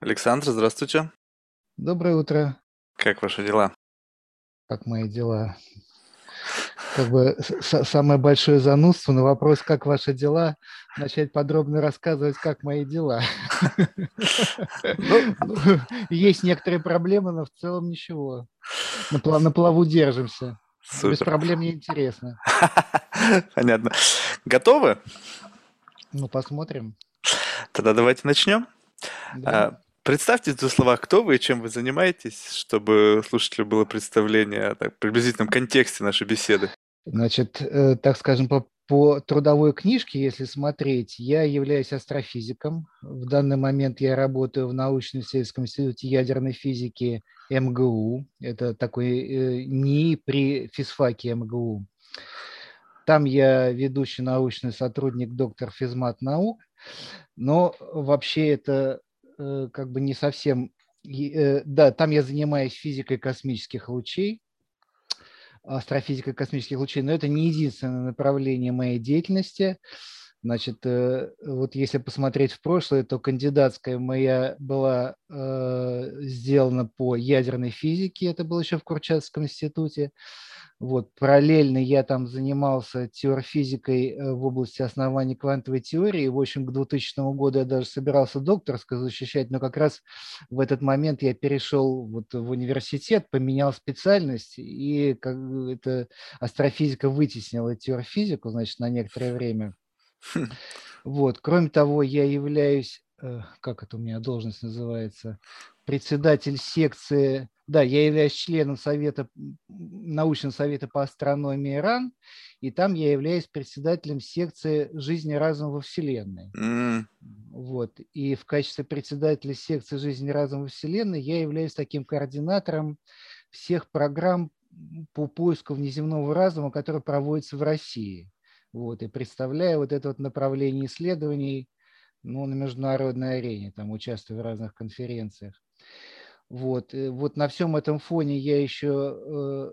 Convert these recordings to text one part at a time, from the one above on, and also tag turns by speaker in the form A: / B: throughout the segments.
A: Александр, здравствуйте.
B: Доброе утро.
A: Как ваши дела?
B: Как мои дела? Как бы самое большое занудство на вопрос «Как ваши дела?» начать подробно рассказывать, как мои дела. Ну, есть некоторые проблемы, но в целом ничего. На плаву держимся. Без проблем неинтересно.
A: Понятно. Готовы?
B: Ну, посмотрим.
A: Тогда давайте начнем. Да. Представьте в двух словах, кто вы и чем вы занимаетесь, чтобы слушателю было представление так, приблизительном контексте нашей беседы.
B: Значит, э, так скажем, по, по трудовой книжке, если смотреть, я являюсь астрофизиком. В данный момент я работаю в научно-исследовательском институте ядерной физики МГУ. Это такой э, НИИ при физфаке МГУ. Там я ведущий научный сотрудник, доктор физмат наук. Но вообще это как бы не совсем... Э, да, там я занимаюсь физикой космических лучей, астрофизикой космических лучей, но это не единственное направление моей деятельности. Значит, э, вот если посмотреть в прошлое, то кандидатская моя была э, сделана по ядерной физике, это было еще в Курчатовском институте. Вот, параллельно я там занимался теорфизикой э, в области оснований квантовой теории. В общем, к 2000 году я даже собирался докторскую защищать, но как раз в этот момент я перешел вот в университет, поменял специальность, и как это астрофизика вытеснила теорфизику, значит, на некоторое время. Хм. Вот. Кроме того, я являюсь, э, как это у меня должность называется, председатель секции да, я являюсь членом совета, научного совета по астрономии РАН, и там я являюсь председателем секции жизни разума во Вселенной. Mm. Вот. И в качестве председателя секции жизни разума во Вселенной я являюсь таким координатором всех программ по поиску внеземного разума, которые проводятся в России. Вот. И представляю вот это вот направление исследований ну, на международной арене, там участвую в разных конференциях. Вот, э, вот на всем этом фоне я еще, э,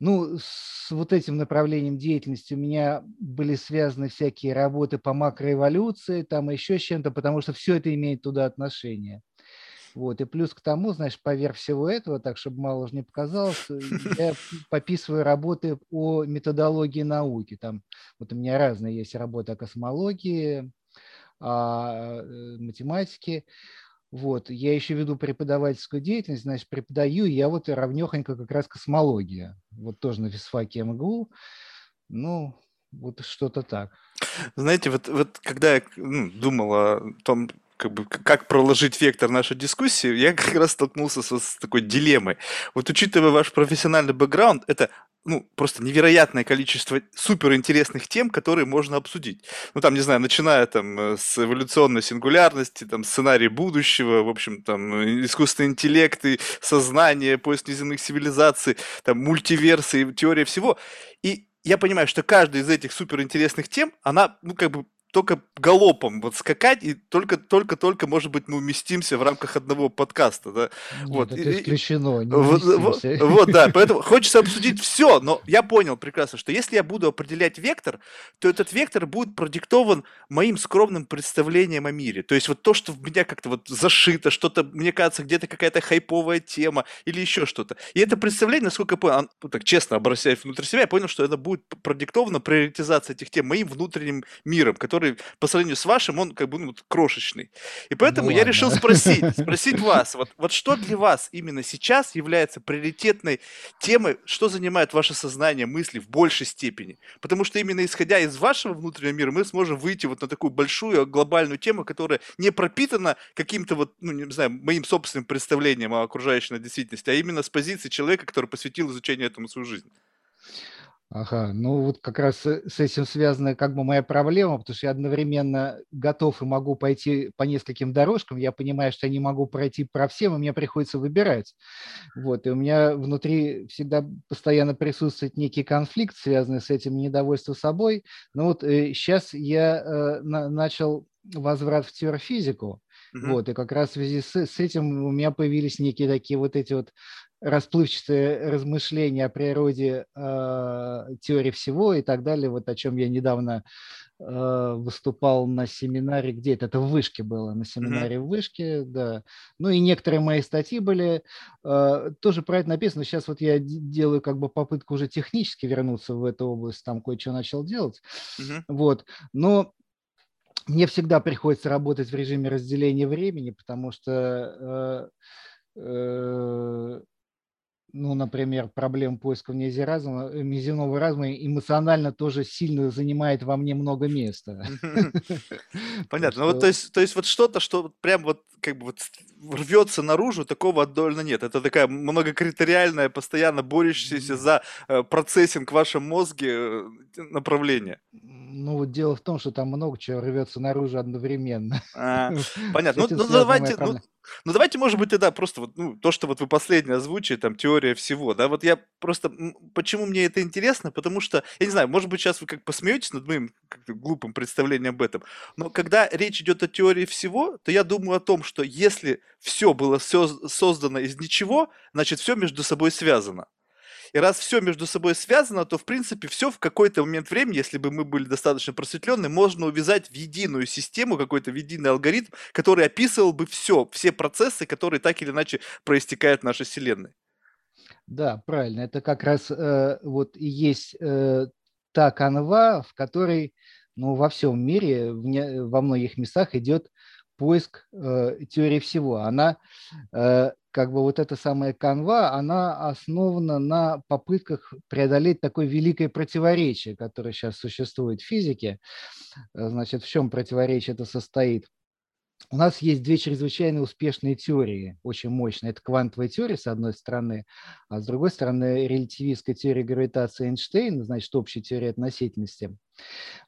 B: ну, с вот этим направлением деятельности у меня были связаны всякие работы по макроэволюции, там еще с чем-то, потому что все это имеет туда отношение. Вот, и плюс к тому, знаешь, поверх всего этого, так, чтобы мало уже не показалось, э, я пописываю работы о методологии науки. Там вот у меня разные есть работы о космологии, о математике. Вот. Я еще веду преподавательскую деятельность, значит, преподаю я вот равнехонько как раз космология. Вот тоже на физфаке МГУ. Ну, вот что-то так.
A: Знаете, вот, вот когда я ну, думал о том, как, бы, как проложить вектор нашей дискуссии, я как раз столкнулся с, с такой дилеммой. Вот учитывая ваш профессиональный бэкграунд, это ну, просто невероятное количество суперинтересных тем, которые можно обсудить. Ну, там, не знаю, начиная там э, с эволюционной сингулярности, там, сценарий будущего, в общем, там, искусственный интеллект и сознание, поиск неземных цивилизаций, там, мультиверсы, теория всего. И я понимаю, что каждая из этих суперинтересных тем, она, ну, как бы только галопом вот скакать, и только-только-только, может быть, мы уместимся в рамках одного подкаста, да?
B: Нет, вот. это исключено,
A: не вот, вот, вот, да, поэтому хочется обсудить все, но я понял прекрасно, что если я буду определять вектор, то этот вектор будет продиктован моим скромным представлением о мире. То есть вот то, что в меня как-то вот зашито, что-то, мне кажется, где-то какая-то хайповая тема или еще что-то. И это представление, насколько я понял, ну, так честно обращаясь внутрь себя, я понял, что это будет продиктовано приоритизация этих тем моим внутренним миром, который который по сравнению с вашим, он как бы ну, крошечный. И поэтому ну, я решил спросить, спросить вас, вот, вот что для вас именно сейчас является приоритетной темой, что занимает ваше сознание, мысли в большей степени? Потому что именно исходя из вашего внутреннего мира мы сможем выйти вот на такую большую глобальную тему, которая не пропитана каким-то вот, ну, не знаю, моим собственным представлением о окружающей действительности, а именно с позиции человека, который посвятил изучению этому свою жизнь.
B: Ага, ну вот как раз с этим связана как бы моя проблема, потому что я одновременно готов и могу пойти по нескольким дорожкам, я понимаю, что я не могу пройти про всем, и мне приходится выбирать. Вот, и у меня внутри всегда постоянно присутствует некий конфликт, связанный с этим недовольством собой. Но вот э, сейчас я э, на, начал возврат в теорфизику, Uh-huh. Вот, и как раз в связи с, с этим у меня появились некие такие вот эти вот расплывчатые размышления о природе э, теории всего и так далее, вот о чем я недавно э, выступал на семинаре, где это, это в Вышке было, на семинаре mm-hmm. в Вышке, да. Ну и некоторые мои статьи были, э, тоже про это написано. Сейчас вот я делаю как бы попытку уже технически вернуться в эту область, там кое-что начал делать. Mm-hmm. Вот, но мне всегда приходится работать в режиме разделения времени, потому что э, э, ну, например, проблем поиска вне разума, э, разума эмоционально тоже сильно занимает во мне много места.
A: Понятно. Ну, вот, то, есть, то есть вот что-то, что прям вот как бы вот рвется наружу, такого отдольно нет. Это такая многокритериальная, постоянно борющаяся за э, процессинг в вашем мозге э, направление.
B: Ну, вот дело в том, что там много чего рвется наружу одновременно.
A: А, понятно. Ну, ну давайте, ну, ну давайте, может быть, тогда просто вот, ну, то, что вот вы последнее озвучили, там, теория всего, да, вот я просто, почему мне это интересно, потому что, я не знаю, может быть, сейчас вы как посмеетесь над моим глупым представлением об этом, но когда речь идет о теории всего, то я думаю о том, что если все было создано из ничего, значит, все между собой связано. И раз все между собой связано, то, в принципе, все в какой-то момент времени, если бы мы были достаточно просветленны, можно увязать в единую систему, какой-то в единый алгоритм, который описывал бы все, все процессы, которые так или иначе проистекают в нашей Вселенной.
B: Да, правильно. Это как раз э, вот и есть э, та канва, в которой ну, во всем мире, в во многих местах идет поиск э, теории всего. Она э, как бы вот эта самая канва, она основана на попытках преодолеть такое великое противоречие, которое сейчас существует в физике. Э, значит, в чем противоречие это состоит? У нас есть две чрезвычайно успешные теории, очень мощные. Это квантовая теория, с одной стороны, а с другой стороны, релятивистская теория гравитации Эйнштейна, значит, общая теория относительности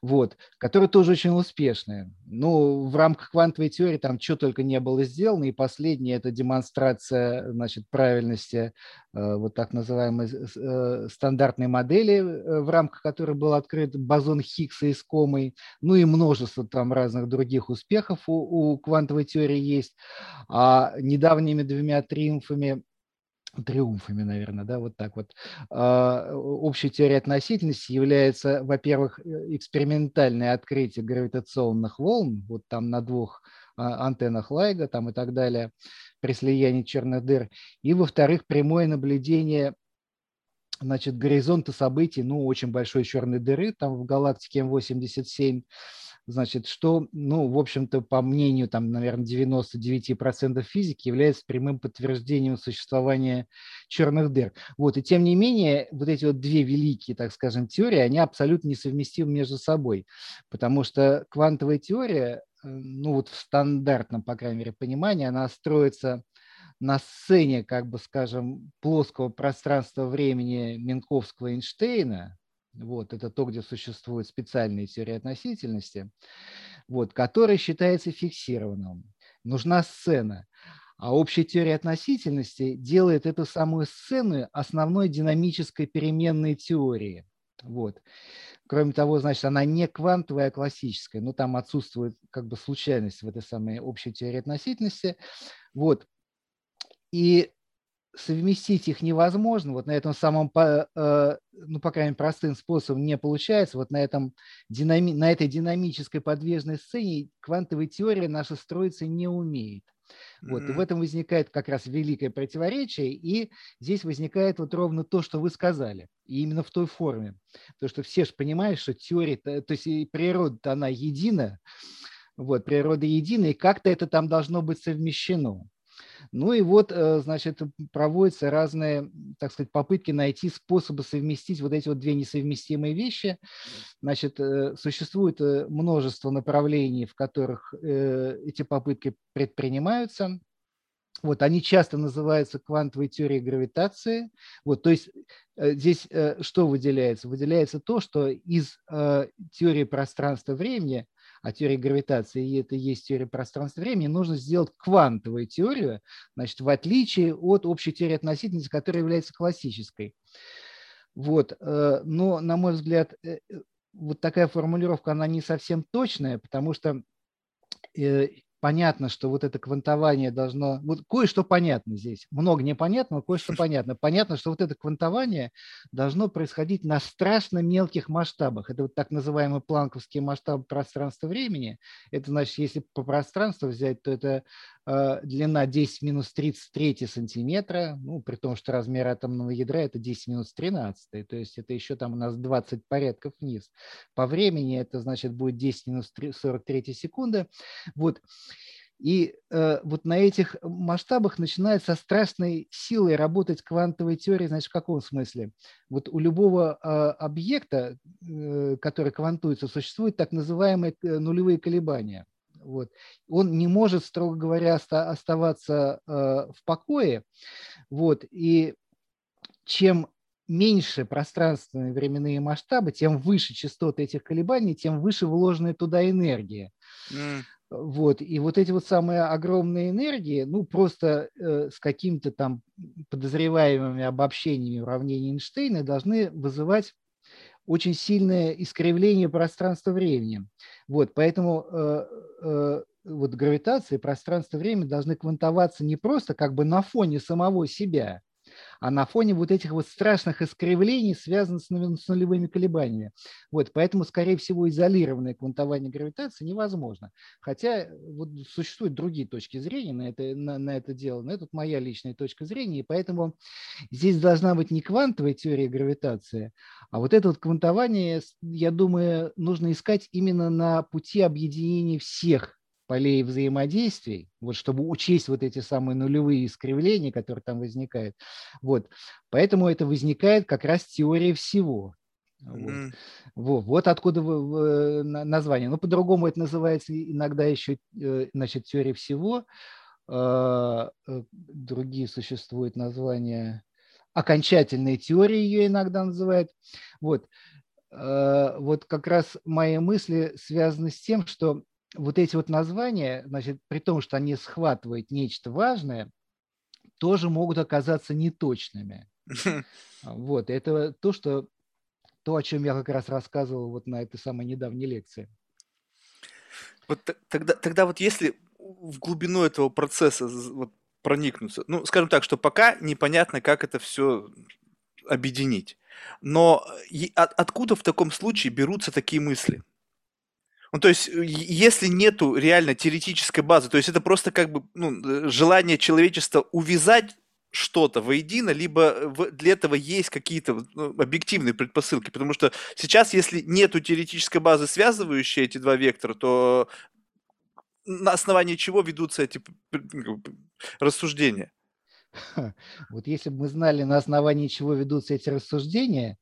B: вот, которые тоже очень успешные. Ну, в рамках квантовой теории там что только не было сделано, и последнее – это демонстрация, значит, правильности э, вот так называемой э, стандартной модели, э, в рамках которой был открыт бозон Хиггса искомый, ну и множество там разных других успехов у, у квантовой теории есть. А недавними двумя триумфами триумфами, наверное, да, вот так вот. А, общей теорией относительности является, во-первых, э, экспериментальное открытие гравитационных волн, вот там на двух а, антеннах Лайга там и так далее, при слиянии черных дыр, и, во-вторых, прямое наблюдение значит, горизонта событий, ну, очень большой черной дыры, там в галактике М87, значит, что, ну, в общем-то, по мнению, там, наверное, 99% физики является прямым подтверждением существования черных дыр. Вот, и тем не менее, вот эти вот две великие, так скажем, теории, они абсолютно несовместимы между собой, потому что квантовая теория, ну, вот в стандартном, по крайней мере, понимании, она строится на сцене, как бы скажем, плоского пространства времени Минковского Эйнштейна, вот, это то, где существует специальная теория относительности, вот, которая считается фиксированным. Нужна сцена. А общая теория относительности делает эту самую сцену основной динамической переменной теории. Вот. Кроме того, значит, она не квантовая, а классическая. Но там отсутствует как бы случайность в этой самой общей теории относительности. Вот. И совместить их невозможно. Вот на этом самом, э, ну, по крайней мере, простым способом не получается. Вот на, этом динами, на этой динамической подвижной сцене квантовая теория наша строиться не умеет. Вот, mm-hmm. И в этом возникает как раз великое противоречие, и здесь возникает вот ровно то, что вы сказали, и именно в той форме. Потому что все же понимают, что теория, то есть природа она едина, вот, природа едина, и как-то это там должно быть совмещено. Ну и вот, э, значит, проводятся разные, так сказать, попытки найти способы совместить вот эти вот две несовместимые вещи. Значит, э, существует э, множество направлений, в которых эти попытки предпринимаются. Вот, они часто называются квантовой теорией гравитации. Вот, то есть здесь что выделяется? Выделяется то, что из теории пространства-времени о теории гравитации, и это есть теория пространства-времени, нужно сделать квантовую теорию, значит, в отличие от общей теории относительности, которая является классической. Вот. Э, но, на мой взгляд, э, э, вот такая формулировка, она не совсем точная, потому что понятно, что вот это квантование должно... Вот кое-что понятно здесь. Много непонятного, кое-что понятно. Понятно, что вот это квантование должно происходить на страшно мелких масштабах. Это вот так называемый планковский масштаб пространства-времени. Это значит, если по пространству взять, то это длина 10 минус 33 сантиметра, ну, при том, что размер атомного ядра это 10 минус 13, то есть это еще там у нас 20 порядков вниз. По времени это значит будет 10 минус 43 секунды. Вот. И э, вот на этих масштабах начинает со страшной силой работать квантовая теория, значит, в каком смысле? Вот у любого э, объекта, э, который квантуется, существуют так называемые э, нулевые колебания. Вот. Он не может, строго говоря, оста- оставаться э, в покое. Вот. И чем меньше пространственные временные масштабы, тем выше частоты этих колебаний, тем выше вложенная туда энергия. Mm. Вот. И вот эти вот самые огромные энергии, ну, просто э, с какими-то там подозреваемыми обобщениями уравнений Эйнштейна должны вызывать очень сильное искривление пространства-времени. Вот, поэтому э, э, вот гравитация и пространство-время должны квантоваться не просто как бы на фоне самого себя, а на фоне вот этих вот страшных искривлений, связанных с нулевыми колебаниями. Вот, поэтому, скорее всего, изолированное квантование гравитации невозможно. Хотя вот существуют другие точки зрения на это, на, на это дело, но это моя личная точка зрения, и поэтому здесь должна быть не квантовая теория гравитации, а вот это вот квантование, я думаю, нужно искать именно на пути объединения всех полей взаимодействий, вот чтобы учесть вот эти самые нулевые искривления, которые там возникают. Вот. Поэтому это возникает как раз теория всего. Вот. Mm. Вот, вот откуда название. Но по-другому это называется иногда еще э, значит, теория всего. А, э, другие существуют названия. Окончательная теория ее иногда называют. Вот. А, вот как раз мои мысли связаны с тем, что вот эти вот названия, значит, при том, что они схватывают нечто важное, тоже могут оказаться неточными. Вот, это то, что то, о чем я как раз рассказывал вот на этой самой недавней лекции.
A: Вот тогда, тогда вот если в глубину этого процесса вот проникнуться, ну, скажем так, что пока непонятно, как это все объединить. Но от, откуда в таком случае берутся такие мысли? Ну, то есть, э, если нету реально теоретической базы, то есть это просто как бы ну, э, желание человечества увязать что-то воедино, либо для этого есть какие-то ну, объективные предпосылки. Потому что сейчас, если нету теоретической базы, связывающей эти два вектора, то на основании чего ведутся эти рассуждения?
B: Вот если бы мы знали, на основании чего ведутся эти рассуждения,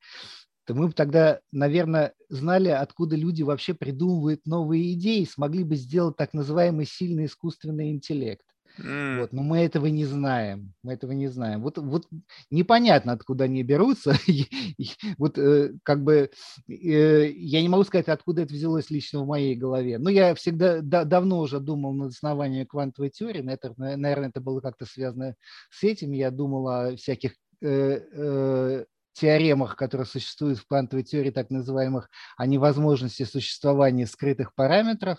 B: то мы бы тогда, наверное, знали, откуда люди вообще придумывают новые идеи, смогли бы сделать так называемый сильный искусственный интеллект. Mm. Вот, но мы этого не знаем. Мы этого не знаем. Вот, вот непонятно, откуда они берутся. вот э, как бы э, я не могу сказать, откуда это взялось лично в моей голове. Но я всегда да, давно уже думал над основанием квантовой теории. На это, наверное, это было как-то связано с этим. Я думал о всяких э, теоремах, которые существуют в квантовой теории, так называемых, о невозможности существования скрытых параметров.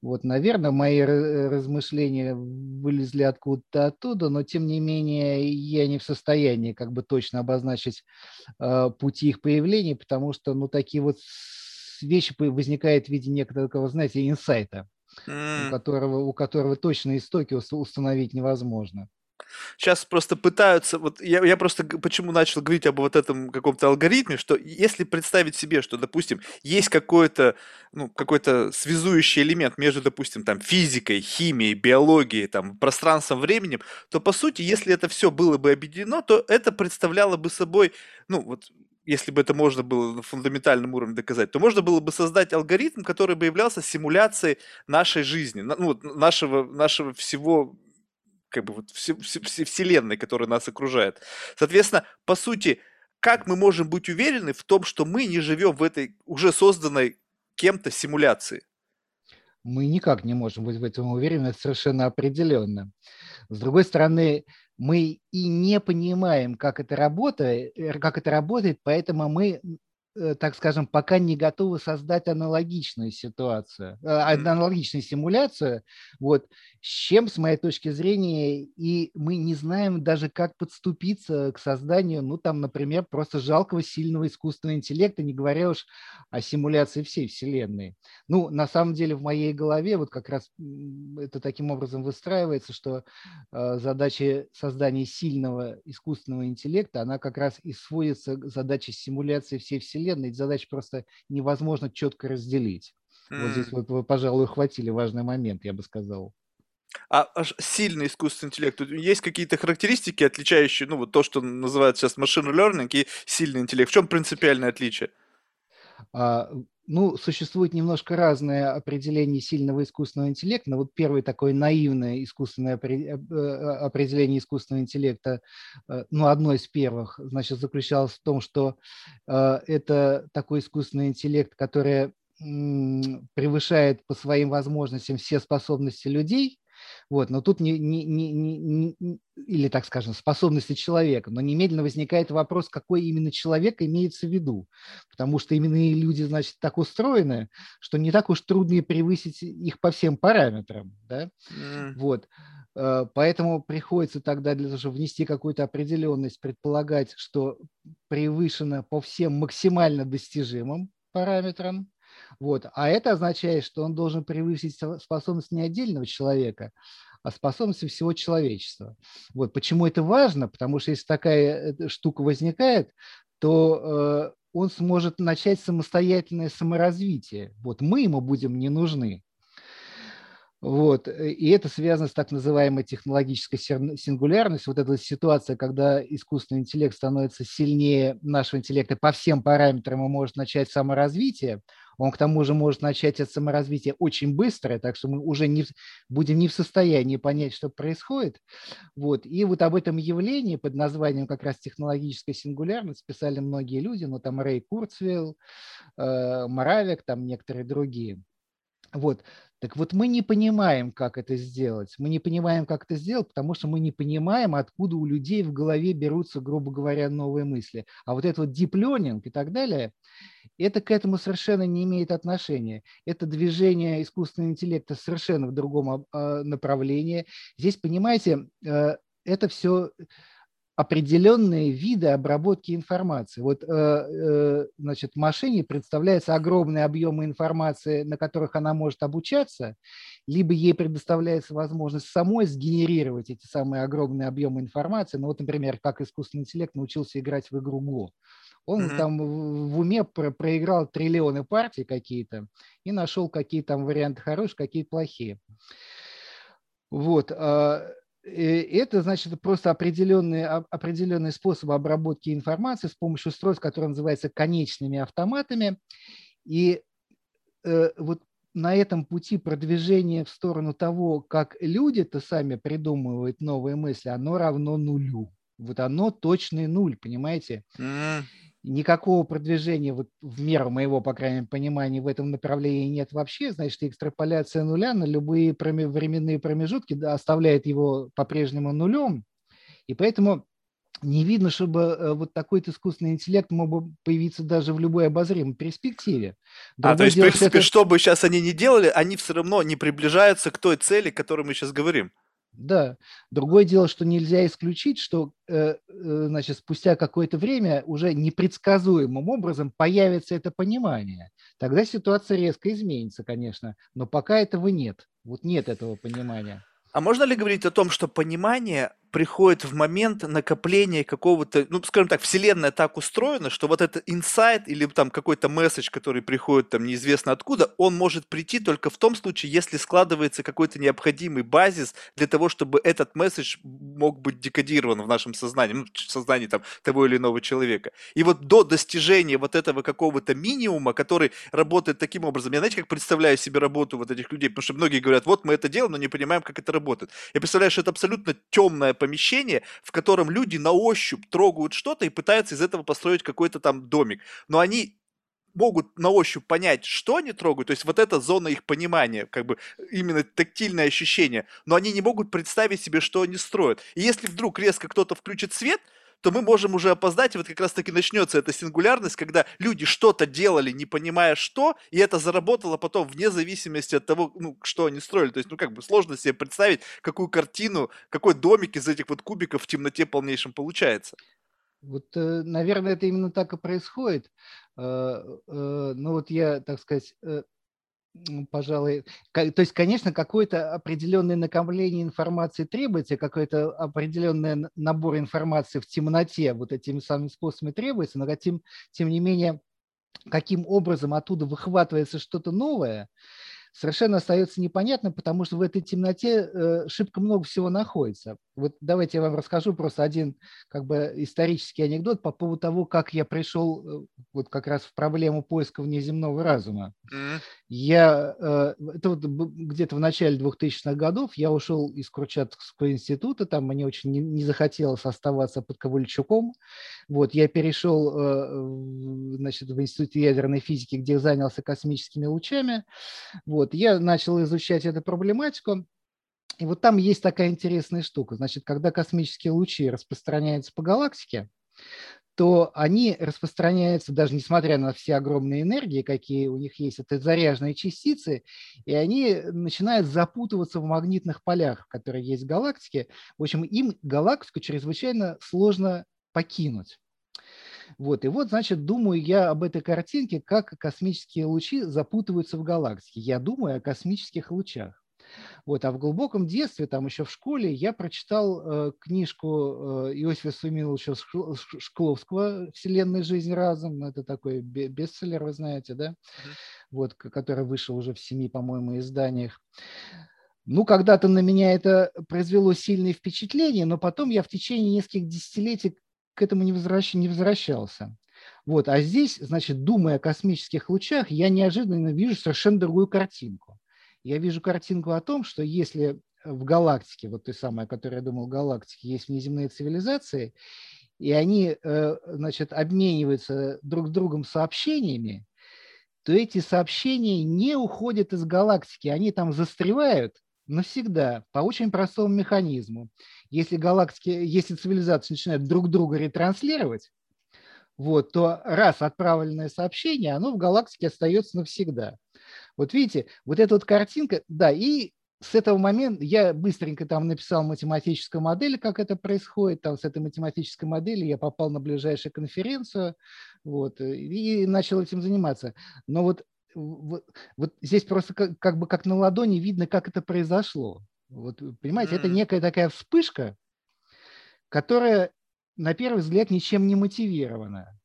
B: Вот, наверное, мои размышления вылезли откуда-то оттуда, но тем не менее я не в состоянии как бы точно обозначить э, пути их появления, потому что, ну, такие вот вещи возникают в виде некоторого, знаете, инсайта, mm. у, которого, у которого точно истоки установить невозможно.
A: Сейчас просто пытаются, вот я, я просто почему начал говорить об вот этом каком-то алгоритме, что если представить себе, что, допустим, есть какой-то, ну, какой-то связующий элемент между, допустим, там, физикой, химией, биологией, там, пространством, временем, то, по сути, если это все было бы объединено, то это представляло бы собой, ну, вот если бы это можно было на фундаментальном уровне доказать, то можно было бы создать алгоритм, который бы являлся симуляцией нашей жизни, ну, нашего, нашего всего как бы вот все, все, все вселенной, которая нас окружает. Соответственно, по сути, как мы можем быть уверены в том, что мы не живем в этой уже созданной кем-то симуляции?
B: Мы никак не можем быть в этом уверены, совершенно определенно. С другой стороны, мы и не понимаем, как это работает, как это работает, поэтому мы Э, так скажем, пока не готовы создать аналогичную ситуацию, э, аналогичную симуляцию, вот, с чем, с моей точки зрения, и мы не знаем даже, как подступиться к созданию, ну, там, например, просто жалкого сильного искусственного интеллекта, не говоря уж о симуляции всей Вселенной. Ну, на самом деле, в моей голове вот как раз это таким образом выстраивается, что э, задача создания сильного искусственного интеллекта, она как раз и сводится к задаче симуляции всей Вселенной, Вселенной, эти задачи просто невозможно четко разделить. Mm. Вот здесь вы, вы, пожалуй, ухватили важный момент, я бы сказал.
A: А сильный искусственный интеллект, есть какие-то характеристики, отличающие, ну, вот то, что называют сейчас machine learning и сильный интеллект? В чем принципиальное отличие?
B: А, ну, существует немножко разное определение сильного искусственного интеллекта. Вот первое такое наивное искусственное э, э, определение искусственного интеллекта, э, ну, одно из первых, значит, заключалось в том, что это такой искусственный интеллект, который превышает по своим возможностям все способности людей, вот, но тут не, не, не, не, не, или, так скажем, способности человека, но немедленно возникает вопрос, какой именно человек имеется в виду, потому что именно люди, значит, так устроены, что не так уж трудно и превысить их по всем параметрам, да, mm. вот. Э, поэтому приходится тогда для того, чтобы внести какую-то определенность, предполагать, что превышено по всем максимально достижимым параметрам, вот. А это означает, что он должен превысить способность не отдельного человека, а способности всего человечества. Вот. Почему это важно? Потому что если такая э, штука возникает, то э, он сможет начать самостоятельное саморазвитие. Вот мы ему будем не нужны. Вот. Э, и это связано с так называемой технологической сингулярностью. Вот эта ситуация, когда искусственный интеллект становится сильнее нашего интеллекта по всем параметрам и может начать саморазвитие, он к тому же может начать это саморазвитие очень быстро, так что мы уже не, будем не в состоянии понять, что происходит. Вот. И вот об этом явлении под названием как раз технологическая сингулярность писали многие люди, ну там Рэй Курцвилл, э, Моравик, там некоторые другие. Вот. Так вот, мы не понимаем, как это сделать. Мы не понимаем, как это сделать, потому что мы не понимаем, откуда у людей в голове берутся, грубо говоря, новые мысли. А вот это вот deep learning и так далее, это к этому совершенно не имеет отношения. Это движение искусственного интеллекта совершенно в другом а, направлении. Здесь, понимаете, э, это все определенные виды обработки информации. Вот, э, э, значит, машине представляется огромный объем информации, на которых она может обучаться, либо ей предоставляется возможность самой сгенерировать эти самые огромные объемы информации. Ну вот, например, как искусственный интеллект научился играть в игру Go. Он mm-hmm. там в уме про- проиграл триллионы партий какие-то и нашел какие там варианты хорошие, какие плохие. Вот. А, это, значит, просто определенный, определенный способ обработки информации с помощью устройств, которые называются конечными автоматами. И э, вот на этом пути продвижения в сторону того, как люди-то сами придумывают новые мысли, оно равно нулю. Вот оно точный нуль, понимаете? Mm никакого продвижения вот в меру моего, по крайней мере, понимания в этом направлении нет вообще, значит, экстраполяция нуля на любые временные промежутки да, оставляет его по-прежнему нулем, и поэтому не видно, чтобы э, вот такой искусственный интеллект мог бы появиться даже в любой обозримой перспективе.
A: Другое а, то есть, в принципе, это... что бы сейчас они ни делали, они все равно не приближаются к той цели, о которой мы сейчас говорим.
B: Да. Другое дело, что нельзя исключить, что э, э, значит, спустя какое-то время уже непредсказуемым образом появится это понимание. Тогда ситуация резко изменится, конечно, но пока этого нет. Вот нет этого понимания.
A: А можно ли говорить о том, что понимание приходит в момент накопления какого-то, ну, скажем так, вселенная так устроена, что вот этот инсайт или там какой-то месседж, который приходит там неизвестно откуда, он может прийти только в том случае, если складывается какой-то необходимый базис для того, чтобы этот месседж мог быть декодирован в нашем сознании, ну, в сознании там того или иного человека. И вот до достижения вот этого какого-то минимума, который работает таким образом, я знаете, как представляю себе работу вот этих людей, потому что многие говорят, вот мы это делаем, но не понимаем, как это работает. Я представляю, что это абсолютно темная помещение, в котором люди на ощупь трогают что-то и пытаются из этого построить какой-то там домик. Но они могут на ощупь понять, что они трогают, то есть вот эта зона их понимания, как бы именно тактильное ощущение, но они не могут представить себе, что они строят. И если вдруг резко кто-то включит свет, то мы можем уже опоздать, и вот как раз-таки начнется эта сингулярность, когда люди что-то делали, не понимая что, и это заработало потом вне зависимости от того, ну, что они строили. То есть, ну, как бы сложно себе представить, какую картину, какой домик из этих вот кубиков в темноте полнейшем получается.
B: Вот, э, наверное, это именно так и происходит. Э, э, ну вот я, так сказать, пожалуй, то есть, конечно, какое-то определенное накопление информации требуется, какой-то определенный набор информации в темноте вот этими самыми способами требуется, но тем, тем не менее, каким образом оттуда выхватывается что-то новое, совершенно остается непонятным, потому что в этой темноте э, шибко много всего находится. Вот давайте я вам расскажу просто один как бы исторический анекдот по поводу того, как я пришел э, вот как раз в проблему поиска внеземного разума. Mm-hmm. Я, э, это вот где-то в начале 2000-х годов я ушел из Курчатовского института, там мне очень не, не захотелось оставаться под Ковальчуком. Вот, я перешел значит, в Институт ядерной физики, где занялся космическими лучами. Вот, я начал изучать эту проблематику. И вот там есть такая интересная штука. Значит, когда космические лучи распространяются по галактике, то они распространяются, даже несмотря на все огромные энергии, какие у них есть, это заряженные частицы, и они начинают запутываться в магнитных полях, которые есть в галактике. В общем, им галактику чрезвычайно сложно покинуть. Вот. И вот, значит, думаю я об этой картинке, как космические лучи запутываются в галактике. Я думаю о космических лучах. Вот. А в глубоком детстве, там еще в школе, я прочитал э, книжку э, Иосифа Сумиловича Шкловского «Вселенная жизнь разум». Ну, это такой бестселлер, вы знаете, да? Mm-hmm. Вот, который вышел уже в семи, по-моему, изданиях. Ну, когда-то на меня это произвело сильное впечатление, но потом я в течение нескольких десятилетий к этому не, возвращ... не возвращался. Вот. А здесь, значит, думая о космических лучах, я неожиданно вижу совершенно другую картинку я вижу картинку о том, что если в галактике, вот той самой, о которой я думал, галактике, есть внеземные цивилизации, и они, э, значит, обмениваются друг с другом сообщениями, то эти сообщения не уходят из галактики, они там застревают навсегда по очень простому механизму. Если галактики, если цивилизации начинают друг друга ретранслировать, вот, то раз отправленное сообщение, оно в галактике остается навсегда. Вот видите, вот эта вот картинка, да, и с этого момента я быстренько там написал математическую модель, как это происходит. Там с этой математической моделью я попал на ближайшую конференцию вот, и начал этим заниматься. Но вот, вот, вот здесь просто как, как бы как на ладони видно, как это произошло. Вот, понимаете, mm. это некая такая вспышка, которая на первый взгляд ничем не мотивирована.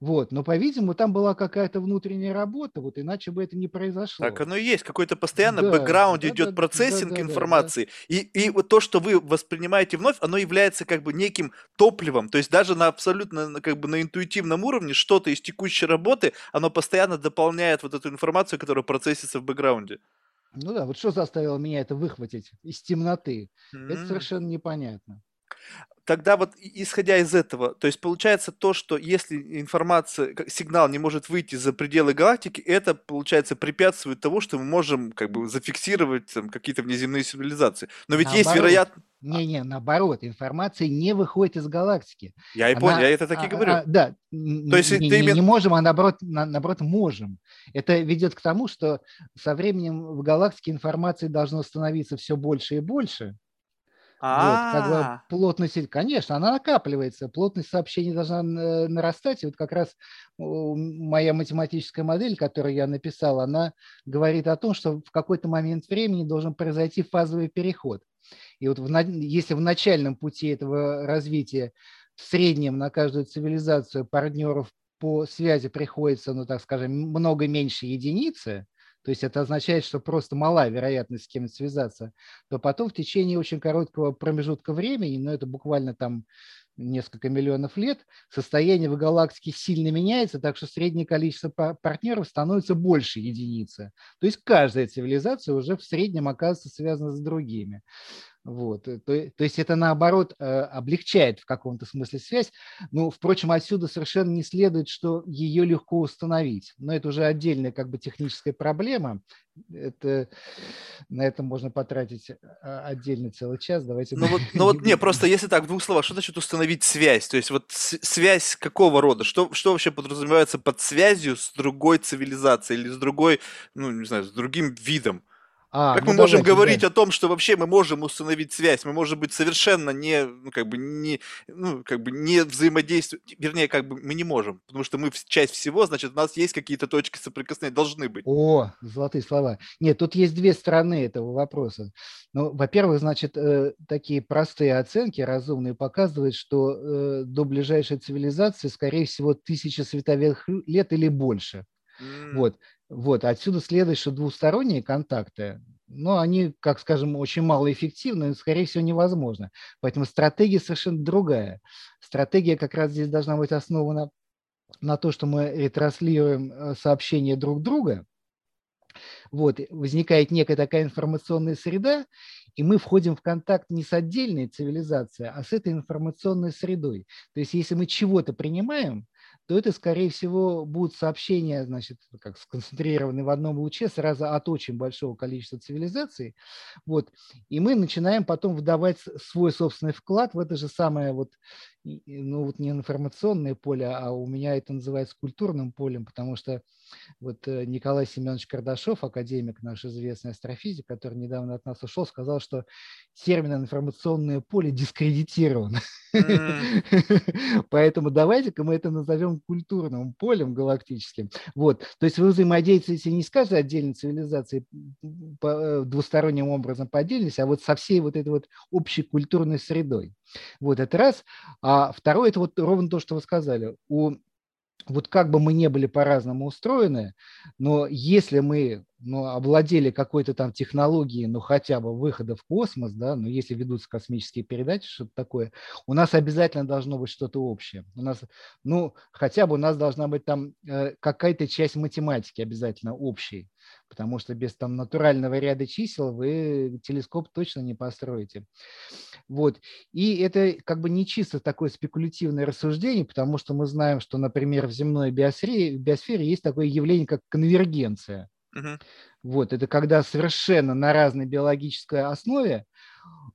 B: Вот. Но, по-видимому, там была какая-то внутренняя работа, вот иначе бы это не произошло.
A: Так оно и есть. Какой-то постоянно да, бэкграунд да, идет да, процессинг да, да, информации. Да, да. И, и вот то, что вы воспринимаете вновь, оно является как бы неким топливом. То есть даже на абсолютно как бы на интуитивном уровне что-то из текущей работы, оно постоянно дополняет вот эту информацию, которая процессится в бэкграунде.
B: Ну да, вот что заставило меня это выхватить из темноты? Mm-hmm. Это совершенно непонятно
A: тогда вот исходя из этого, то есть получается то, что если информация, сигнал не может выйти за пределы галактики, это, получается, препятствует того, что мы можем как бы зафиксировать там, какие-то внеземные цивилизации. Но ведь наоборот. есть вероятность...
B: Не-не, наоборот, информация не выходит из галактики.
A: Я и понял, я это так и а, говорю. А,
B: да, то есть не, ты именно... не можем, а наоборот, на, наоборот можем. Это ведет к тому, что со временем в галактике информации должно становиться все больше и больше, вот, как бы а. плотность, конечно, она накапливается, плотность сообщений должна нарастать. И вот как раз моя математическая модель, которую я написал, она говорит о том, что в какой-то момент времени должен произойти фазовый переход. И вот в, если в начальном пути этого развития в среднем на каждую цивилизацию партнеров по связи приходится, ну так скажем, много меньше единицы, то есть это означает, что просто мала вероятность с кем-то связаться, то потом в течение очень короткого промежутка времени, но ну, это буквально там несколько миллионов лет, состояние в галактике сильно меняется, так что среднее количество партнеров становится больше единицы. То есть каждая цивилизация уже в среднем оказывается связана с другими. Вот. То, то есть это, наоборот, облегчает в каком-то смысле связь. Ну, впрочем, отсюда совершенно не следует, что ее легко установить. Но это уже отдельная как бы техническая проблема это на этом можно потратить а, отдельный целый час. Давайте.
A: Ну вот, ну вот, не, просто если так в двух словах, что значит установить связь? То есть вот связь какого рода? Что что вообще подразумевается под связью с другой цивилизацией или с другой, ну не знаю, с другим видом? А, как ну мы можем давайте, говорить да. о том, что вообще мы можем установить связь, мы можем быть совершенно не, ну, как бы не, ну, как бы не взаимодействовать, вернее, как бы мы не можем, потому что мы часть всего, значит, у нас есть какие-то точки соприкосновения, должны быть.
B: О, золотые слова. Нет, тут есть две стороны этого вопроса. Ну, во-первых, значит, э, такие простые оценки, разумные, показывают, что э, до ближайшей цивилизации, скорее всего, тысяча световых лет или больше. Mm. Вот. Вот, отсюда следует, что двусторонние контакты, но они, как скажем, очень малоэффективны и, скорее всего, невозможно. Поэтому стратегия совершенно другая. Стратегия как раз здесь должна быть основана на то, что мы ретранслируем э, сообщения друг друга. Вот, возникает некая такая информационная среда, и мы входим в контакт не с отдельной цивилизацией, а с этой информационной средой. То есть если мы чего-то принимаем, то это, скорее всего, будут сообщения, значит, как сконцентрированы в одном луче сразу от очень большого количества цивилизаций. Вот. И мы начинаем потом выдавать свой собственный вклад в это же самое вот, ну вот не информационное поле, а у меня это называется культурным полем, потому что вот э, Николай Семенович Кардашов, академик наш известный астрофизик, который недавно от нас ушел, сказал, что термин информационное поле дискредитирован. Поэтому давайте-ка мы это назовем культурным полем галактическим. Вот. То есть вы взаимодействуете не с каждой отдельной цивилизацией э, двусторонним образом по отдельности, а вот со всей вот этой вот общей культурной средой. Вот это раз. А второе, это вот ровно то, что вы сказали. У вот как бы мы не были по-разному устроены, но если мы ну, обладели какой-то там технологией, ну, хотя бы выхода в космос, да, ну, если ведутся космические передачи, что-то такое, у нас обязательно должно быть что-то общее. У нас, ну, хотя бы у нас должна быть там э, какая-то часть математики обязательно общей, потому что без там натурального ряда чисел вы телескоп точно не построите. Вот. И это как бы не чисто такое спекулятивное рассуждение, потому что мы знаем, что, например, в земной биосфере, биосфере есть такое явление, как конвергенция. Uh-huh. Вот, это когда совершенно на разной биологической основе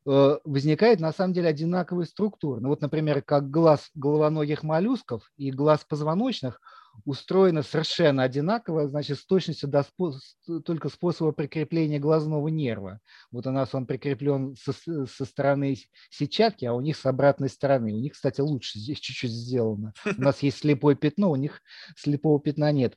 B: э, возникает на самом деле одинаковая структура. Ну вот, например, как глаз головоногих моллюсков и глаз позвоночных устроено совершенно одинаково, значит, с точностью до спо- только способа прикрепления глазного нерва. Вот у нас он прикреплен со, со стороны сетчатки, а у них с обратной стороны. У них, кстати, лучше здесь чуть-чуть сделано. У нас есть слепое пятно, у них слепого пятна нет.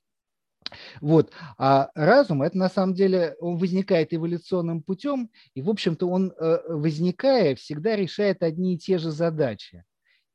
B: Вот. А разум, это на самом деле, он возникает эволюционным путем, и, в общем-то, он, э, возникая, всегда решает одни и те же задачи.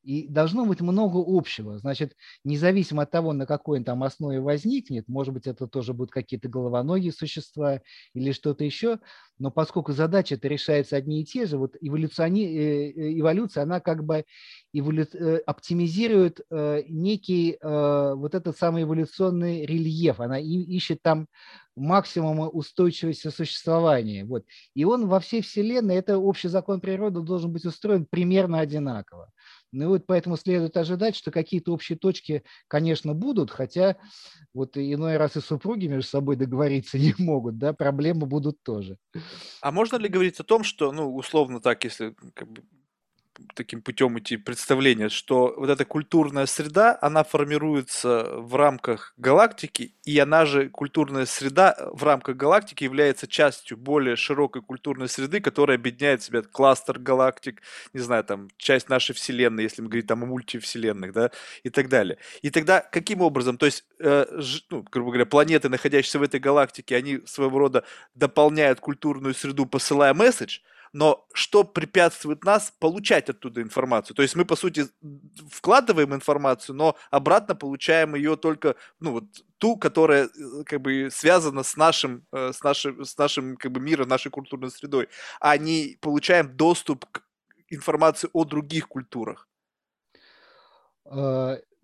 B: И должно быть много общего. Значит, независимо от того, на какой он там основе возникнет, может быть, это тоже будут какие-то головоногие существа или что-то еще, но поскольку задачи это решаются одни и те же, вот эволюциони... Э, э, эволюция, она как бы эволю... Э, оптимизирует некий вот этот самый эволюционный рельеф, она ищет там максимума устойчивости существования. Вот. И он во всей Вселенной, это общий закон природы должен быть устроен примерно одинаково. Ну вот поэтому следует ожидать, что какие-то общие точки, конечно, будут, хотя вот иной раз и супруги между собой договориться не могут, да, проблемы будут тоже.
A: А можно ли говорить о том, что, ну, условно так, если как бы таким путем идти представление, что вот эта культурная среда, она формируется в рамках галактики, и она же, культурная среда в рамках галактики является частью более широкой культурной среды, которая объединяет в себя кластер галактик, не знаю, там, часть нашей Вселенной, если мы говорим там о мультивселенных, да, и так далее. И тогда каким образом, то есть, э, ж, ну, грубо говоря, планеты, находящиеся в этой галактике, они своего рода дополняют культурную среду, посылая месседж, но что препятствует нас получать оттуда информацию? То есть мы, по сути, вкладываем информацию, но обратно получаем ее только, ну, вот ту, которая э, как бы связана с нашим, э, с нашим, с нашим как бы миром, нашей культурной средой, а не получаем доступ к информации о других культурах.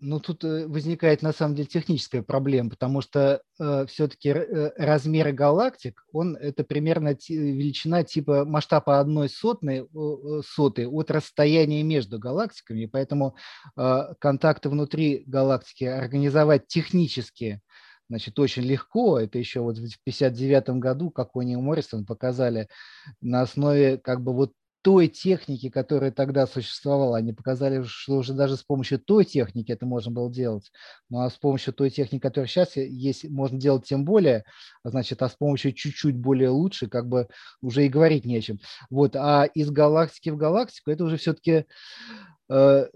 B: Ну, тут э, возникает на самом деле техническая проблема, потому что э, все-таки э, размеры галактик, он это примерно величина типа масштаба одной сотной, э, сотой от расстояния между галактиками, и поэтому э, контакты внутри галактики организовать технически значит, очень легко. Это еще вот в 1959 году, как Уни Моррисон показали на основе как бы вот той техники, которая тогда существовала. Они показали, что уже даже с помощью той техники это можно было делать. Ну а с помощью той техники, которая сейчас есть, можно делать тем более, значит, а с помощью чуть-чуть более лучше, как бы уже и говорить не о чем. Вот, а из галактики в галактику это уже все-таки э,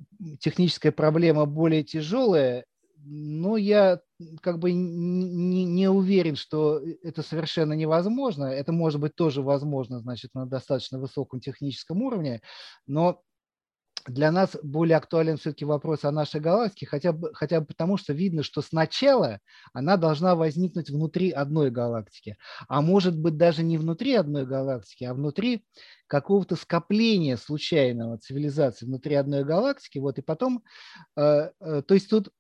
B: техническая проблема более тяжелая, ну, я как бы не, не уверен, что это совершенно невозможно. Это может быть тоже возможно, значит, на достаточно высоком техническом уровне, но для нас более актуален все-таки вопрос о нашей галактике, хотя бы, хотя бы потому, что видно, что сначала она должна возникнуть внутри одной галактики, а может быть даже не внутри одной галактики, а внутри какого-то скопления случайного цивилизации внутри одной галактики. Вот, и потом, э, э, то есть тут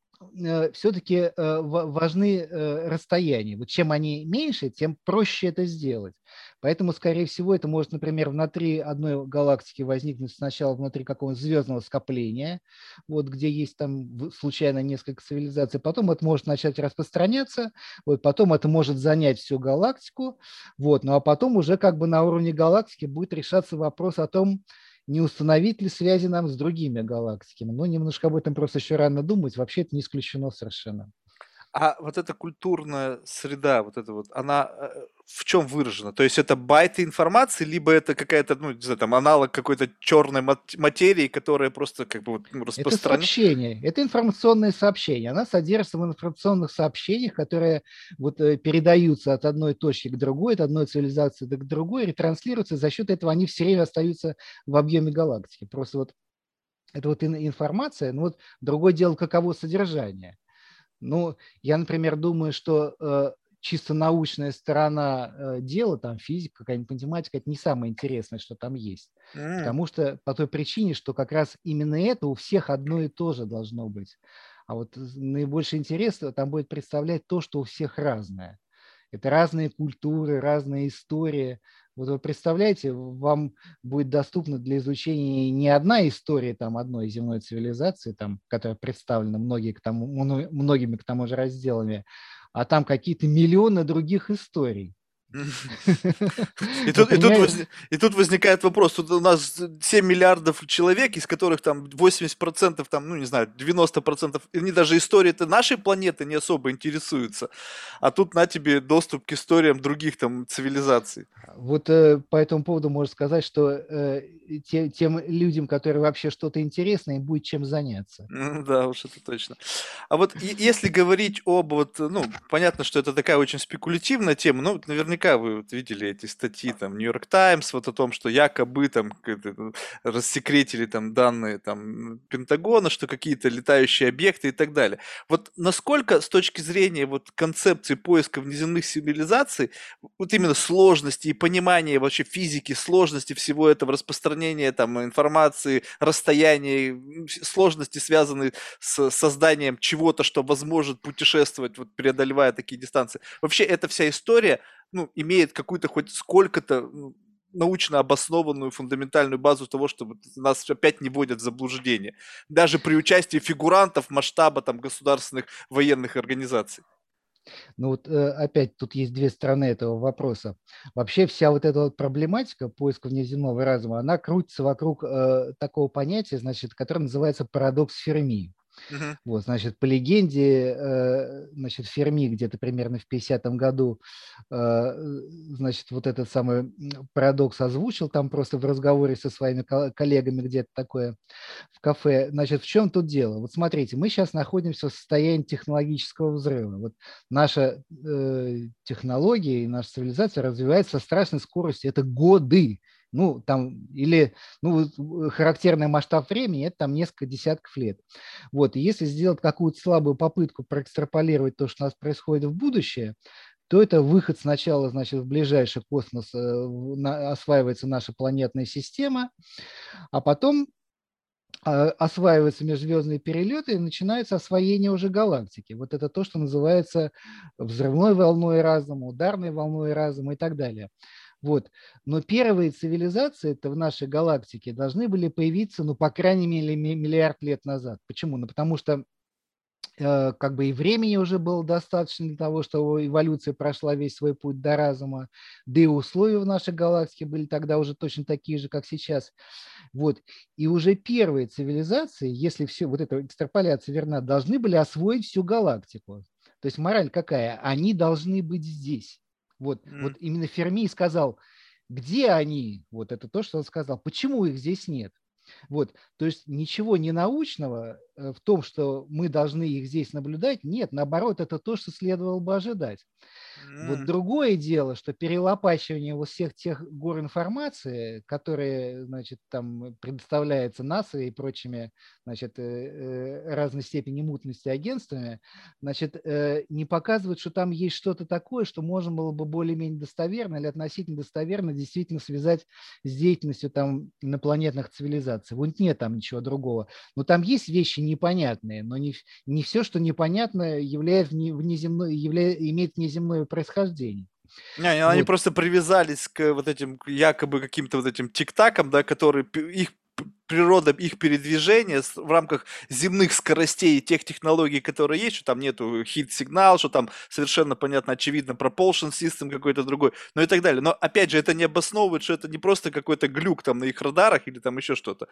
B: все-таки э, важны э, расстояния. Вот чем они меньше, тем проще это сделать. Поэтому, скорее всего, это может, например, внутри одной галактики возникнуть сначала внутри какого-нибудь звездного скопления, вот где есть там случайно несколько цивилизаций, потом это может начать распространяться, вот потом это может занять всю галактику, вот, ну а потом уже как бы на уровне галактики будет решаться вопрос о том, не установить ли связи нам с другими галактиками. Но немножко об этом просто еще рано думать. Вообще это не исключено совершенно.
A: А вот эта культурная среда, вот это вот, она э, в чем выражена? То есть это байты информации, либо это какая-то, ну, не знаю, там, аналог какой-то черной материи, которая просто как бы вот,
B: ну, распространена? Это сообщение, это информационное сообщение. Она содержится в информационных сообщениях, которые вот э, передаются от одной точки к другой, от одной цивилизации к другой, ретранслируются, за счет этого они все время остаются в объеме галактики. Просто вот это вот информация, ну вот другое дело, каково содержание. Ну, я, например, думаю, что э, чисто научная сторона э, дела, там физика, какая-нибудь математика, это не самое интересное, что там есть. Mm. Потому что по той причине, что как раз именно это у всех одно и то же должно быть. А вот наибольший интерес там будет представлять то, что у всех разное. Это разные культуры, разные истории. Вот вы представляете, вам будет доступна для изучения не одна история там, одной земной цивилизации, там, которая представлена многие к тому, многими к тому же разделами, а там какие-то миллионы других историй.
A: И тут, и, тут воз, и тут возникает вопрос, тут у нас 7 миллиардов человек, из которых там 80%, там, ну не знаю, 90%, они даже истории-то нашей планеты не особо интересуются, а тут на тебе доступ к историям других там цивилизаций.
B: Вот э, по этому поводу можно сказать, что э, те, тем людям, которые вообще что-то интересное, им будет чем заняться.
A: да, уж это точно. А вот если говорить об, вот, ну, понятно, что это такая очень спекулятивная тема, но наверняка наверняка вы вот видели эти статьи, там, Нью-Йорк Таймс, вот о том, что якобы там ну, рассекретили там данные там Пентагона, что какие-то летающие объекты и так далее. Вот насколько с точки зрения вот концепции поиска внеземных цивилизаций, вот именно сложности и понимания вообще физики, сложности всего этого распространения там информации, расстояния, сложности, связанные с созданием чего-то, что возможно путешествовать, вот преодолевая такие дистанции. Вообще эта вся история, ну, имеет какую-то хоть сколько-то ну, научно обоснованную фундаментальную базу того, что нас опять не вводят в заблуждение. Даже при участии фигурантов масштаба там, государственных военных организаций.
B: Ну вот э, опять тут есть две стороны этого вопроса. Вообще вся вот эта вот проблематика поиска внеземного разума, она крутится вокруг э, такого понятия, значит, которое называется парадокс Ферми. Uh-huh. Вот, значит, по легенде, э, значит, Ферми где-то примерно в 50-м году, э, значит, вот этот самый парадокс озвучил там просто в разговоре со своими коллегами где-то такое в кафе. Значит, в чем тут дело? Вот смотрите, мы сейчас находимся в состоянии технологического взрыва. Вот наша э, технология и наша цивилизация развивается со страшной скоростью. Это годы ну, там, или, ну, э, характерный масштаб времени – это там несколько десятков лет. Вот, и если сделать какую-то слабую попытку проэкстраполировать то, что у нас происходит в будущее, то это выход сначала, значит, в ближайший космос э, осваивается наша планетная система, а потом а, осваиваются межзвездные перелеты и начинается освоение уже галактики. Вот это то, что называется взрывной волной разума, ударной волной разума и так далее. Вот. Но первые цивилизации это в нашей галактике должны были появиться, ну, по крайней мере, миллиард лет назад. Почему? Ну, потому что Э, как бы и времени уже было достаточно для того, чтобы эволюция прошла весь свой путь до разума, да и условия в нашей галактике были тогда уже точно такие же, как сейчас. Вот. И уже первые цивилизации, если все, вот эта экстраполяция верна, должны были освоить всю галактику. То есть мораль какая? Они должны быть здесь. Вот, mm. вот именно Ферми сказал, где они? Вот это то, что он сказал. Почему их здесь нет? Вот, то есть ничего не научного э, в том, что мы должны их здесь наблюдать, нет, наоборот, это то, что следовало бы ожидать. Mm. Вот другое дело, что перелопачивание вот всех тех гор информации, которые, значит, там предоставляется НАСА и прочими, значит, э, э, разной степени мутности агентствами, значит, не показывают, что там есть что-то такое, что можно было бы более-менее достоверно или относительно достоверно действительно связать с деятельностью там инопланетных цивилизаций. Вот нет там ничего другого. Но там есть вещи непонятные, но не, не все, что непонятно, является внеземной, является, имеет внеземное происхождения.
A: Не, вот. они просто привязались к вот этим якобы каким-то вот этим тиктакам, да, которые их природа их передвижения в рамках земных скоростей и тех технологий, которые есть, что там нету хит-сигнал, что там совершенно понятно, очевидно, propulsion system какой-то другой, ну и так далее. Но опять же, это не обосновывает, что это не просто какой-то глюк там на их радарах или там еще что-то.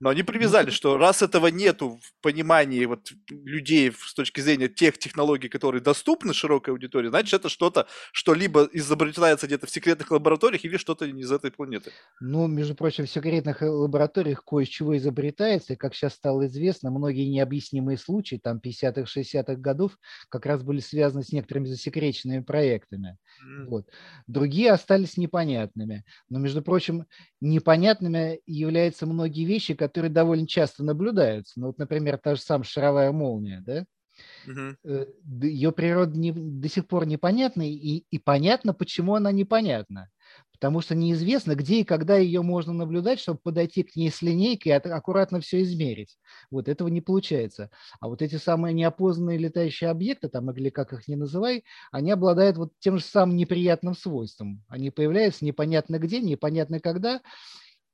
A: Но они привязали, ну, что раз этого нету в понимании вот людей с точки зрения тех технологий, которые доступны широкой аудитории, значит, это что-то, что либо изобретается где-то в секретных лабораториях, или что-то не из этой планеты.
B: Ну, между прочим, в секретных лабораториях кое-чего изобретается, и, как сейчас стало известно, многие необъяснимые случаи, там, 50-х, 60-х годов, как раз были связаны с некоторыми засекреченными проектами. Mm. Вот. Другие остались непонятными. Но, между прочим, непонятными являются многие вещи, которые довольно часто наблюдаются. Ну, вот, например, та же самая шаровая молния, да? Угу. Ее природа не, до сих пор непонятна, и, и понятно, почему она непонятна. Потому что неизвестно, где и когда ее можно наблюдать, чтобы подойти к ней с линейкой и аккуратно все измерить. Вот этого не получается. А вот эти самые неопознанные летающие объекты, там, или как их ни называй, они обладают вот тем же самым неприятным свойством. Они появляются непонятно где, непонятно когда,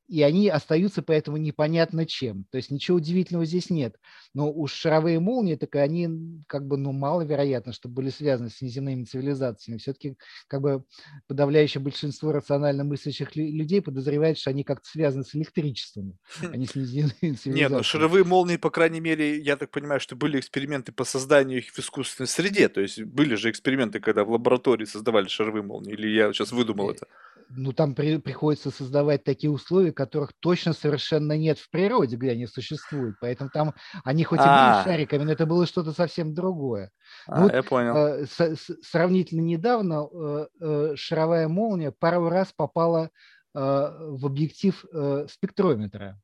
B: и они остаются поэтому непонятно чем. То есть ничего удивительного здесь нет. Но уж шаровые молнии, так они как бы, ну, маловероятно, что были связаны с неземными цивилизациями. Все-таки как бы подавляющее большинство рационально мыслящих людей подозревает, что они как-то связаны с электричеством, а не с неземными цивилизациями. Нет,
A: ну шаровые молнии, по крайней мере, я так понимаю, что были эксперименты по созданию их в искусственной среде. То есть были же эксперименты, когда в лаборатории создавали шаровые молнии. Или я сейчас выдумал это?
B: Ну, там при, приходится создавать такие условия, которых точно совершенно нет в природе, где они существуют. Поэтому там они хоть и были а. шариками, но это было что-то совсем другое.
A: А, вот, я понял.
B: Э, с, с, сравнительно недавно э, э, шаровая молния пару раз попала э, в объектив э, спектрометра.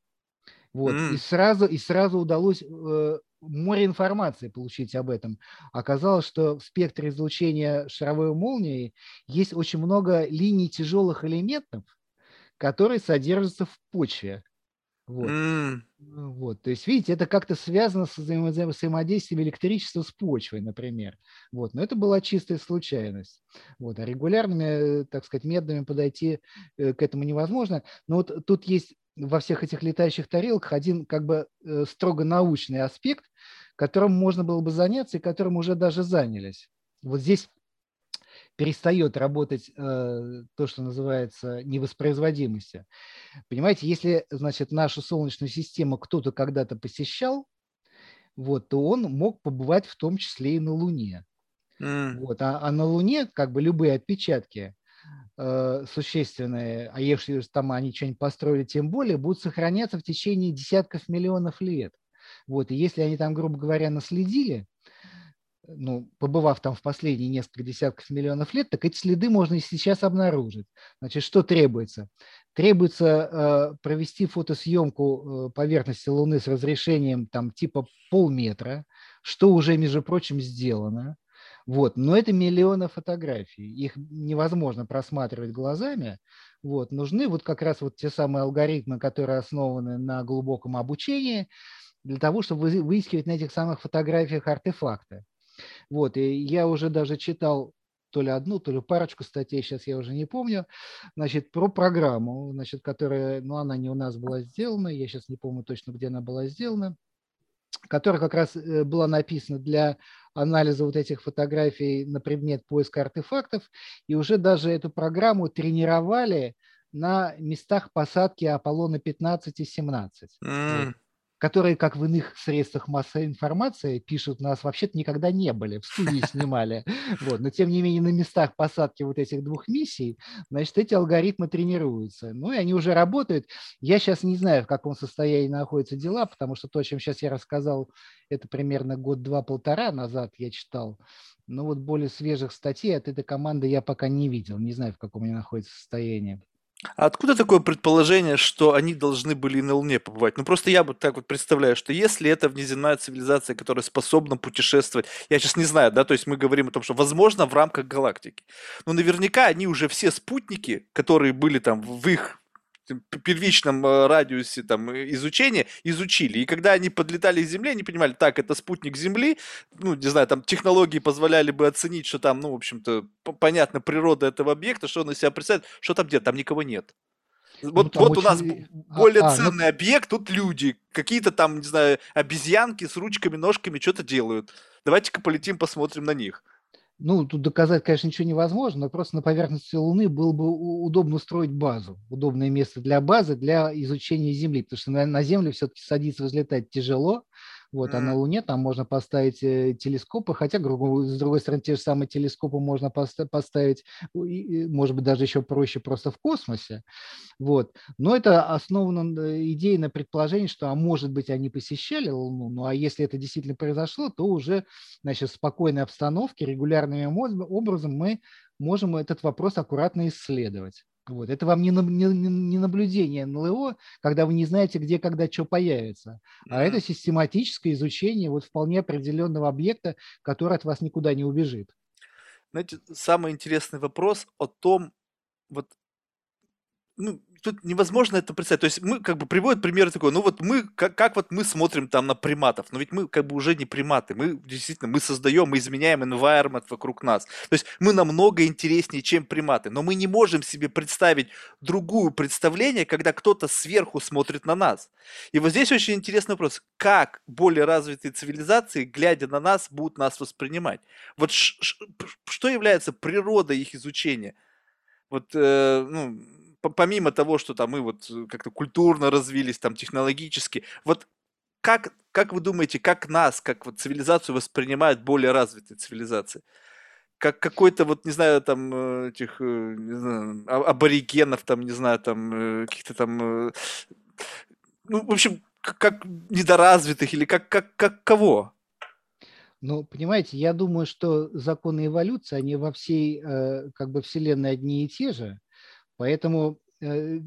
B: Вот, mm. и, сразу, и сразу удалось э, море информации получить об этом. Оказалось, что в спектре излучения шаровой молнии есть очень много линий тяжелых элементов, которые содержатся в почве. Вот. Mm. вот. То есть, видите, это как-то связано с взаимодействием электричества с почвой, например. Вот. Но это была чистая случайность. Вот. А регулярными, так сказать, методами подойти э, к этому невозможно. Но вот тут есть во всех этих летающих тарелках один как бы э, строго научный аспект, которым можно было бы заняться и которым уже даже занялись. Вот здесь перестает работать э, то, что называется невоспроизводимостью. Понимаете, если, значит, нашу Солнечную систему кто-то когда-то посещал, вот, то он мог побывать в том числе и на Луне. Mm. Вот, а, а на Луне как бы любые отпечатки, э, существенные, а если там они что-нибудь построили, тем более, будут сохраняться в течение десятков миллионов лет. Вот, и если они там, грубо говоря, наследили, ну, побывав там в последние несколько десятков миллионов лет, так эти следы можно и сейчас обнаружить. Значит, что требуется? Требуется э, провести фотосъемку э, поверхности Луны с разрешением там типа полметра, что уже, между прочим, сделано. Вот. Но это миллионы фотографий. Их невозможно просматривать глазами. Вот. Нужны вот как раз вот те самые алгоритмы, которые основаны на глубоком обучении, для того, чтобы выискивать на этих самых фотографиях артефакты. Вот. И я уже даже читал то ли одну, то ли парочку статей, сейчас я уже не помню, значит, про программу, значит, которая, ну, она не у нас была сделана, я сейчас не помню точно, где она была сделана, которая как раз э, была написана для анализа вот этих фотографий на предмет поиска артефактов, и уже даже эту программу тренировали на местах посадки Аполлона 15 и 17. Mm которые, как в иных средствах массовой информации, пишут, нас вообще-то никогда не были, в студии снимали. Вот. Но, тем не менее, на местах посадки вот этих двух миссий, значит, эти алгоритмы тренируются. Ну, и они уже работают. Я сейчас не знаю, в каком состоянии находятся дела, потому что то, о чем сейчас я рассказал, это примерно год-два-полтора назад я читал. Но вот более свежих статей от этой команды я пока не видел. Не знаю, в каком они находятся состоянии.
A: А откуда такое предположение, что они должны были на Луне побывать? Ну, просто я вот так вот представляю, что если это внеземная цивилизация, которая способна путешествовать, я сейчас не знаю, да, то есть мы говорим о том, что возможно в рамках галактики. Но наверняка они уже все спутники, которые были там в их первичном э, радиусе там, э, изучения изучили. И когда они подлетали к Земле, они понимали, так, это спутник Земли, ну, не знаю, там технологии позволяли бы оценить, что там, ну, в общем-то, понятно, природа этого объекта, что он из себя представляет, что там где-то, там никого нет. Вот, ну, вот очень... у нас а, более а, ценный ну... объект, тут люди, какие-то там, не знаю, обезьянки с ручками, ножками что-то делают. Давайте-ка полетим, посмотрим на них.
B: Ну, тут доказать, конечно, ничего невозможно, но просто на поверхности Луны было бы удобно устроить базу, удобное место для базы, для изучения Земли, потому что на, на Землю все-таки садиться, взлетать тяжело, вот, mm. а на Луне там можно поставить э, телескопы, хотя, с другой стороны, те же самые телескопы можно поставить, может быть, даже еще проще просто в космосе. Вот. Но это основано идеей на предположении, что, а может быть, они посещали Луну, ну а если это действительно произошло, то уже значит, в спокойной обстановке, регулярным образом мы можем этот вопрос аккуратно исследовать. Вот. Это вам не, не, не наблюдение НЛО, когда вы не знаете, где, когда, что появится, а это систематическое изучение вот вполне определенного объекта, который от вас никуда не убежит.
A: Знаете, самый интересный вопрос о том, вот, ну, тут невозможно это представить. То есть мы как бы приводят пример такой, ну вот мы, как, как вот мы смотрим там на приматов, но ведь мы как бы уже не приматы, мы действительно, мы создаем, мы изменяем environment вокруг нас. То есть мы намного интереснее, чем приматы, но мы не можем себе представить другую представление, когда кто-то сверху смотрит на нас. И вот здесь очень интересный вопрос, как более развитые цивилизации, глядя на нас, будут нас воспринимать? Вот что является природой их изучения? Вот, э, ну, помимо того, что там мы вот э, как-то культурно развились, там технологически, вот как, как вы думаете, как нас, как вот цивилизацию воспринимают более развитые цивилизации? Как какой-то вот, не знаю, там э, этих, э, не знаю, а, аборигенов, там, не знаю, там каких-то там, ну, в общем, как недоразвитых или как, как, как кого?
B: Ну, понимаете, я думаю, что законы эволюции, они во всей как бы вселенной одни и те же. Поэтому э,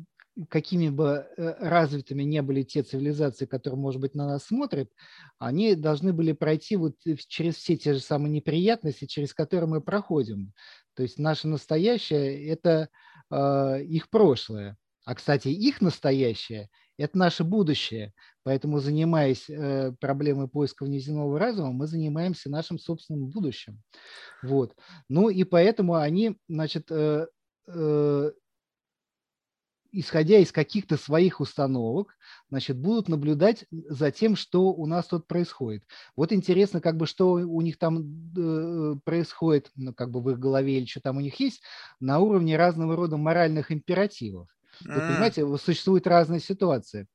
B: какими бы э, развитыми не были те цивилизации, которые, может быть, на нас смотрят, они должны были пройти вот через все те же самые неприятности, через которые мы проходим. То есть наше настоящее – это э, их прошлое. А, кстати, их настоящее – это наше будущее. Поэтому, занимаясь э, проблемой поиска внеземного разума, мы занимаемся нашим собственным будущим. Вот. Ну и поэтому они, значит, э, э, исходя из каких-то своих установок, значит, будут наблюдать за тем, что у нас тут происходит. Вот интересно, как бы, что у них там э, происходит, ну, как бы в их голове или что там у них есть, на уровне разного рода моральных императивов. Вы понимаете, существуют разные ситуации.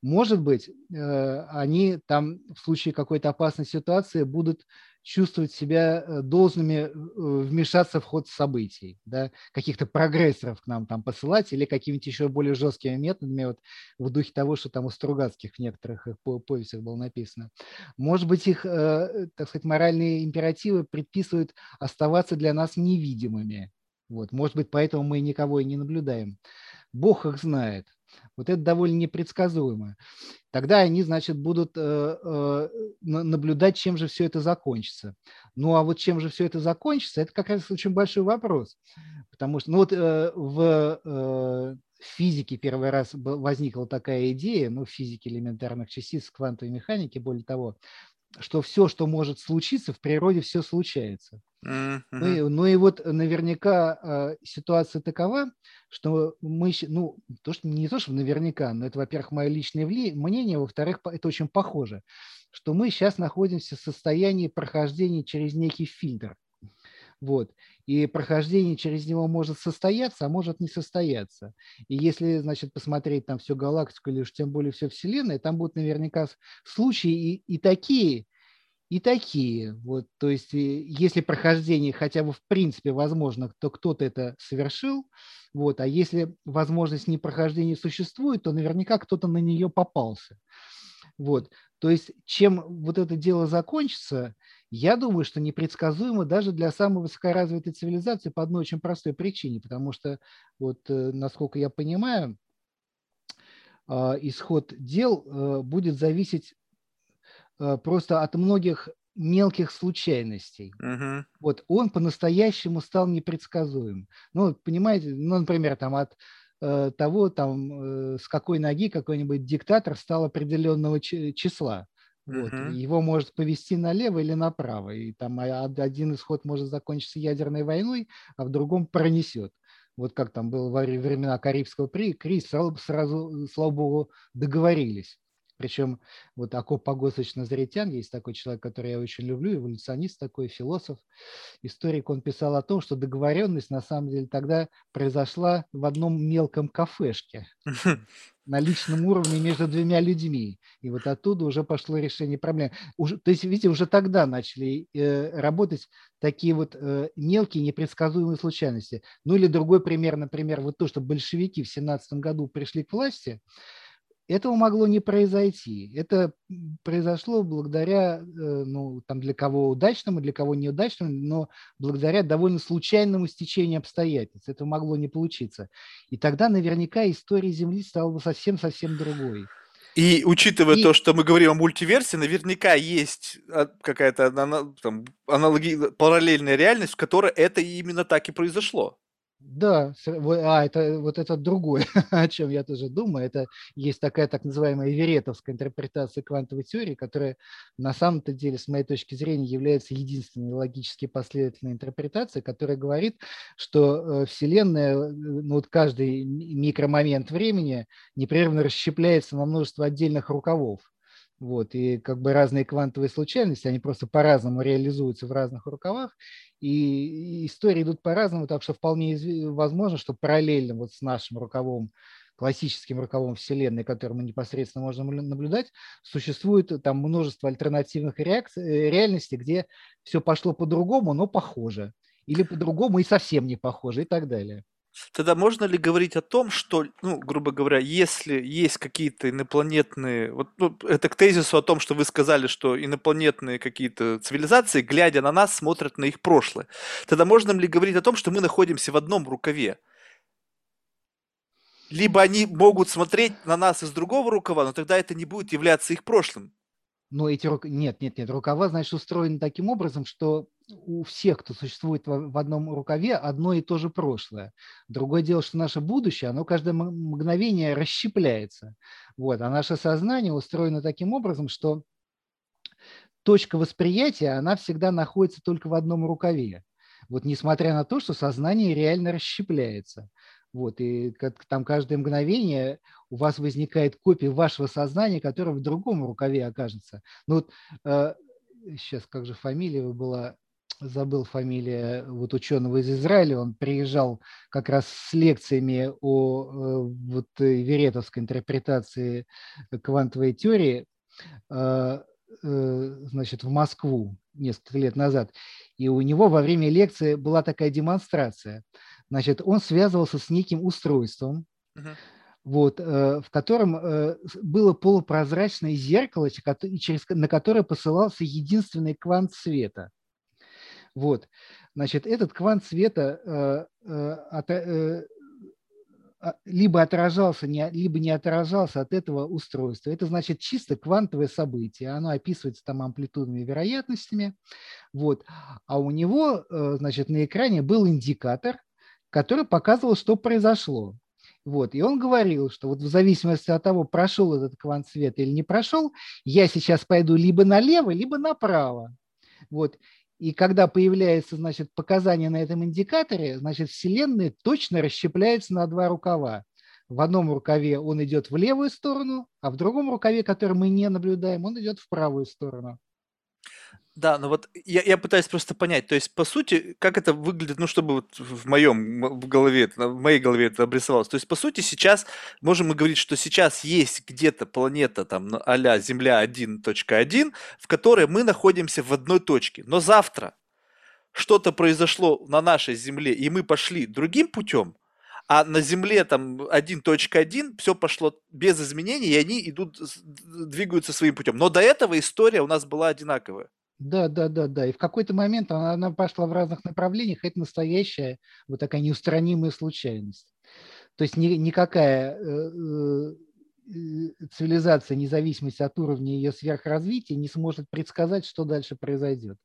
B: Может быть, э, они там в случае какой-то опасной ситуации будут чувствовать себя э, должными э, вмешаться в ход событий, да, каких-то прогрессоров к нам там посылать или какими-то еще более жесткими методами, вот в духе того, что там у Стругацких в некоторых их повестях было написано. Может быть, их, так сказать, моральные императивы предписывают оставаться для нас невидимыми. Вот. Может быть, поэтому мы никого и не наблюдаем. Бог их знает. Вот это довольно непредсказуемо. Тогда они, значит, будут э, э, наблюдать, чем же все это закончится. Ну а вот чем же все это закончится, это как раз очень большой вопрос. Потому что ну, вот э, в физике первый раз возникла такая идея, ну, в физике элементарных частиц, квантовой механики, более того, что все, что может случиться, в природе все случается. Mm-hmm. Ну, и, ну и вот наверняка э, ситуация такова, что мы, ну, то, что, не то, что наверняка, но это, во-первых, мое личное мнение, во-вторых, это очень похоже, что мы сейчас находимся в состоянии прохождения через некий фильтр. Вот. И прохождение через него может состояться, а может не состояться. И если, значит, посмотреть там всю галактику или уж тем более всю Вселенную, там будут наверняка случаи и, и такие, и такие. Вот, то есть если прохождение хотя бы в принципе возможно, то кто-то это совершил. Вот, а если возможность непрохождения существует, то наверняка кто-то на нее попался. Вот. То есть чем вот это дело закончится, я думаю, что непредсказуемо даже для самой высокоразвитой цивилизации по одной очень простой причине, потому что, вот, э, насколько я понимаю, а, исход дел э, будет зависеть э, просто от многих мелких случайностей. Uh-huh. Вот он по-настоящему стал непредсказуем. Ну, понимаете, ну, например, там от того, там, с какой ноги какой-нибудь диктатор стал определенного числа. Вот. Uh-huh. Его может повести налево или направо. И там один исход может закончиться ядерной войной, а в другом пронесет. Вот как там было во времена Карибского кризиса, сразу, сразу, слава богу, договорились. Причем вот Акоп Погосович Назаритян, есть такой человек, который я очень люблю, эволюционист такой, философ, историк, он писал о том, что договоренность на самом деле тогда произошла в одном мелком кафешке на личном уровне между двумя людьми. И вот оттуда уже пошло решение проблем. Уже, то есть, видите, уже тогда начали э, работать такие вот э, мелкие непредсказуемые случайности. Ну или другой пример, например, вот то, что большевики в 17 году пришли к власти, этого могло не произойти. Это произошло благодаря, э, ну, там для кого удачному, для кого неудачному, но благодаря довольно случайному стечению обстоятельств. Это могло не получиться. И тогда наверняка история Земли стала бы совсем-совсем другой.
A: И учитывая и... то, что мы говорим о мультиверсе, наверняка есть а, какая-то аналоги... параллельная реальность, в которой это именно так и произошло.
B: Да, а это вот это другое, о чем я тоже думаю. Это есть такая так называемая веретовская интерпретация квантовой теории, которая на самом-то деле, с моей точки зрения, является единственной логически последовательной интерпретацией, которая говорит, что э, Вселенная, э, ну вот каждый микромомент времени непрерывно расщепляется на множество отдельных рукавов. Вот, и как бы разные квантовые случайности, они просто по-разному реализуются в разных рукавах, и истории идут по-разному, так что вполне возможно, что параллельно вот с нашим рукавом, классическим рукавом Вселенной, который мы непосредственно можем наблюдать, существует там множество альтернативных реакций, э, реальностей, где все пошло по-другому, но похоже. Или по-другому и совсем не похоже и так далее.
A: Тогда можно ли говорить о том, что, ну, грубо говоря, если есть какие-то инопланетные, вот ну, это к тезису о том, что вы сказали, что инопланетные какие-то цивилизации, глядя на нас, смотрят на их прошлое. Тогда можно ли говорить о том, что мы находимся в одном рукаве? Либо они могут смотреть на нас из другого рукава, но тогда это не будет являться их прошлым
B: но эти рук... нет, нет, нет, рукава, значит, устроены таким образом, что у всех, кто существует в одном рукаве, одно и то же прошлое. Другое дело, что наше будущее, оно каждое мгновение расщепляется. Вот, а наше сознание устроено таким образом, что точка восприятия, она всегда находится только в одном рукаве. Вот несмотря на то, что сознание реально расщепляется. Вот, и как, там каждое мгновение у вас возникает копия вашего сознания, которая в другом рукаве окажется. Ну вот э, сейчас, как же фамилия была, забыл фамилия вот ученого из Израиля, он приезжал как раз с лекциями о э, вот веретовской интерпретации квантовой теории, э, э, значит, в Москву несколько лет назад. И у него во время лекции была такая демонстрация – Значит, он связывался с неким устройством, uh-huh. вот, э, в котором э, было полупрозрачное зеркало, через, на которое посылался единственный квант света. Вот. Значит, этот квант света э, от, а, либо отражался, либо не отражался от этого устройства. Это значит чисто квантовое событие. Оно описывается там амплитудными вероятностями. Вот. А у него, значит, на экране был индикатор, который показывал, что произошло. Вот. И он говорил, что вот в зависимости от того, прошел этот квант света или не прошел, я сейчас пойду либо налево, либо направо. Вот. И когда появляется, значит, показание на этом индикаторе, значит, Вселенная точно расщепляется на два рукава. В одном рукаве он идет в левую сторону, а в другом рукаве, который мы не наблюдаем, он идет в правую сторону.
A: Да, но вот я, я пытаюсь просто понять, то есть, по сути, как это выглядит, ну, чтобы вот в моем в голове, в моей голове это обрисовалось. То есть, по сути, сейчас можем мы говорить, что сейчас есть где-то планета, там, ну, а-ля Земля 1.1, в которой мы находимся в одной точке. Но завтра что-то произошло на нашей Земле, и мы пошли другим путем, а на Земле там 1.1 все пошло без изменений, и они идут, двигаются своим путем. Но до этого история у нас была одинаковая.
B: Да, да, да, да. И в какой-то момент она, она пошла в разных направлениях. Это настоящая вот такая неустранимая случайность. То есть ни, никакая э, э, цивилизация, независимость от уровня ее сверхразвития, не сможет предсказать, что дальше произойдет.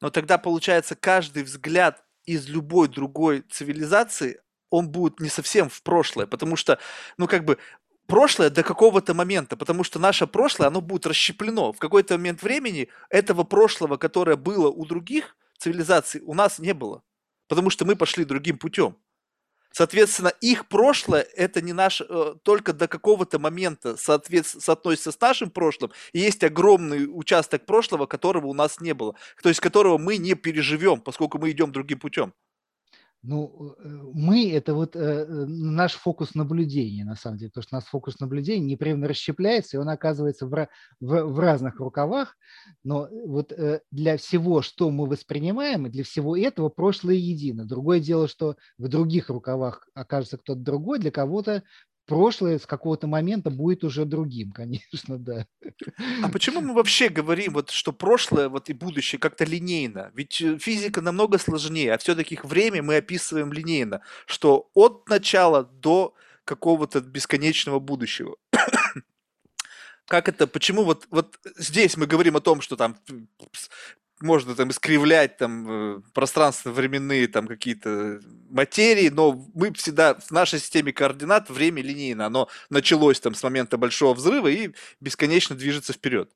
A: Но тогда получается каждый взгляд из любой другой цивилизации он будет не совсем в прошлое, потому что, ну, как бы, прошлое до какого-то момента, потому что наше прошлое, оно будет расщеплено. В какой-то момент времени этого прошлого, которое было у других цивилизаций, у нас не было, потому что мы пошли другим путем. Соответственно, их прошлое это не наш э, только до какого-то момента соответ, соотносится с нашим прошлым, и есть огромный участок прошлого, которого у нас не было, то есть которого мы не переживем, поскольку мы идем другим путем.
B: Ну, э, мы – это вот э, э, наш фокус наблюдения, на самом деле, потому что у нас фокус наблюдения непрерывно расщепляется, и он оказывается в, в, в разных рукавах, но вот для всего, что мы воспринимаем, и для всего этого прошлое едино. Другое дело, что в других рукавах окажется кто-то другой, для кого-то прошлое с какого-то момента будет уже другим, конечно, да.
A: А почему мы вообще говорим, вот, что прошлое вот, и будущее как-то линейно? Ведь э, физика намного сложнее, а все-таки время мы описываем линейно, что от начала до какого-то бесконечного будущего. как это, почему вот, вот здесь мы говорим о том, что там можно там искривлять там э, пространственно-временные там какие-то материи, но мы всегда в нашей системе координат время линейно, оно началось там с момента большого взрыва и бесконечно движется вперед.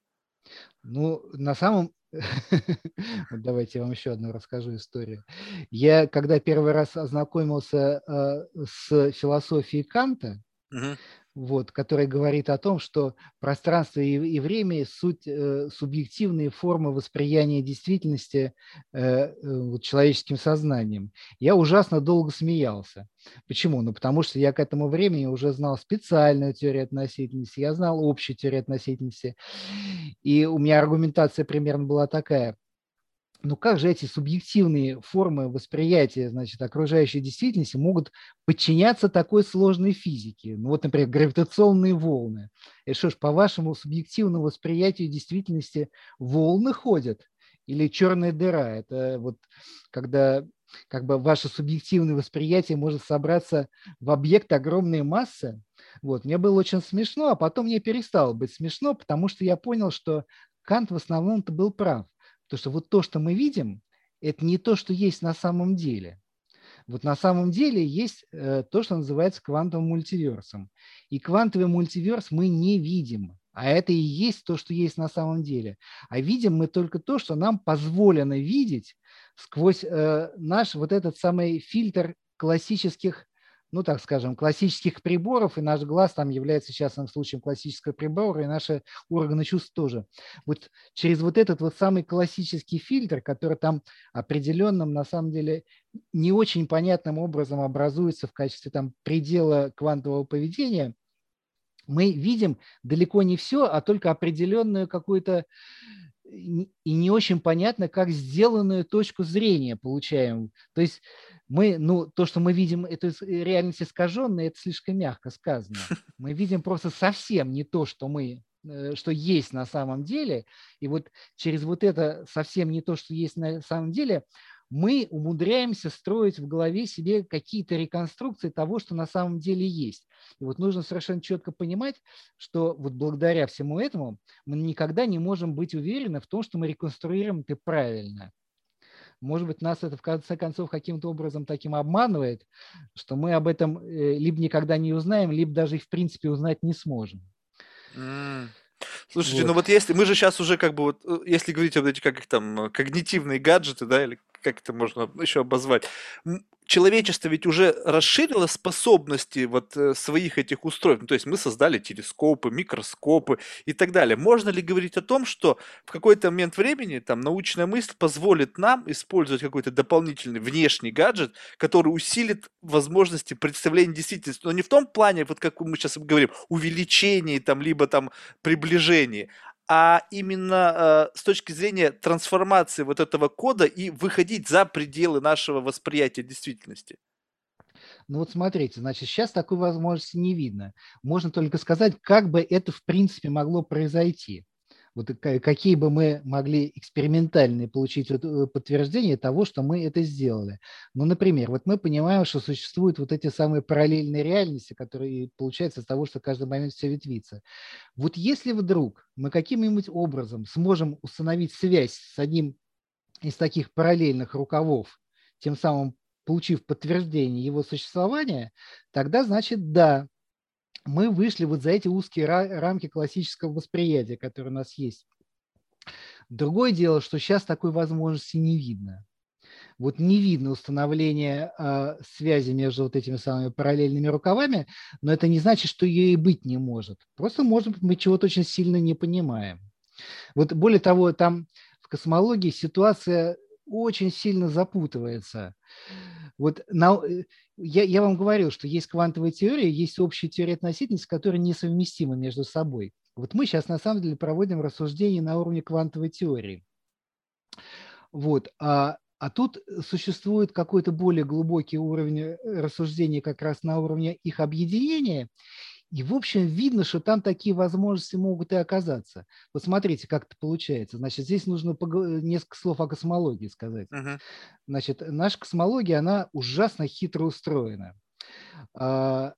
B: Ну, на самом... Давайте я вам еще одну расскажу историю. Я, когда первый раз ознакомился э, с философией Канта, угу вот, который говорит о том, что пространство и, и время – суть э, субъективные формы восприятия действительности э, э, вот, человеческим сознанием. Я ужасно долго смеялся. Почему? Ну, потому что я к этому времени уже знал специальную теорию относительности, я знал общую теорию относительности. И у меня аргументация примерно была такая – но как же эти субъективные формы восприятия значит, окружающей действительности могут подчиняться такой сложной физике? Ну вот, например, гравитационные волны. И что ж, по вашему субъективному восприятию действительности волны ходят? Или черная дыра? Это вот когда как бы ваше субъективное восприятие может собраться в объект огромной массы. Вот, мне было очень смешно, а потом мне перестало быть смешно, потому что я понял, что Кант в основном-то был прав. Потому что вот то, что мы видим, это не то, что есть на самом деле. Вот на самом деле есть э, то, что называется квантовым мультиверсом. И квантовый мультиверс мы не видим. А это и есть то, что есть на самом деле. А видим мы только то, что нам позволено видеть сквозь э, наш вот этот самый фильтр классических ну, так скажем, классических приборов, и наш глаз там является частным случаем классического прибора, и наши органы чувств тоже. Вот через вот этот вот самый классический фильтр, который там определенным, на самом деле, не очень понятным образом образуется в качестве там предела квантового поведения, мы видим далеко не все, а только определенную какую-то и не очень понятно, как сделанную точку зрения получаем. То есть мы, ну, то, что мы видим, это реальность искаженная, это слишком мягко сказано. Мы видим просто совсем не то, что мы э, что есть на самом деле, и вот через вот это совсем не то, что есть на самом деле, мы умудряемся строить в голове себе какие-то реконструкции того, что на самом деле есть. И вот нужно совершенно четко понимать, что вот благодаря всему этому мы никогда не можем быть уверены в том, что мы реконструируем это правильно. Может быть, нас это в конце концов каким-то образом таким обманывает, что мы об этом э, либо никогда не узнаем, либо даже в принципе узнать не сможем.
A: Mm. Слушайте, ну вот. ну вот если мы же сейчас уже как бы вот, э, если говорить об этих как их там э, когнитивные гаджеты, да, или как это можно еще обозвать, человечество ведь уже расширило способности вот э, своих этих устройств. Ну, то есть мы создали телескопы, микроскопы и так далее. Можно ли говорить о том, что в какой-то момент времени там научная мысль позволит нам использовать какой-то дополнительный внешний гаджет, который усилит возможности представления действительности, но не в том плане, вот как мы сейчас говорим, увеличении там, либо там приближении, а именно э, с точки зрения трансформации вот этого кода и выходить за пределы нашего восприятия действительности.
B: Ну вот смотрите, значит, сейчас такой возможности не видно. Можно только сказать, как бы это в принципе могло произойти вот какие бы мы могли экспериментальные получить э, подтверждение того, что мы это сделали. Ну, например, вот мы понимаем, что существуют вот эти самые параллельные реальности, которые получаются из того, что каждый момент все ветвится. Вот если вдруг мы каким-нибудь образом сможем установить связь с одним из таких параллельных рукавов, тем самым получив подтверждение его существования, тогда значит да, мы вышли вот за эти узкие рамки классического восприятия, которые у нас есть. Другое дело, что сейчас такой возможности не видно. Вот не видно установления э, связи между вот этими самыми параллельными рукавами, но это не значит, что ее и быть не может. Просто, может быть, мы чего-то очень сильно не понимаем. Вот более того, там в космологии ситуация очень сильно запутывается. Вот на, э, я, я вам говорил, что есть квантовая теория, есть общая теория относительности, которые несовместимы между собой. Вот мы сейчас на самом деле проводим рассуждения на уровне квантовой теории. Вот. А, а тут существует какой-то более глубокий уровень э, рассуждения как раз на уровне их объединения. И, в общем, видно, что там такие возможности могут и оказаться. Вот смотрите, как это получается. Значит, здесь нужно несколько слов о космологии сказать. Uh-huh. Значит, наша космология, она ужасно хитро устроена. А,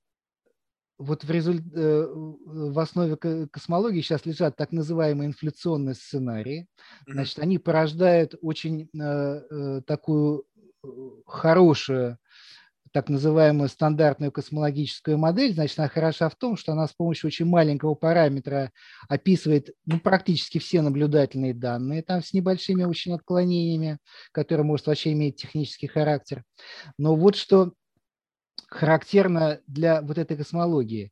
B: вот в, результ... Э, в основе космологии сейчас лежат так называемые инфляционные сценарии. Значит, они порождают очень э, э, такую хорошую так называемую стандартную космологическую модель, значит, она хороша в том, что она с помощью очень маленького параметра описывает ну, практически все наблюдательные данные, там с небольшими очень отклонениями, которые, может, вообще иметь технический характер. Но вот что характерно для вот этой космологии.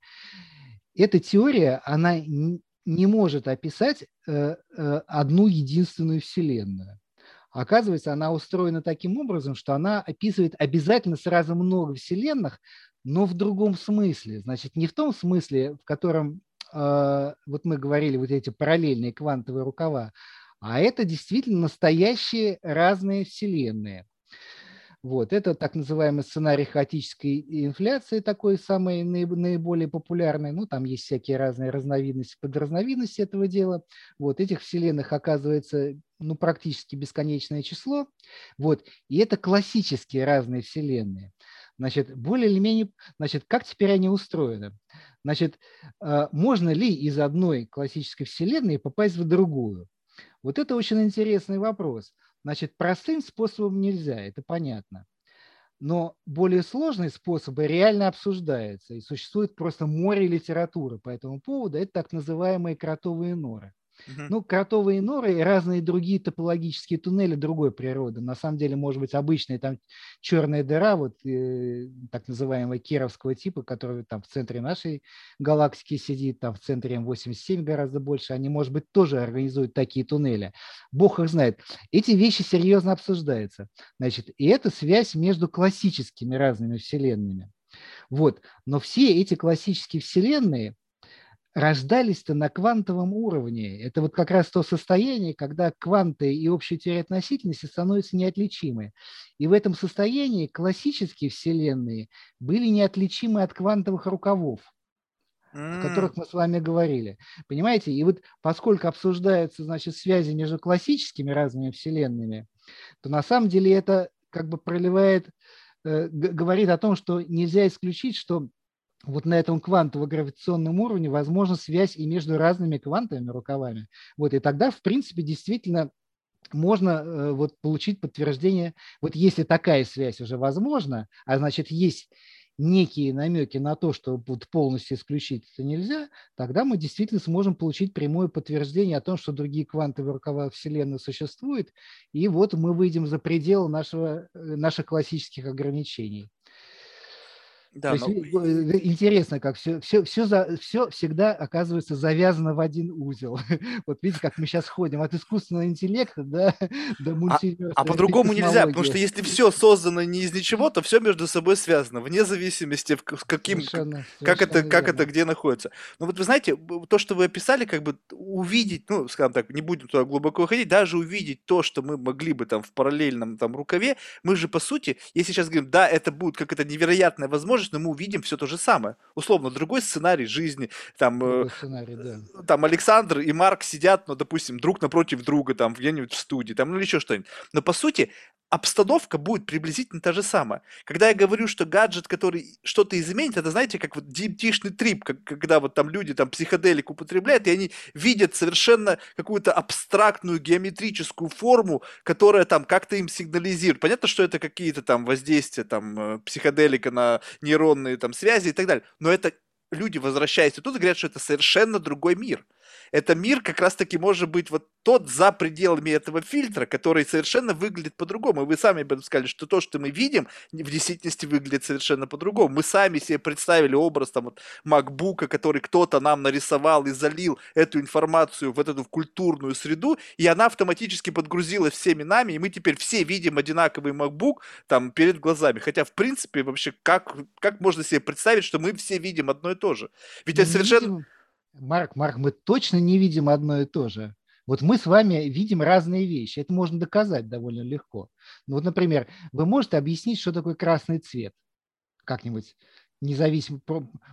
B: Эта теория, она не может описать э, э, одну единственную Вселенную. Оказывается, она устроена таким образом, что она описывает обязательно сразу много вселенных, но в другом смысле. Значит, не в том смысле, в котором э, вот мы говорили, вот эти параллельные квантовые рукава, а это действительно настоящие разные вселенные. Вот. Это так называемый сценарий хаотической инфляции, такой самый наиболее популярный. Ну, там есть всякие разные разновидности, подразновидности этого дела. Вот. Этих вселенных оказывается ну, практически бесконечное число. Вот. И это классические разные вселенные. Значит, более или менее, значит, как теперь они устроены? Значит, а, можно ли из одной классической вселенной попасть в другую? Вот это очень интересный вопрос. Значит, простым способом нельзя, это понятно. Но более сложные способы реально обсуждаются, и существует просто море литературы по этому поводу. Это так называемые кротовые норы. Ну, кротовые норы и разные другие топологические туннели другой природы. На самом деле, может быть, обычная там черная дыра, вот э, так называемого кировского типа, который там в центре нашей галактики сидит, там в центре М87 гораздо больше, они, может быть, тоже организуют такие туннели. Бог их знает. Эти вещи серьезно обсуждаются. Значит, и это связь между классическими разными вселенными. Вот. Но все эти классические вселенные, рождались-то на квантовом уровне. Это вот как раз то состояние, когда кванты и общая теория относительности становятся неотличимы. И в этом состоянии классические вселенные были неотличимы от квантовых рукавов о которых мы с вами говорили. Понимаете? И вот поскольку обсуждаются, значит, связи между классическими разными вселенными, то на самом деле это как бы проливает, э, говорит о том, что нельзя исключить, что вот на этом квантово-гравитационном уровне возможна связь и между разными квантовыми рукавами. Вот, и тогда, в принципе, действительно можно э, вот получить подтверждение, вот если такая связь уже возможна, а значит есть некие намеки на то, что вот полностью исключить это нельзя, тогда мы действительно сможем получить прямое подтверждение о том, что другие квантовые рукава Вселенной существуют, и вот мы выйдем за пределы нашего, э, наших классических ограничений. Да, То есть, э, интересно, как все, все, все, за, все всегда оказывается завязано в один узел. Вот видите, как мы сейчас ходим от искусственного интеллекта да, до
A: мультиверса. А, а по-другому нельзя, потому что если все создано не из ничего, то все между собой связано, вне зависимости, в каким, совершенно, как, совершенно это, как это где находится. Но вот вы знаете, то, что вы описали, как бы увидеть, ну, скажем так, не будем туда глубоко ходить, даже увидеть то, что мы могли бы там в параллельном там рукаве, мы же по сути, если сейчас говорим, да, это будет как это невероятная возможность, возможность, но мы увидим все то же самое. Условно, другой сценарий жизни. Там, э, сценарий, да. там Александр и Марк сидят, ну, допустим, друг напротив друга, там, где-нибудь в студии, там, ну, или еще что-нибудь. Но, по сути, обстановка будет приблизительно та же самая. Когда я говорю, что гаджет, который что-то изменит, это, знаете, как вот DMT-шный трип, как, когда вот там люди там психоделик употребляют, и они видят совершенно какую-то абстрактную геометрическую форму, которая там как-то им сигнализирует. Понятно, что это какие-то там воздействия там э, психоделика на нейронные там связи и так далее, но это люди, возвращаясь тут, говорят, что это совершенно другой мир – это мир как раз-таки может быть вот тот за пределами этого фильтра, который совершенно выглядит по-другому. И вы сами об этом сказали, что то, что мы видим, в действительности выглядит совершенно по-другому. Мы сами себе представили образ там вот MacBook, который кто-то нам нарисовал и залил эту информацию в эту в культурную среду, и она автоматически подгрузилась всеми нами, и мы теперь все видим одинаковый MacBook там перед глазами. Хотя, в принципе, вообще, как, как можно себе представить, что мы все видим одно и то же? Ведь это совершенно...
B: Марк, Марк, мы точно не видим одно и то же. Вот мы с вами видим разные вещи. Это можно доказать довольно легко. Ну, вот, например, вы можете объяснить, что такое красный цвет? Как-нибудь независимо,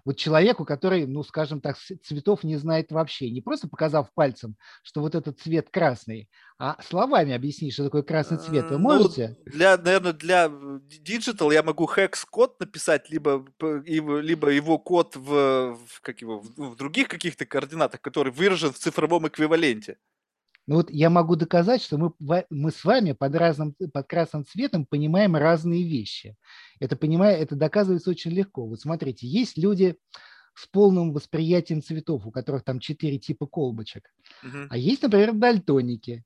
B: вот человеку, который, ну, скажем так, цветов не знает вообще, не просто показав пальцем, что вот этот цвет красный, а словами объяснить, что такое красный цвет, вы э, ну, можете?
A: Ну, для, наверное, для digital я могу хекс-код написать, либо, либо его код в, в, как его, в других каких-то координатах, который выражен в цифровом эквиваленте.
B: Ну вот я могу доказать, что мы, мы с вами под, разным, под красным цветом понимаем разные вещи. Это, понимая, это доказывается очень легко. Вот смотрите, есть люди с полным восприятием цветов, у которых там четыре типа колбочек. Угу. А есть, например, дальтоники.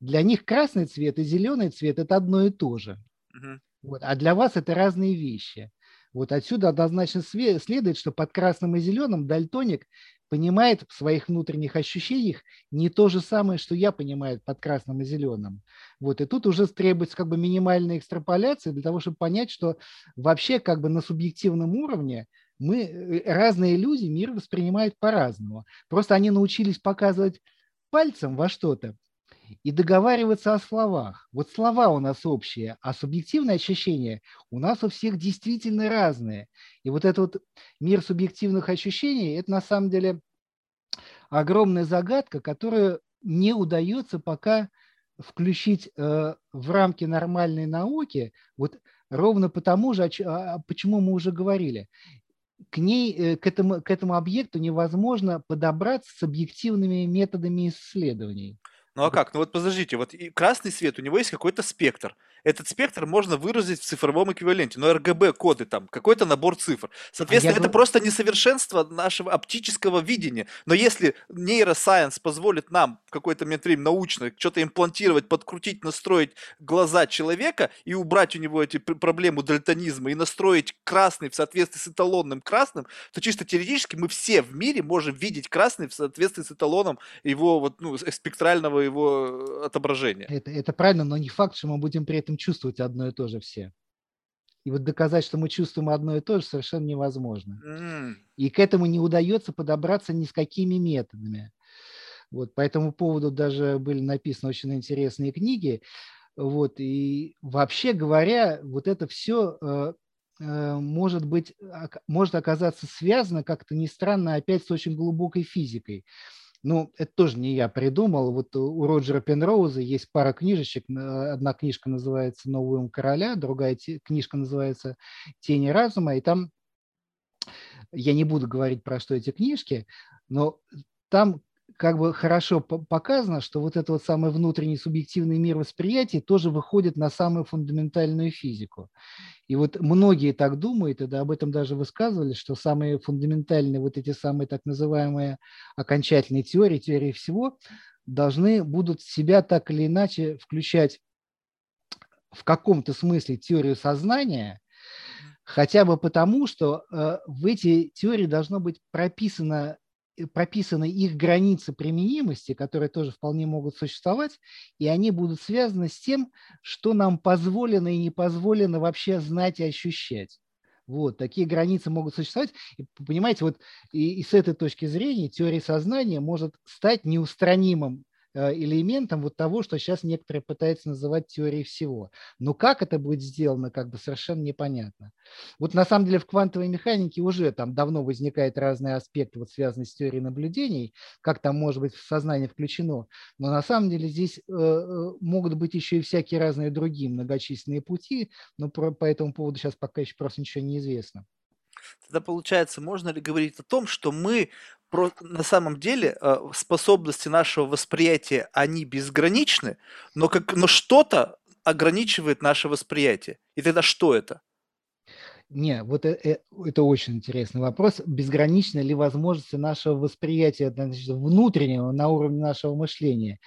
B: Для них красный цвет и зеленый цвет – это одно и то же. Угу. Вот. А для вас это разные вещи. Вот отсюда однозначно следует, что под красным и зеленым дальтоник понимает в своих внутренних ощущениях не то же самое, что я понимаю под красным и зеленым. Вот, и тут уже требуется как бы минимальная экстраполяция для того, чтобы понять, что вообще как бы на субъективном уровне мы, э, разные люди мир воспринимают по-разному. Просто они научились показывать пальцем во что-то, и договариваться о словах. Вот слова у нас общие, а субъективные ощущения у нас у всех действительно разные. И вот этот вот мир субъективных ощущений, это на самом деле огромная загадка, которую не удается пока включить э, в рамки нормальной науки, вот ровно потому же, почему мы уже говорили. К ней, э, к этому, к этому объекту невозможно подобраться с объективными методами исследований.
A: Ну а как? Ну вот подождите, вот и красный свет, у него есть какой-то спектр этот спектр можно выразить в цифровом эквиваленте. Но RGB-коды там, какой-то набор цифр. Соответственно, а это просто несовершенство нашего оптического видения. Но если нейросайенс позволит нам в какой-то момент времени научно что-то имплантировать, подкрутить, настроить глаза человека и убрать у него эти проблемы дальтонизма и настроить красный в соответствии с эталонным красным, то чисто теоретически мы все в мире можем видеть красный в соответствии с эталоном его вот, ну, спектрального его отображения.
B: Это, это правильно, но не факт, что мы будем при этом этом чувствовать одно и то же все. И вот доказать, что мы чувствуем одно и то же, совершенно невозможно. Mm. И к этому не удается подобраться ни с какими методами. Вот по этому поводу даже были написаны очень интересные книги. Вот, и вообще говоря, вот это все э, э, может быть, может оказаться связано как-то ни странно опять с очень глубокой физикой. Ну, это тоже не я придумал. Вот у Роджера Пенроуза есть пара книжечек. Одна книжка называется «Новый ум короля», другая книжка называется «Тени разума». И там, я не буду говорить про что эти книжки, но там как бы хорошо показано, что вот этот вот самый внутренний субъективный мир восприятия тоже выходит на самую фундаментальную физику. И вот многие так думают, и да, об этом даже высказывали, что самые фундаментальные вот эти самые так называемые окончательные теории, теории всего, должны будут себя так или иначе включать в каком-то смысле теорию сознания, хотя бы потому, что э, в эти теории должно быть прописано прописаны их границы применимости, которые тоже вполне могут существовать, и они будут связаны с тем, что нам позволено и не позволено вообще знать и ощущать. Вот, такие границы могут существовать. И, понимаете, вот и, и с этой точки зрения теория сознания может стать неустранимым элементом вот того, что сейчас некоторые пытаются называть теорией всего. Но как это будет сделано, как бы совершенно непонятно. Вот на самом деле в квантовой механике уже там давно возникают разные аспекты, вот связанные с теорией наблюдений, как там может быть в сознание включено. Но на самом деле здесь э, э могут быть еще и всякие разные другие многочисленные пути, но про, по этому поводу сейчас пока еще просто ничего не известно.
A: Тогда получается, можно ли говорить о том, что мы на самом деле э, способности нашего восприятия, они безграничны, но, как, но что-то ограничивает наше восприятие. И тогда что это?
B: Не, вот это, э, это очень интересный вопрос. Безграничны ли возможности нашего восприятия значит, внутреннего на уровне нашего мышления?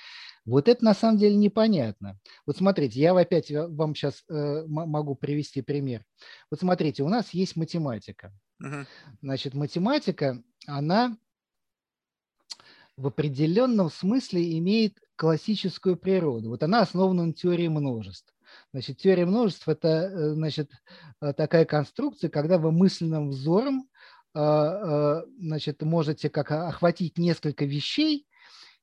B: Вот это на самом деле непонятно. Вот смотрите, я опять вам сейчас э, могу привести пример. Вот смотрите, у нас есть математика. Угу. Значит, математика, она в определенном смысле имеет классическую природу. Вот она основана на теории множеств. Значит, теория множеств – это э, значит, э, такая конструкция, когда вы мысленным взором э, значит, можете как охватить несколько вещей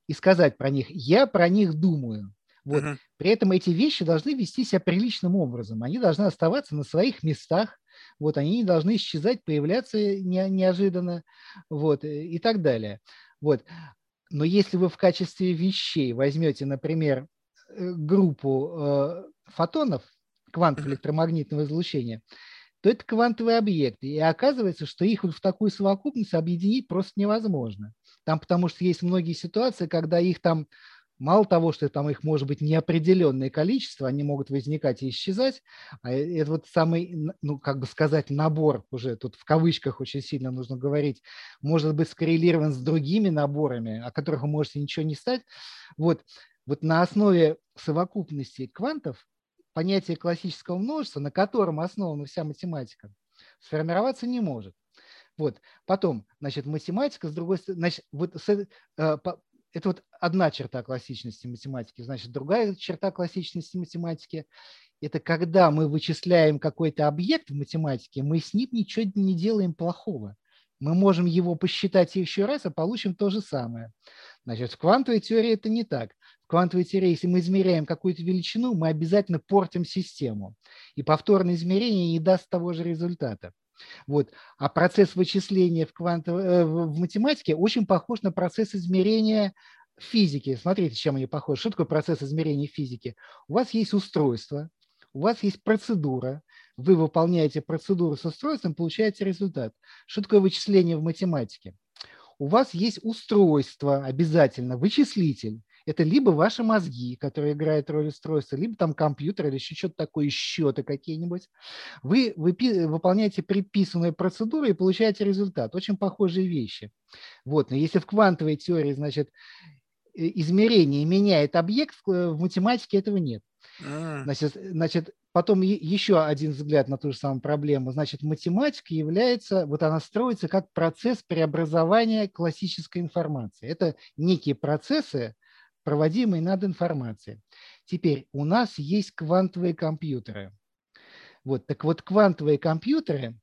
B: и сказать про них «я про них думаю». Вот. Uh-huh. При этом эти вещи должны вести себя приличным образом. Они должны оставаться на своих местах, вот, они не должны исчезать, появляться не, неожиданно вот, и так далее. Вот. Но если вы в качестве вещей возьмете, например, э, группу э, фотонов, квантов электромагнитного излучения, то это квантовые объекты. И оказывается, что их вот в такую совокупность объединить просто невозможно. Там потому что есть многие ситуации, когда их там Мало того, что там их может быть неопределенное количество, они могут возникать и исчезать, а это вот самый, ну, как бы сказать, набор уже, тут в кавычках очень сильно нужно говорить, может быть скоррелирован с другими наборами, о которых вы можете ничего не стать. Вот, вот на основе совокупности квантов понятие классического множества, на котором основана вся математика, сформироваться не может. Вот. Потом, значит, математика, с другой стороны, значит, вот с, э, это вот одна черта классичности математики. Значит, другая черта классичности математики – это когда мы вычисляем какой-то объект в математике, мы с ним ничего не делаем плохого. Мы можем его посчитать еще раз, а получим то же самое. Значит, в квантовой теории это не так. В квантовой теории, если мы измеряем какую-то величину, мы обязательно портим систему. И повторное измерение не даст того же результата. Вот. А процесс вычисления в, квантовой, э, в математике очень похож на процесс измерения физики. Смотрите, чем они похожи. Что такое процесс измерения физики? У вас есть устройство, у вас есть процедура, вы выполняете процедуру с устройством, получаете результат. Что такое вычисление в математике? У вас есть устройство обязательно, вычислитель это либо ваши мозги, которые играют роль устройства, либо там компьютер или еще что-то такое, счеты какие-нибудь. Вы, вы выполняете предписанную процедуру и получаете результат. Очень похожие вещи. Вот. Но если в квантовой теории, значит, измерение меняет объект, в математике этого нет. Значит, значит, потом еще один взгляд на ту же самую проблему. Значит, математика является, вот она строится как процесс преобразования классической информации. Это некие процессы, проводимой над информацией. Теперь у нас есть квантовые компьютеры. Вот, так вот, квантовые компьютеры,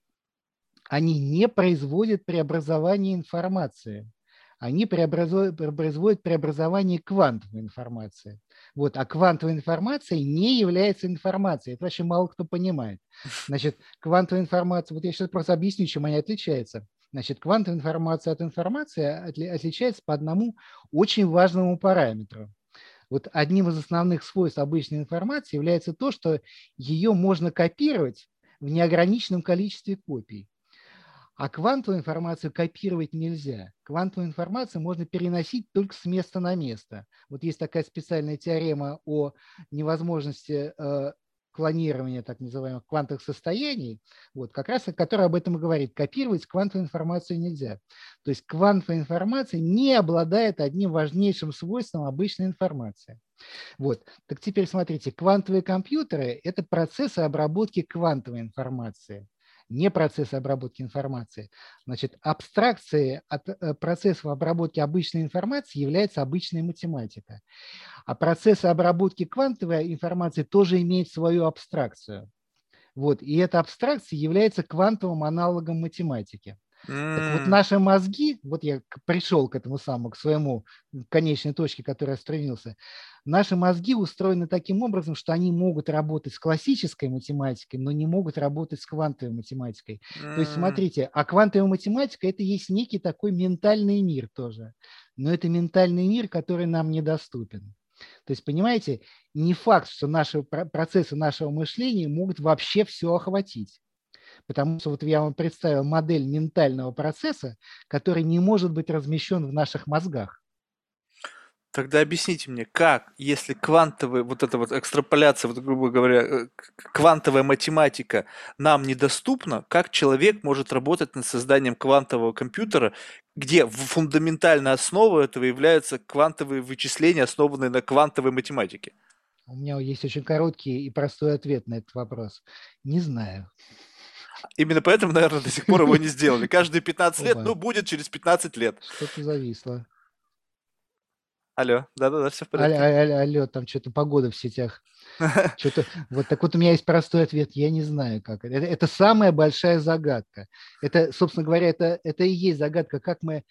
B: они не производят преобразование информации. Они производят преобразование квантовой информации. Вот, а квантовая информация не является информацией. Это вообще мало кто понимает. Значит, квантовая информация, вот я сейчас просто объясню, чем они отличаются. Значит, квантовая информация от информации отличается по одному очень важному параметру. Вот одним из основных свойств обычной информации является то, что ее можно копировать в неограниченном количестве копий. А квантовую информацию копировать нельзя. Квантовую информацию можно переносить только с места на место. Вот есть такая специальная теорема о невозможности э, клонирования так называемых квантовых состояний, вот, как раз которая об этом и говорит. Копировать квантовую информацию нельзя. То есть квантовая информация не обладает одним важнейшим свойством обычной информации. Вот. Так теперь смотрите, квантовые компьютеры – это процессы обработки квантовой информации не процессы обработки информации. Значит, абстракцией от э, процессов обработки обычной информации является обычная математика. А процессы обработки квантовой информации тоже имеют свою абстракцию. Вот, и эта абстракция является квантовым аналогом математики. Так вот наши мозги, вот я пришел к этому самому, к своему конечной точке, которой я стремился, наши мозги устроены таким образом, что они могут работать с классической математикой, но не могут работать с квантовой математикой. То есть смотрите, а квантовая математика – это есть некий такой ментальный мир тоже, но это ментальный мир, который нам недоступен. То есть, понимаете, не факт, что наши процессы нашего мышления могут вообще все охватить. Потому что вот я вам представил модель ментального процесса, который не может быть размещен в наших мозгах.
A: Тогда объясните мне, как, если квантовая, вот эта вот экстраполяция, вот, грубо говоря, э, квантовая математика нам недоступна, как человек может работать над созданием квантового компьютера, где фундаментальная основа этого являются квантовые вычисления, основанные на квантовой математике?
B: У меня есть очень короткий и простой ответ на этот вопрос. Не знаю.
A: Именно поэтому, наверное, до сих пор его не сделали. Каждые 15 лет, ну, будет через 15 лет.
B: Что-то зависло.
A: Алло, да-да-да, все в
B: порядке. Алло, алло, алло там что-то погода в сетях. Что-то, вот так вот у меня есть простой ответ, я не знаю как. Это, это самая большая загадка. Это, собственно говоря, это, это и есть загадка, как мы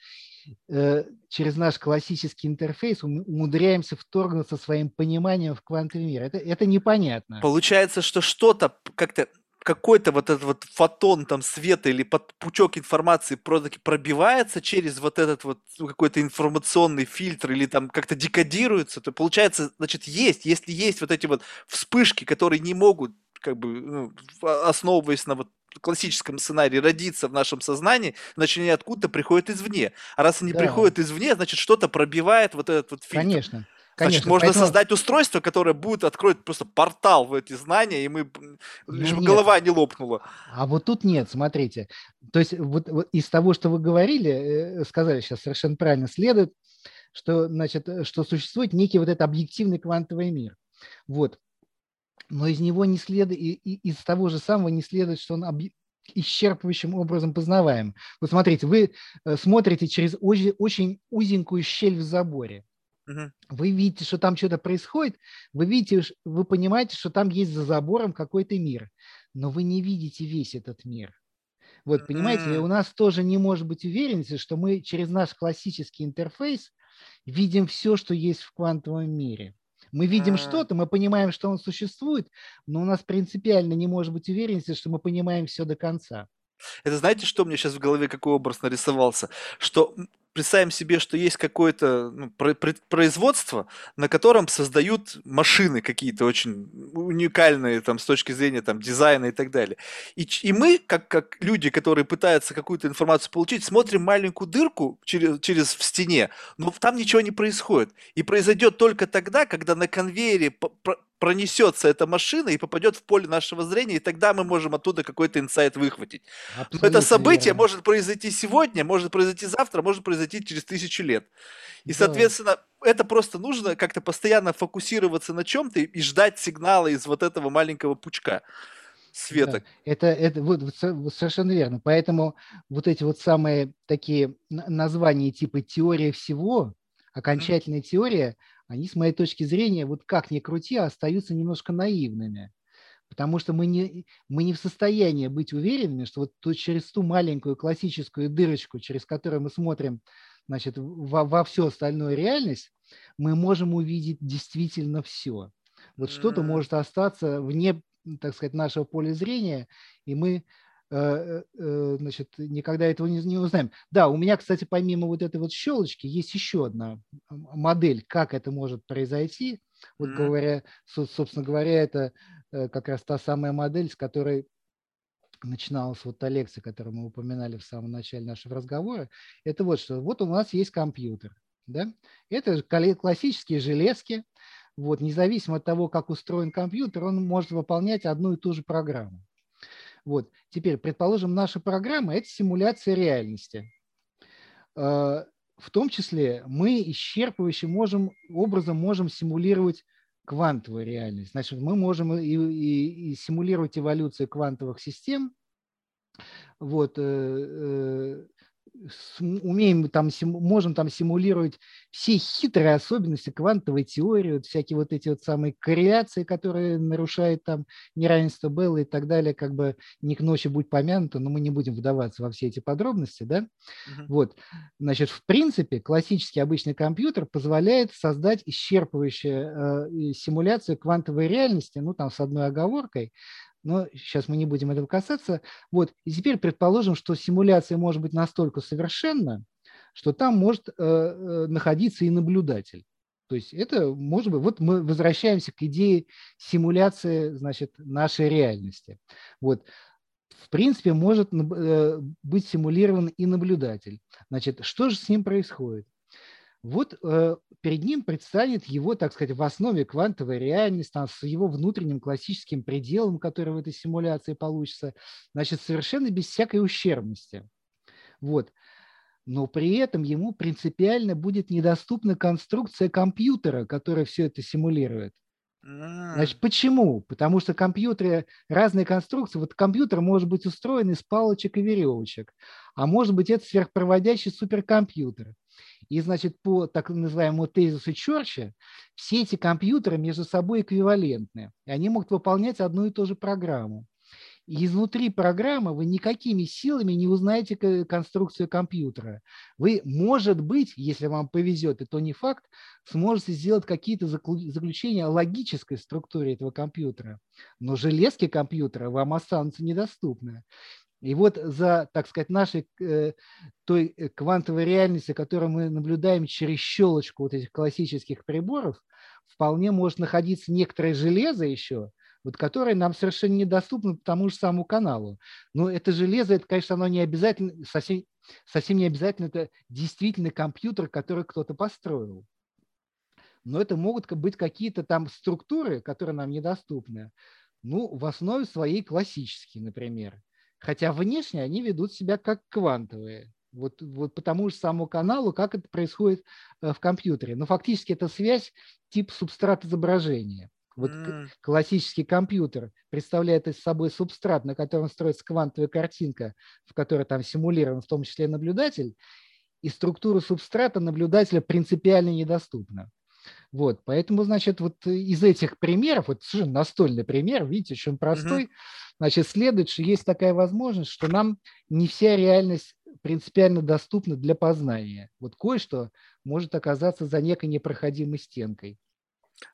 B: э, через наш классический интерфейс умудряемся вторгнуться своим пониманием в квантовый мир. Это, это непонятно.
A: Получается, что что-то как-то какой-то вот этот вот фотон там света или под пучок информации просто пробивается через вот этот вот ну, какой-то информационный фильтр или там как-то декодируется, то получается, значит, есть, если есть вот эти вот вспышки, которые не могут как бы ну, основываясь на вот классическом сценарии родиться в нашем сознании, значит, они откуда-то приходят извне. А раз они да. приходят извне, значит, что-то пробивает вот этот вот фильтр.
B: Конечно.
A: Конечно, Значит, можно поэтому... создать устройство, которое будет откроет просто портал в эти знания, и мы лишь бы голова не лопнула.
B: А вот тут нет, смотрите. То есть вот, вот из того, что вы говорили, э, сказали сейчас совершенно правильно, следует, что, значит, что существует некий вот этот объективный квантовый мир. Вот. Но из него не следует, и, из того же самого не следует, что он об, исчерпывающим образом познаваем. Вот смотрите, вы э, смотрите через очень, очень узенькую щель в заборе. Вы видите, что там что-то происходит, вы видите, вы понимаете, что там есть за забором какой-то мир, но вы не видите весь этот мир. Вот, понимаете, у нас тоже не может быть уверенности, что мы через наш классический интерфейс видим все, что есть в квантовом мире. Мы видим что-то, мы понимаем, что он существует, но у нас принципиально не может быть уверенности, что мы понимаем все до конца.
A: Это знаете, что мне сейчас в голове, какой образ нарисовался? Что представим себе, что есть какое-то ну, производство, на котором создают машины какие-то очень уникальные там, с точки зрения там, дизайна и так далее. И, и мы, как, как люди, которые пытаются какую-то информацию получить, смотрим маленькую дырку через, через в стене, но там ничего не происходит. И произойдет только тогда, когда на конвейере пронесется эта машина и попадет в поле нашего зрения, и тогда мы можем оттуда какой-то инсайт выхватить. Абсолютно Но это событие верно. может произойти сегодня, может произойти завтра, может произойти через тысячу лет. И, да. соответственно, это просто нужно как-то постоянно фокусироваться на чем-то и ждать сигнала из вот этого маленького пучка света. Да,
B: это, это вот, вот совершенно верно. Поэтому вот эти вот самые такие названия типа теория всего, окончательная mm-hmm. теория, они, с моей точки зрения, вот как ни крути, остаются немножко наивными. Потому что мы не, мы не в состоянии быть уверенными, что вот то, через ту маленькую классическую дырочку, через которую мы смотрим значит, во, во всю остальную реальность, мы можем увидеть действительно все. Вот mm-hmm. что-то может остаться вне, так сказать, нашего поля зрения, и мы значит, никогда этого не, не узнаем. Да, у меня, кстати, помимо вот этой вот щелочки, есть еще одна модель, как это может произойти. Вот говоря, собственно говоря, это как раз та самая модель, с которой начиналась вот та лекция, которую мы упоминали в самом начале нашего разговора. Это вот что. Вот у нас есть компьютер. Да? Это классические железки, вот, независимо от того, как устроен компьютер, он может выполнять одну и ту же программу. Вот. Теперь, предположим, наша программа – это симуляция реальности. Э, в том числе мы исчерпывающим можем, образом можем симулировать квантовую реальность. Значит, мы можем и, и, и симулировать эволюцию квантовых систем, вот, э, э, умеем там, можем там симулировать все хитрые особенности квантовой теории, вот всякие вот эти вот самые корреляции, которые нарушают там неравенство Белла и так далее, как бы не к ночи будь помянуто, но мы не будем вдаваться во все эти подробности, да? Uh-huh. Вот, значит, в принципе, классический обычный компьютер позволяет создать исчерпывающую э, симуляцию квантовой реальности, ну, там, с одной оговоркой, но сейчас мы не будем этого касаться. Вот. И теперь предположим, что симуляция может быть настолько совершенна, что там может э, э, находиться и наблюдатель. То есть это может быть, вот мы возвращаемся к идее симуляции, значит, нашей реальности. Вот. В принципе, может э, быть симулирован и наблюдатель. Значит, что же с ним происходит? Вот э, перед ним предстанет его, так сказать, в основе квантовая реальность, там, с его внутренним классическим пределом, который в этой симуляции получится, значит, совершенно без всякой ущербности. Вот. Но при этом ему принципиально будет недоступна конструкция компьютера, которая все это симулирует. Значит, почему? Потому что компьютеры, разные конструкции, вот компьютер может быть устроен из палочек и веревочек, а может быть это сверхпроводящий суперкомпьютер. И, значит, по так называемому тезису Чорча, все эти компьютеры между собой эквивалентны. И они могут выполнять одну и ту же программу. И изнутри программы вы никакими силами не узнаете конструкцию компьютера. Вы, может быть, если вам повезет, и то не факт, сможете сделать какие-то заключения о логической структуре этого компьютера. Но железки компьютера вам останутся недоступны. И вот за, так сказать, нашей э, той э, квантовой реальности, которую мы наблюдаем через щелочку вот этих классических приборов, вполне может находиться некоторое железо еще, вот которое нам совершенно недоступно по тому же самому каналу. Но это железо, это, конечно, оно не обязательно, совсем, совсем не обязательно, это действительно компьютер, который кто-то построил. Но это могут быть какие-то там структуры, которые нам недоступны. Ну, в основе своей классические, например. Хотя внешне они ведут себя как квантовые. Вот, вот по тому же самому каналу, как это происходит э, в компьютере. Но фактически это связь тип субстрат изображения. Вот mm. классический компьютер представляет из собой субстрат, на котором строится квантовая картинка, в которой там симулирован в том числе наблюдатель, и структура субстрата наблюдателя принципиально недоступна. Вот, поэтому, значит, вот из этих примеров, вот совершенно настольный пример, видите, очень простой, mm-hmm. значит, следует, что есть такая возможность, что нам не вся реальность принципиально доступна для познания. Вот кое-что может оказаться за некой непроходимой стенкой.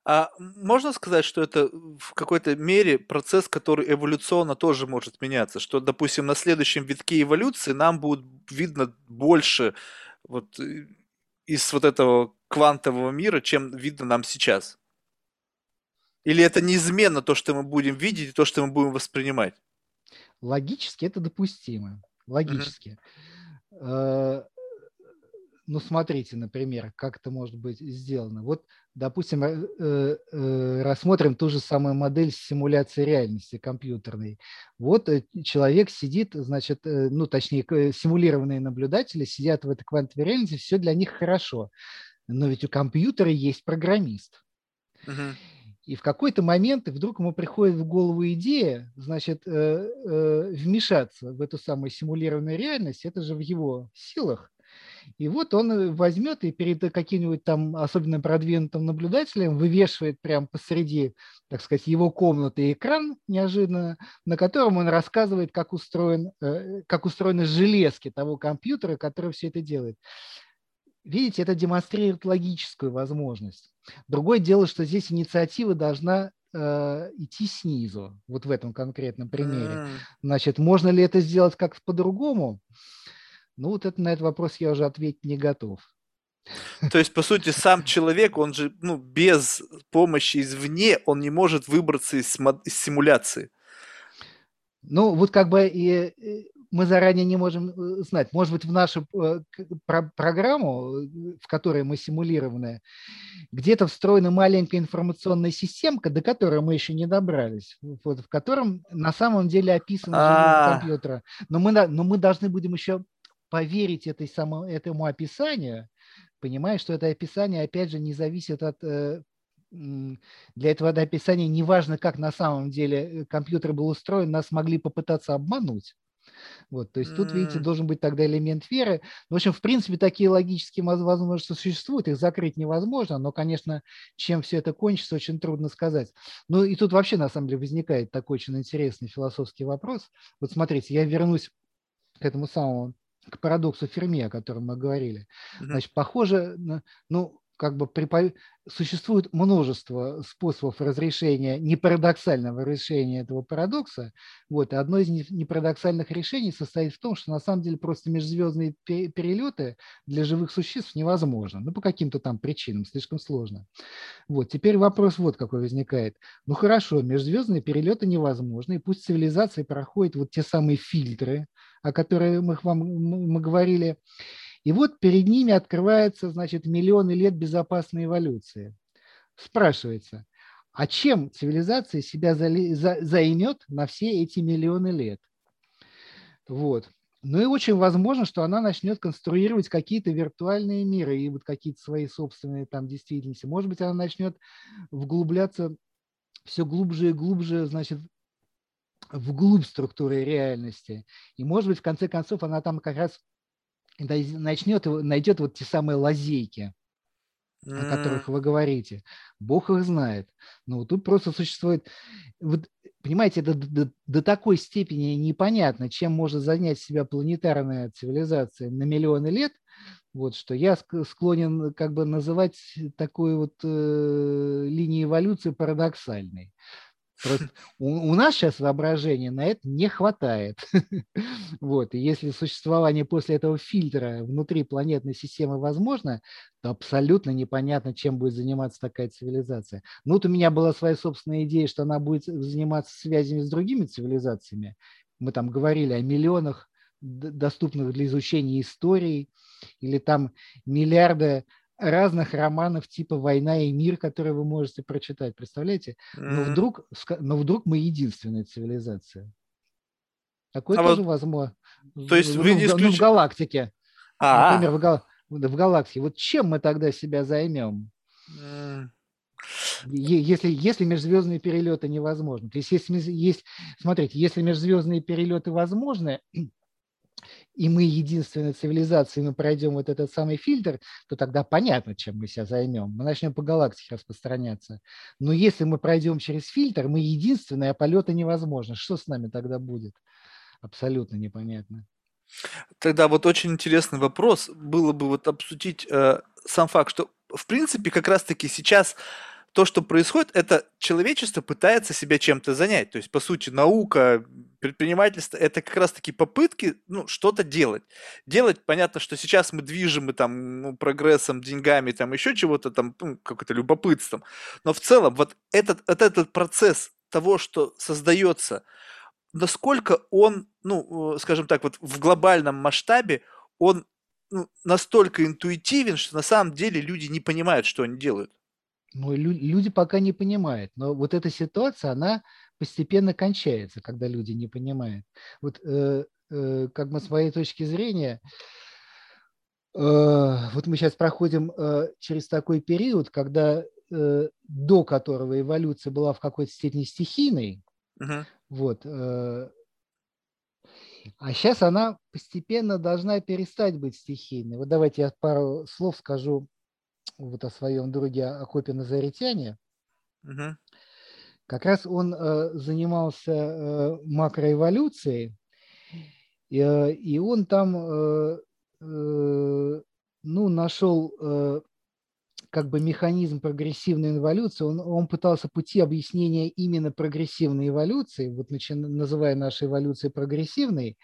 A: А можно сказать, что это в какой-то мере процесс, который эволюционно тоже может меняться? Что, допустим, на следующем витке эволюции нам будет видно больше вот э, из вот этого квантового мира, чем видно нам сейчас? Или это неизменно то, что мы будем видеть, и то, что мы будем воспринимать?
B: Логически это допустимо. Логически. Uh-huh ну, смотрите, например, как это может быть сделано. Вот, допустим, э, э, рассмотрим ту же самую модель симуляции реальности компьютерной. Вот э, человек сидит, значит, ну, точнее, симулированные наблюдатели сидят в этой квантовой реальности, все для них хорошо. Но ведь у компьютера есть программист. Uh-huh. И в какой-то момент вдруг ему приходит в голову идея, значит, вмешаться в эту самую симулированную реальность. Это же в его силах. И вот он э, возьмет и перед каким-нибудь там особенно продвинутым наблюдателем вывешивает прямо посреди, так сказать, его комнаты экран неожиданно, на котором он рассказывает, как, устроен, э, как устроены железки того компьютера, который все это делает. Видите, это демонстрирует логическую возможность. Другое дело, что здесь инициатива должна э, идти снизу, вот в этом конкретном примере. Значит, можно ли это сделать как по-другому? Ну, вот это, на этот вопрос я уже ответить не готов.
A: То есть, по сути, сам человек, он же, ну, без помощи извне, он не может выбраться из, из симуляции.
B: Ну, вот как бы и мы заранее не можем э, знать. Может быть, в нашу э, программу, э, в которой мы симулированы, где-то встроена маленькая информационная системка, до которой мы еще не добрались, вот, в котором на самом деле описано а. компьютера. Но мы, но мы должны будем еще поверить этой само, этому описанию, понимая, что это описание, опять же, не зависит от для этого описания не важно, как на самом деле компьютер был устроен, нас могли попытаться обмануть. Вот, то есть тут, видите, должен быть тогда элемент веры. В общем, в принципе, такие логические возможности существуют, их закрыть невозможно, но, конечно, чем все это кончится, очень трудно сказать. Ну и тут вообще, на самом деле, возникает такой очень интересный философский вопрос. Вот смотрите, я вернусь к этому самому к парадоксу Ферми, о котором мы говорили. Значит, похоже, ну, как бы при, существует множество способов разрешения, непарадоксального решения этого парадокса. Вот, и одно из непарадоксальных решений состоит в том, что на самом деле просто межзвездные перелеты для живых существ невозможно. Ну, по каким-то там причинам, слишком сложно. Вот, теперь вопрос вот какой возникает. Ну, хорошо, межзвездные перелеты невозможны, и пусть цивилизации проходят вот те самые фильтры, о которых мы, вам, мы говорили, и вот перед ними открывается, значит, миллионы лет безопасной эволюции. Спрашивается, а чем цивилизация себя займет на все эти миллионы лет? Вот. Ну и очень возможно, что она начнет конструировать какие-то виртуальные миры и вот какие-то свои собственные там действительности. Может быть, она начнет вглубляться все глубже и глубже, значит, вглубь структуры реальности. И, может быть, в конце концов, она там как раз начнет, найдет вот те самые лазейки, mm. о которых вы говорите. Бог их знает. Но вот тут просто существует... Вот, понимаете, это до, до такой степени непонятно, чем может занять себя планетарная цивилизация на миллионы лет, вот, что я склонен как бы называть такую вот э, линию эволюции парадоксальной. Просто у, у нас сейчас воображения на это не хватает. вот. И если существование после этого фильтра внутри планетной системы возможно, то абсолютно непонятно, чем будет заниматься такая цивилизация. Ну, вот у меня была своя собственная идея, что она будет заниматься связями с другими цивилизациями. Мы там говорили о миллионах доступных для изучения историй, или там миллиарды разных романов типа «Война и мир», которые вы можете прочитать, представляете? Но вдруг, но вдруг мы единственная цивилизация. Такое а тоже вот, возможно.
A: То есть ну, вы не исключ...
B: ну, в галактике. А-а. Например, в, гал... в галактике. Вот чем мы тогда себя займем? Если, если межзвездные перелеты невозможны. То есть, если, есть, смотрите, если межзвездные перелеты возможны, и мы единственная цивилизация, и мы пройдем вот этот самый фильтр, то тогда понятно, чем мы себя займем. Мы начнем по галактике распространяться. Но если мы пройдем через фильтр, мы единственные, а полета невозможно. Что с нами тогда будет? Абсолютно непонятно.
A: Тогда вот очень интересный вопрос было бы вот обсудить э, сам факт, что в принципе как раз-таки сейчас то, что происходит, это человечество пытается себя чем-то занять. То есть, по сути, наука, предпринимательство – это как раз-таки попытки ну, что-то делать. Делать, понятно, что сейчас мы движем там, ну, прогрессом, деньгами, там еще чего-то, там, ну, как-то любопытством. Но в целом вот этот, вот этот процесс того, что создается, насколько он, ну, э, скажем так, вот в глобальном масштабе, он ну, настолько интуитивен, что на самом деле люди не понимают, что они делают.
B: Ну, люди пока не понимают, но вот эта ситуация, она постепенно кончается, когда люди не понимают. Вот э, э, как бы с моей точки зрения, э, вот мы сейчас проходим э, через такой период, когда э, до которого эволюция была в какой-то степени стихийной, uh-huh. вот, э, а сейчас она постепенно должна перестать быть стихийной. Вот давайте я пару слов скажу вот о своем друге Акопе Назаритяне. Угу. Как раз он э, занимался э, макроэволюцией, и, э, и он там ну, нашел как бы механизм прогрессивной эволюции, он, он пытался пути объяснения именно прогрессивной эволюции, вот начи, называя нашу эволюцию прогрессивной,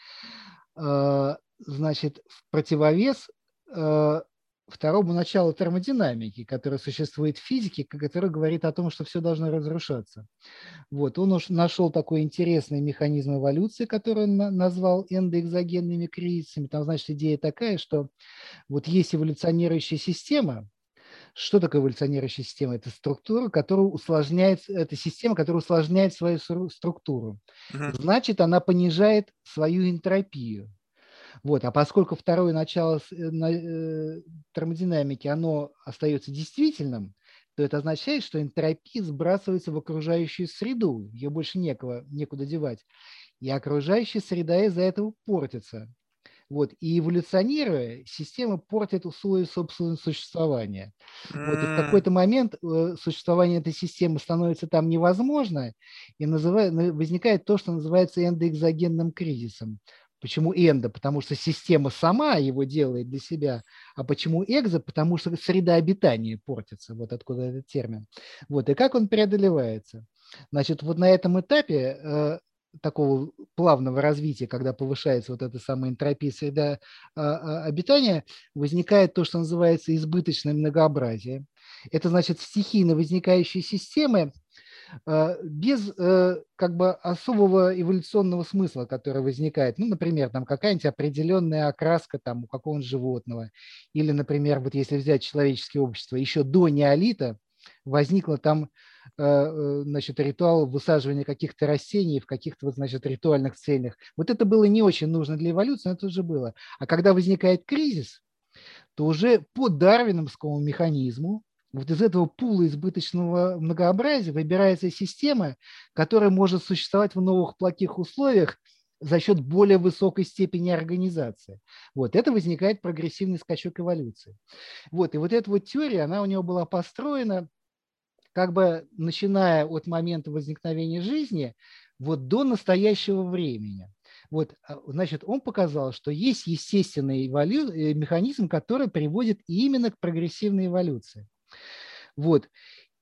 B: э, значит, в противовес э, второму началу термодинамики, которое существует в физике, который говорит о том, что все должно разрушаться. Вот. Он уж нашел такой интересный механизм эволюции, который он назвал эндоэкзогенными кризисами. Там, значит, идея такая, что вот есть эволюционирующая система, что такое эволюционирующая система? Это структура, которая усложняет, это система, которая усложняет свою структуру. Значит, она понижает свою энтропию. Вот. А поскольку второе начало э, э, термодинамики, оно остается действительным, то это означает, что энтропия сбрасывается в окружающую среду, ее больше некого, некуда девать. И окружающая среда из-за этого портится. Вот. И эволюционируя, система портит условия собственного существования. Вот. И в какой-то момент э, существование этой системы становится там невозможно, и называет, возникает то, что называется эндоэкзогенным кризисом. Почему эндо? Потому что система сама его делает для себя. А почему экзо? Потому что среда обитания портится. Вот откуда этот термин. Вот. И как он преодолевается? Значит, вот на этом этапе э, такого плавного развития, когда повышается вот эта самая энтропия среда э, обитания, возникает то, что называется избыточное многообразие. Это значит стихийно возникающие системы, Э, без э, как бы особого эволюционного смысла, который возникает. Ну, например, там какая-нибудь определенная окраска там у какого-нибудь животного. Или, например, вот если взять человеческое общество, еще до неолита возникло там э, значит, ритуал высаживания каких-то растений в каких-то вот, значит, ритуальных целях. Вот это было не очень нужно для эволюции, но это уже было. А когда возникает кризис, то уже по дарвиновскому механизму вот из этого пула избыточного многообразия выбирается система, которая может существовать в новых плохих условиях за счет более высокой степени организации. Вот это возникает прогрессивный скачок эволюции. Вот, и вот эта вот теория, она у него была построена как бы начиная от момента возникновения жизни вот до настоящего времени. Вот, а, значит, он показал, что есть естественный эволю... Э, механизм, который приводит именно к прогрессивной эволюции. Вот.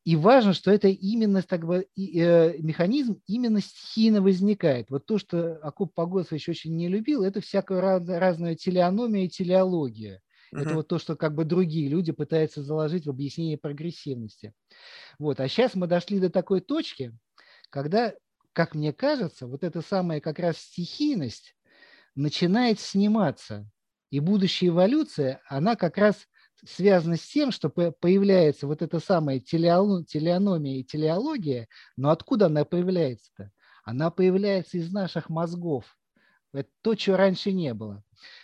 B: И важно, что это именно так бы, э, механизм именно стихийно возникает. Вот то, что Акоп Погосович очень не любил, это всякая раз, разная телеономия и телеология. Uh-huh. Это вот то, что как бы другие люди пытаются заложить в объяснение прогрессивности. Вот. А сейчас мы дошли до такой точки, когда, как мне кажется, вот эта самая как раз стихийность начинает сниматься. И будущая эволюция, она как раз связано с тем, что появляется вот эта самая телеономия и телеология, но откуда она появляется-то? Она появляется из наших мозгов. Это то, чего раньше не было.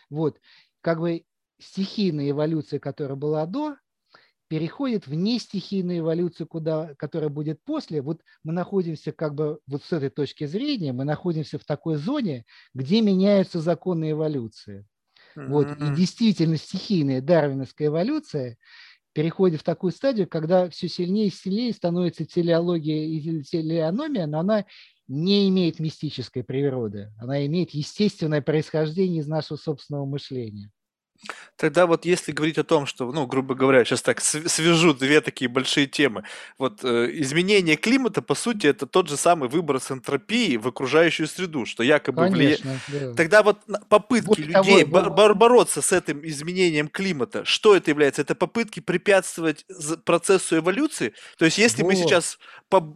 B: Вот, как бы стихийная эволюция, которая была до, переходит в нестихийную эволюцию, куда, которая будет после. Вот мы находимся как бы вот с этой точки зрения, мы находимся в такой зоне, где меняются законы эволюции. Вот. И действительно стихийная дарвиновская эволюция переходит в такую стадию, когда все сильнее и сильнее становится телеология и телеономия, но она не имеет мистической природы. Она имеет естественное происхождение из нашего собственного мышления.
A: Тогда вот если говорить о том, что, ну, грубо говоря, сейчас так свяжу две такие большие темы. Вот э, изменение климата, по сути, это тот же самый выброс энтропии в окружающую среду, что якобы влияет... Да. Тогда вот попытки вот людей того, бор- бороться с этим изменением климата, что это является? Это попытки препятствовать процессу эволюции? То есть если вот. мы сейчас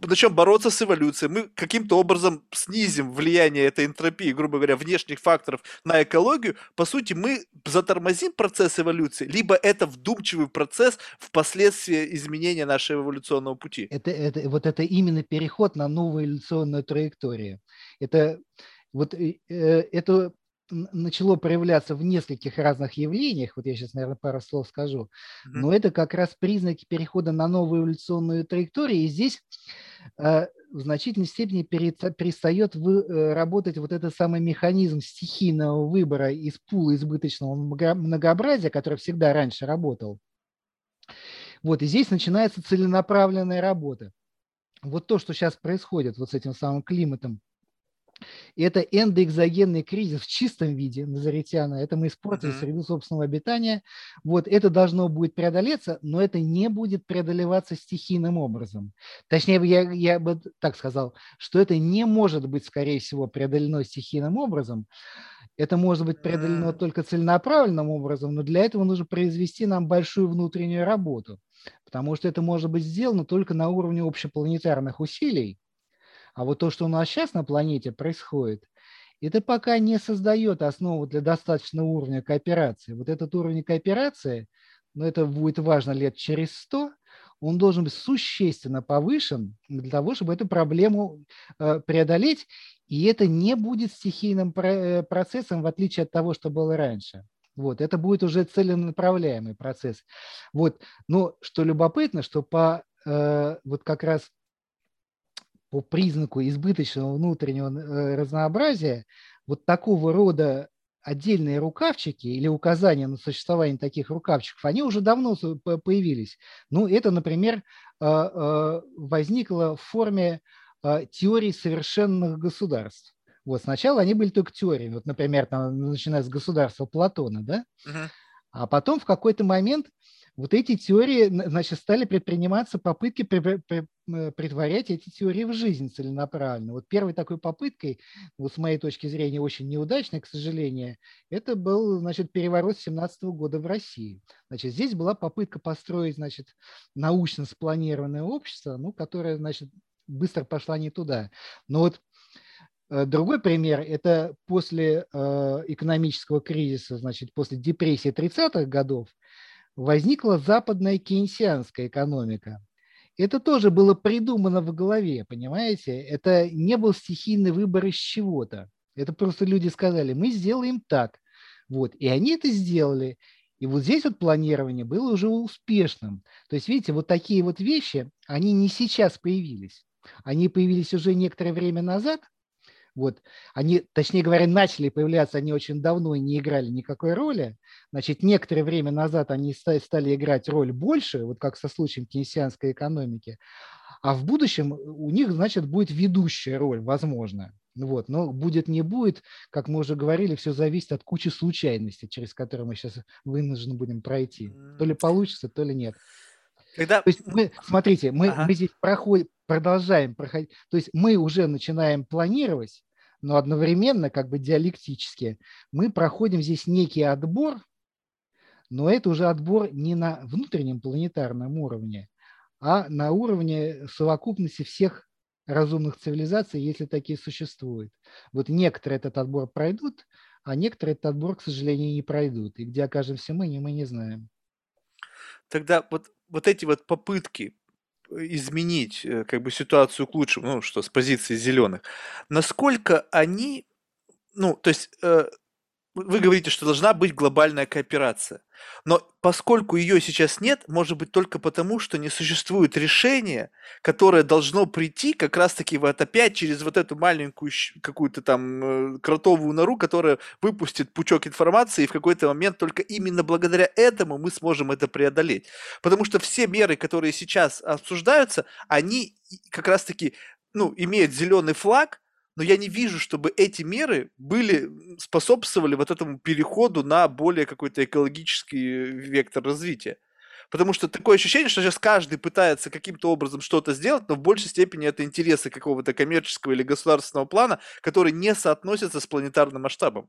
A: начнем бороться с эволюцией, мы каким-то образом снизим влияние этой энтропии, грубо говоря, внешних факторов на экологию, по сути, мы затормозим процесс эволюции, либо это вдумчивый процесс впоследствии изменения нашего эволюционного пути.
B: Это, это, вот это именно переход на новую эволюционную траекторию. Это, вот, э, это начало проявляться в нескольких разных явлениях, вот я сейчас, наверное, пару слов скажу, но это как раз признаки перехода на новую эволюционную траекторию, и здесь э, в значительной степени перестает вы, э, работать вот этот самый механизм стихийного выбора из пула избыточного многообразия, который всегда раньше работал. Вот, и здесь начинается целенаправленная работа. Вот то, что сейчас происходит вот с этим самым климатом, это эндоэкзогенный кризис в чистом виде Назаритяна. Это мы испортили mm-hmm. среду собственного обитания. Вот это должно будет преодолеться, но это не будет преодолеваться стихийным образом. Точнее, я, я бы так сказал, что это не может быть, скорее всего, преодолено стихийным образом. Это может быть преодолено mm-hmm. только целенаправленным образом, но для этого нужно произвести нам большую внутреннюю работу, потому что это может быть сделано только на уровне общепланетарных усилий, а вот то, что у нас сейчас на планете происходит, это пока не создает основу для достаточного уровня кооперации. Вот этот уровень кооперации, но это будет важно лет через сто, он должен быть существенно повышен для того, чтобы эту проблему э, преодолеть, и это не будет стихийным э, процессом, в отличие от того, что было раньше. Вот, это будет уже целенаправляемый процесс. Вот, но что любопытно, что по э, вот как раз по признаку избыточного внутреннего э, разнообразия вот такого рода отдельные рукавчики или указания на существование таких рукавчиков, они уже давно появились. Ну, это, например, э, э, возникло в форме теорий совершенных государств. Вот сначала они были только теориями. Вот, например, там, начиная с государства Платона, да? Uh-huh. А потом в какой-то момент вот эти теории, значит, стали предприниматься попытки притворять эти теории в жизнь целенаправленно. Вот первой такой попыткой, вот с моей точки зрения очень неудачной, к сожалению, это был, значит, переворот 17 года в России. Значит, здесь была попытка построить, значит, научно спланированное общество, ну, которое, значит, быстро пошла не туда. Но вот э, Другой пример – это после э, экономического кризиса, значит, после депрессии 30-х годов, возникла западная кейнсианская экономика. Это тоже было придумано в голове, понимаете? Это не был стихийный выбор из чего-то. Это просто люди сказали, мы сделаем так. Вот. И они это сделали. И вот здесь вот планирование было уже успешным. То есть, видите, вот такие вот вещи, они не сейчас появились. Они появились уже некоторое время назад, вот. Они, точнее говоря, начали появляться они очень давно и не играли никакой роли. Значит, некоторое время назад они стали играть роль больше, вот как со случаем кейнсианской экономики. А в будущем у них, значит, будет ведущая роль, возможно. Вот. Но будет, не будет, как мы уже говорили, все зависит от кучи случайностей, через которые мы сейчас вынуждены будем пройти. То ли получится, то ли нет. Когда... То есть мы, смотрите, мы, ага. мы здесь проходим, продолжаем проходить, то есть мы уже начинаем планировать, но одновременно, как бы диалектически, мы проходим здесь некий отбор, но это уже отбор не на внутреннем планетарном уровне, а на уровне совокупности всех разумных цивилизаций, если такие существуют. Вот некоторые этот отбор пройдут, а некоторые этот отбор, к сожалению, не пройдут. И где окажемся мы, мы не знаем.
A: Тогда вот, вот эти вот попытки изменить э, как бы ситуацию к лучшему, ну что, с позиции зеленых, насколько они, ну, то есть э, вы говорите, что должна быть глобальная кооперация. Но поскольку ее сейчас нет, может быть только потому, что не существует решения, которое должно прийти как раз-таки вот опять через вот эту маленькую какую-то там э, кротовую нору, которая выпустит пучок информации, и в какой-то момент только именно благодаря этому мы сможем это преодолеть. Потому что все меры, которые сейчас обсуждаются, они как раз-таки ну, имеют зеленый флаг, но я не вижу, чтобы эти меры были, способствовали вот этому переходу на более какой-то экологический вектор развития. Потому что такое ощущение, что сейчас каждый пытается каким-то образом что-то сделать, но в большей степени это интересы какого-то коммерческого или государственного плана, который не соотносится с планетарным масштабом.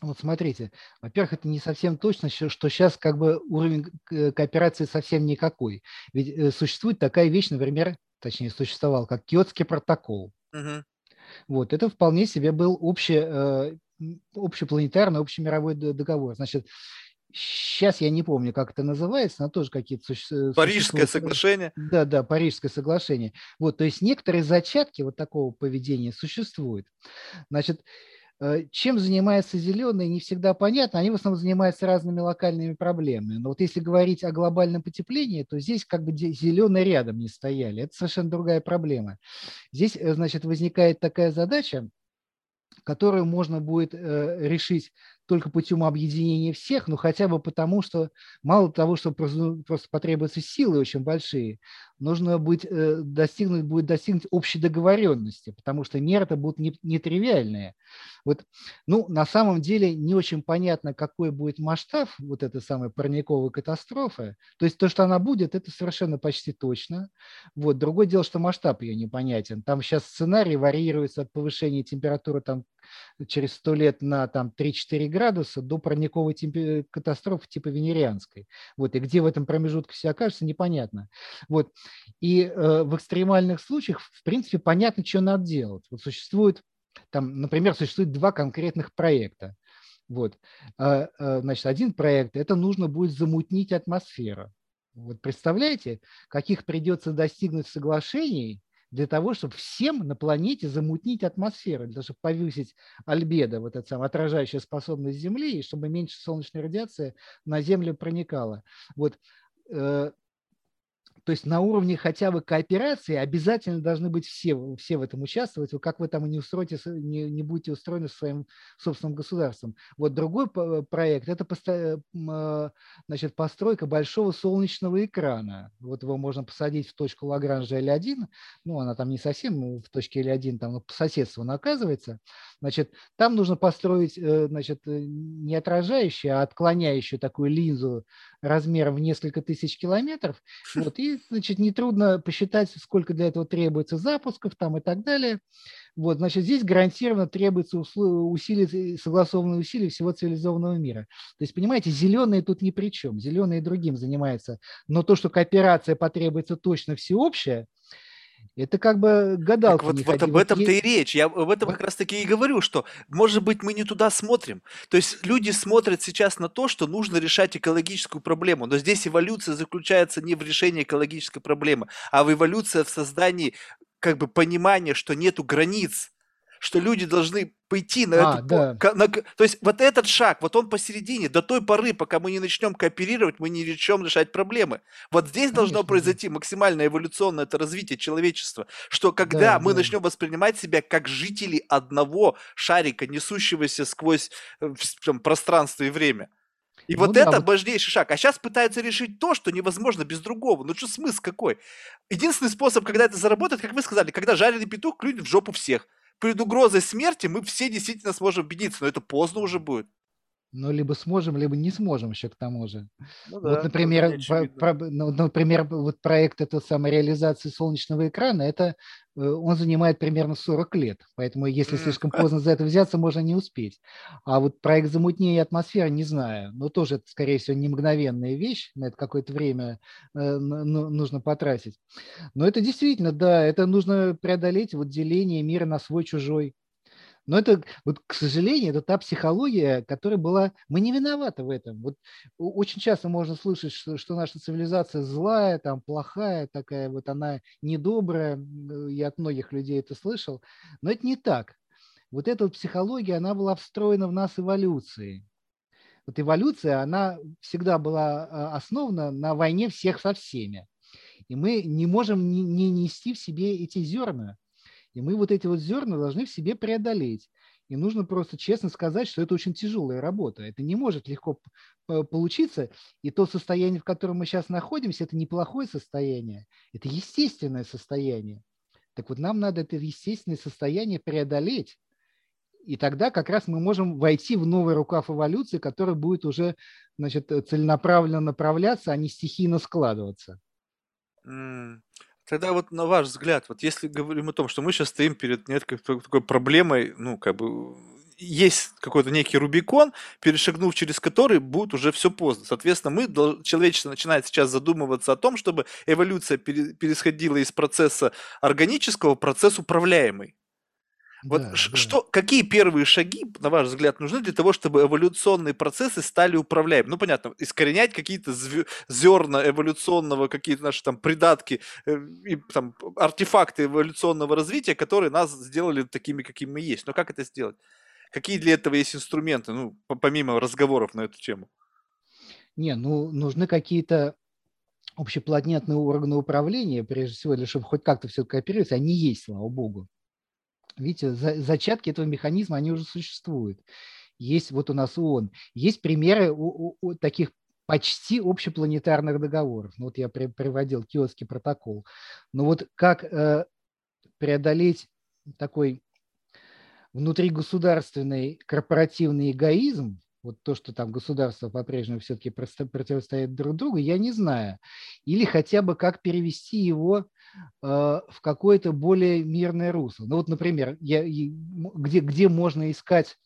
B: Вот смотрите, во-первых, это не совсем точно, что сейчас как бы уровень э, кооперации совсем никакой. Ведь э, существует такая вещь, например, точнее существовал, как Киотский протокол. Угу. Вот, это вполне себе был общий, э, общепланетарный, общемировой договор. Значит, сейчас я не помню, как это называется, но тоже какие-то
A: существуют. Парижское соглашение.
B: Да, да, Парижское соглашение. Вот, то есть некоторые зачатки вот такого поведения существуют. Значит, Э, чем занимаются зеленые, не всегда понятно. Они в основном занимаются разными локальными проблемами. Но вот если говорить о глобальном потеплении, то здесь как бы зеленые рядом не стояли. Это совершенно другая проблема. Здесь, э, значит, возникает такая задача, которую можно будет э, решить только путем объединения всех, но хотя бы потому, что мало того, что просто, просто потребуются силы очень большие, нужно быть, э, достигнуть, будет достигнуть общей договоренности, потому что меры-то будут нетривиальные. Вот, ну, на самом деле не очень понятно, какой будет масштаб вот этой самой парниковой катастрофы. То есть то, что она будет, это совершенно почти точно. Вот. Другое дело, что масштаб ее непонятен. Там сейчас сценарий варьируется от повышения температуры там, через 100 лет на там, 3-4 градуса до парниковой катастрофы типа венерианской. Вот. И где в этом промежутке все окажется, непонятно. Вот. И э, в экстремальных случаях, в принципе, понятно, что надо делать. Вот существует там, например, существует два конкретных проекта. Вот. А, а, значит, один проект – это нужно будет замутнить атмосферу. Вот представляете, каких придется достигнуть соглашений для того, чтобы всем на планете замутнить атмосферу, для того, чтобы повысить альбедо, вот эта самая отражающая способность Земли, и чтобы меньше солнечной радиации на Землю проникала. Вот э, то есть на уровне хотя бы кооперации обязательно должны быть все, все в этом участвовать, как вы там не, устроите, не, не будете устроены своим собственным государством. Вот другой проект – это а, значит, постройка большого солнечного экрана. Вот его можно посадить в точку Лагранжа L1, ну, она там не совсем в точке L1, там по соседству она оказывается. Значит, там нужно построить э, значит, не отражающую, а отклоняющую такую линзу размером в несколько тысяч километров. Вот, и значит, нетрудно посчитать, сколько для этого требуется запусков там и так далее. Вот, значит, здесь гарантированно требуется усилия, согласованные усилия всего цивилизованного мира. То есть, понимаете, зеленые тут ни при чем, зеленые другим занимаются. Но то, что кооперация потребуется точно всеобщая, это как бы гадалка.
A: вот, вот об этом-то и речь. Я об этом вот. как раз-таки и говорю, что, может быть, мы не туда смотрим. То есть люди смотрят сейчас на то, что нужно решать экологическую проблему. Но здесь эволюция заключается не в решении экологической проблемы, а в эволюции в создании как бы понимания, что нету границ что люди должны пойти на а, эту... Да. На, то есть вот этот шаг, вот он посередине, до той поры, пока мы не начнем кооперировать, мы не начнем решать проблемы. Вот здесь Конечно, должно произойти да. максимальное эволюционное это развитие человечества, что когда да, мы да. начнем воспринимать себя как жители одного шарика, несущегося сквозь э, там, пространство и время. И ну, вот да, это вот... важнейший шаг. А сейчас пытаются решить то, что невозможно без другого. Ну что смысл какой? Единственный способ, когда это заработает, как вы сказали, когда жареный петух клюнет в жопу всех перед угрозой смерти мы все действительно сможем убедиться, но это поздно уже будет.
B: Ну, либо сможем, либо не сможем еще к тому же. Ну, да, вот, например, про, про, ну, например, вот проект этой самой реализации солнечного экрана, это э, он занимает примерно 40 лет, поэтому если слишком поздно за это взяться, можно не успеть. А вот проект замутнения атмосферы, не знаю, но тоже это, скорее всего, не мгновенная вещь, на это какое-то время э, ну, нужно потратить. Но это действительно, да, это нужно преодолеть вот деление мира на свой-чужой. Но это, вот, к сожалению, это та психология, которая была... Мы не виноваты в этом. Вот очень часто можно слышать, что, что наша цивилизация злая, там, плохая такая, вот она недобрая. Я от многих людей это слышал. Но это не так. Вот эта вот психология, она была встроена в нас эволюцией. Вот эволюция, она всегда была а, основана на войне всех со всеми. И мы не можем не нести в себе эти зерна. И мы вот эти вот зерна должны в себе преодолеть. И нужно просто честно сказать, что это очень тяжелая работа. Это не может легко получиться. И то состояние, в котором мы сейчас находимся, это неплохое состояние. Это естественное состояние. Так вот, нам надо это естественное состояние преодолеть. И тогда как раз мы можем войти в новый рукав эволюции, который будет уже значит, целенаправленно направляться, а не стихийно складываться.
A: Mm. Тогда вот на ваш взгляд, вот если говорим о том, что мы сейчас стоим перед некой такой проблемой, ну, как бы есть какой-то некий Рубикон, перешагнув через который будет уже все поздно. Соответственно, мы, человечество начинает сейчас задумываться о том, чтобы эволюция пересходила из процесса органического в процесс управляемый. Вот да, что, да. какие первые шаги, на ваш взгляд, нужны для того, чтобы эволюционные процессы стали управляемыми? Ну, понятно, искоренять какие-то зерна эволюционного, какие-то наши там придатки, э, и, там, артефакты эволюционного развития, которые нас сделали такими, какими мы есть. Но как это сделать? Какие для этого есть инструменты, ну, помимо разговоров на эту тему?
B: Не, ну, нужны какие-то общепланетные органы управления, прежде всего, для чтобы хоть как-то все кооперировать, они есть, слава богу. Видите, за, зачатки этого механизма, они уже существуют. есть вот у нас ООН. Есть примеры у, у, у таких почти общепланетарных договоров. Ну, вот я при, приводил Киотский протокол. Но вот как э, преодолеть такой внутригосударственный корпоративный эгоизм, вот то, что там государства по-прежнему все-таки противостоят друг другу, я не знаю. Или хотя бы как перевести его э, в какое-то более мирное русло. Ну вот, например, я, где, где можно искать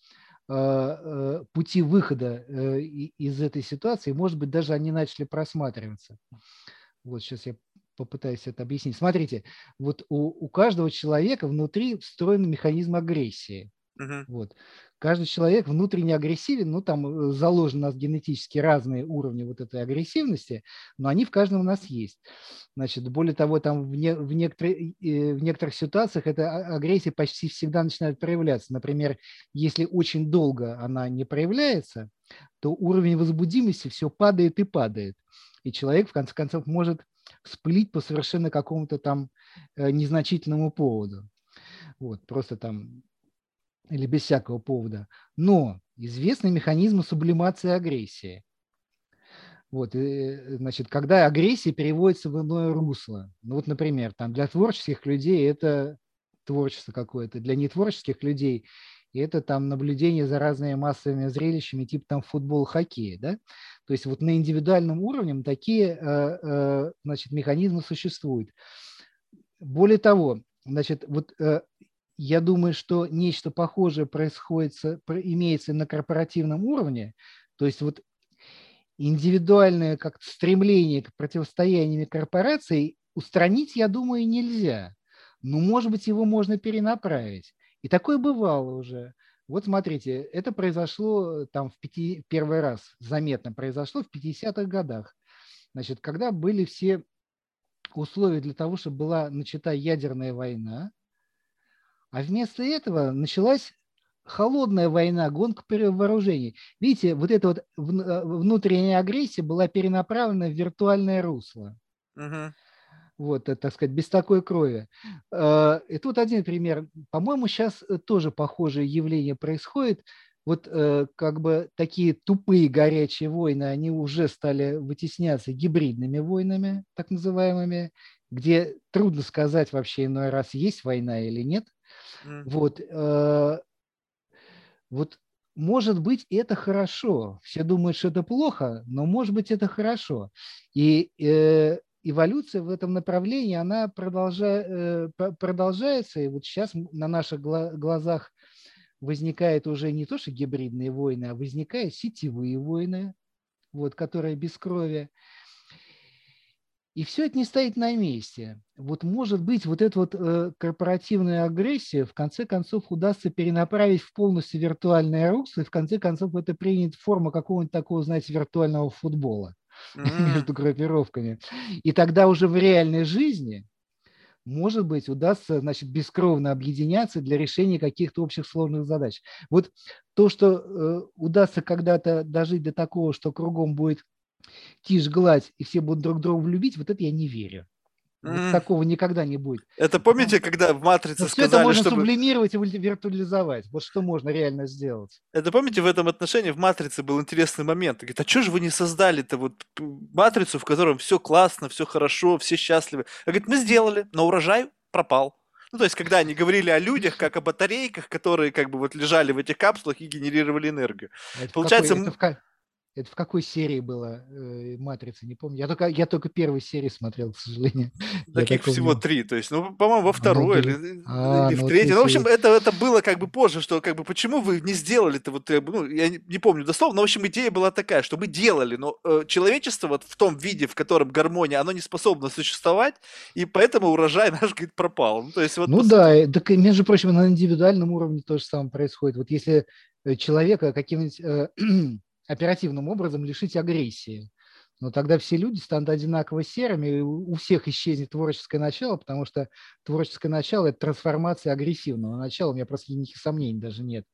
B: э, э, пути выхода э, из этой ситуации, может быть, даже они начали просматриваться. Вот сейчас я попытаюсь это объяснить. Смотрите, вот у, у каждого человека внутри встроен механизм агрессии. Uh-huh. Вот. Каждый человек внутренне агрессивен, ну там э, заложены у нас генетически разные уровни вот этой агрессивности, но они в каждом у нас есть. Значит, более того, там в, не, в, некоторых, э, в некоторых ситуациях эта а, агрессия почти всегда начинает проявляться. Например, если очень долго она не проявляется, то уровень возбудимости все падает и падает. И человек, в конце концов, может вспылить по совершенно какому-то там э, незначительному поводу. Вот, просто там или без всякого повода. Но известны механизмы сублимации агрессии. Вот, и, значит, когда агрессия переводится в иное русло. Ну вот, например, там для творческих людей это творчество какое-то, для нетворческих людей это там наблюдение за разными массовыми зрелищами, типа там футбол, хоккей, да? То есть вот на индивидуальном уровне такие, э, э, значит, механизмы существуют. Более того, значит, вот э, я думаю, что нечто похожее происходит, имеется на корпоративном уровне. То есть вот индивидуальное как стремление к противостоянию корпораций устранить, я думаю, нельзя. Но, может быть, его можно перенаправить. И такое бывало уже. Вот смотрите, это произошло там в пяти, первый раз, заметно произошло в 50-х годах. Значит, когда были все условия для того, чтобы была начата ядерная война, а вместо этого началась холодная война, гонка вооружений. Видите, вот эта вот э, внутренняя агрессия была перенаправлена в виртуальное русло. Угу. Вот, э, так сказать, без такой крови. Э, и тут один пример. По-моему, сейчас тоже похожее явление происходит. Вот как бы такие тупые горячие войны, они уже стали вытесняться гибридными войнами, так называемыми, где трудно сказать вообще иной раз, есть война или нет. Вот, э, вот может быть, это хорошо. Все думают, что это плохо, но может быть, это хорошо. И э, эволюция в этом направлении, она продолжа, э, продолжается. И вот сейчас на наших глазах возникает уже не то, что гибридные войны, а возникают сетевые войны, вот, которые без крови. И все это не стоит на месте. Вот может быть, вот эта вот э, корпоративная агрессия в конце концов удастся перенаправить в полностью виртуальное русло, и в конце концов это принят форму какого-нибудь такого, знаете, виртуального футбола mm-hmm. между группировками. И тогда уже в реальной жизни, может быть, удастся, значит, бескровно объединяться для решения каких-то общих сложных задач. Вот то, что э, удастся когда-то дожить до такого, что кругом будет тишь, гладь, и все будут друг друга любить, вот это я не верю. Вот такого никогда не будет.
A: Это помните, когда в «Матрице» Но сказали,
B: все это можно
A: чтобы...
B: сублимировать и виртуализовать. Вот что можно реально сделать.
A: Это помните, в этом отношении в «Матрице» был интересный момент. Говорит, а что же вы не создали-то вот «Матрицу», в котором все классно, все хорошо, все счастливы? А говорит, мы сделали, но урожай пропал. Ну, то есть, когда они говорили о людях, как о батарейках, которые как бы вот лежали в этих капсулах и генерировали энергию.
B: Это Получается, какой, это в, это в какой серии было э, «Матрица», не помню. Я только, я только первую серию смотрел, к сожалению.
A: Таких всего три. То есть, ну, по-моему, во второй ну, или, а, или ну, в третьей. Ну, в общем, это, это было как бы позже, что как бы почему вы не сделали-то вот, ну, я не, не помню дословно, но, в общем, идея была такая, что мы делали, но э, человечество вот в том виде, в котором гармония, оно не способно существовать, и поэтому урожай наш, говорит, пропал.
B: Ну, то есть, вот, ну по... да, так, между прочим, на индивидуальном уровне то же самое происходит. Вот если э, человека каким-нибудь э, оперативным образом лишить агрессии. Но тогда все люди станут одинаково серыми, и у всех исчезнет творческое начало, потому что творческое начало – это трансформация агрессивного начала, у меня просто никаких сомнений даже нет.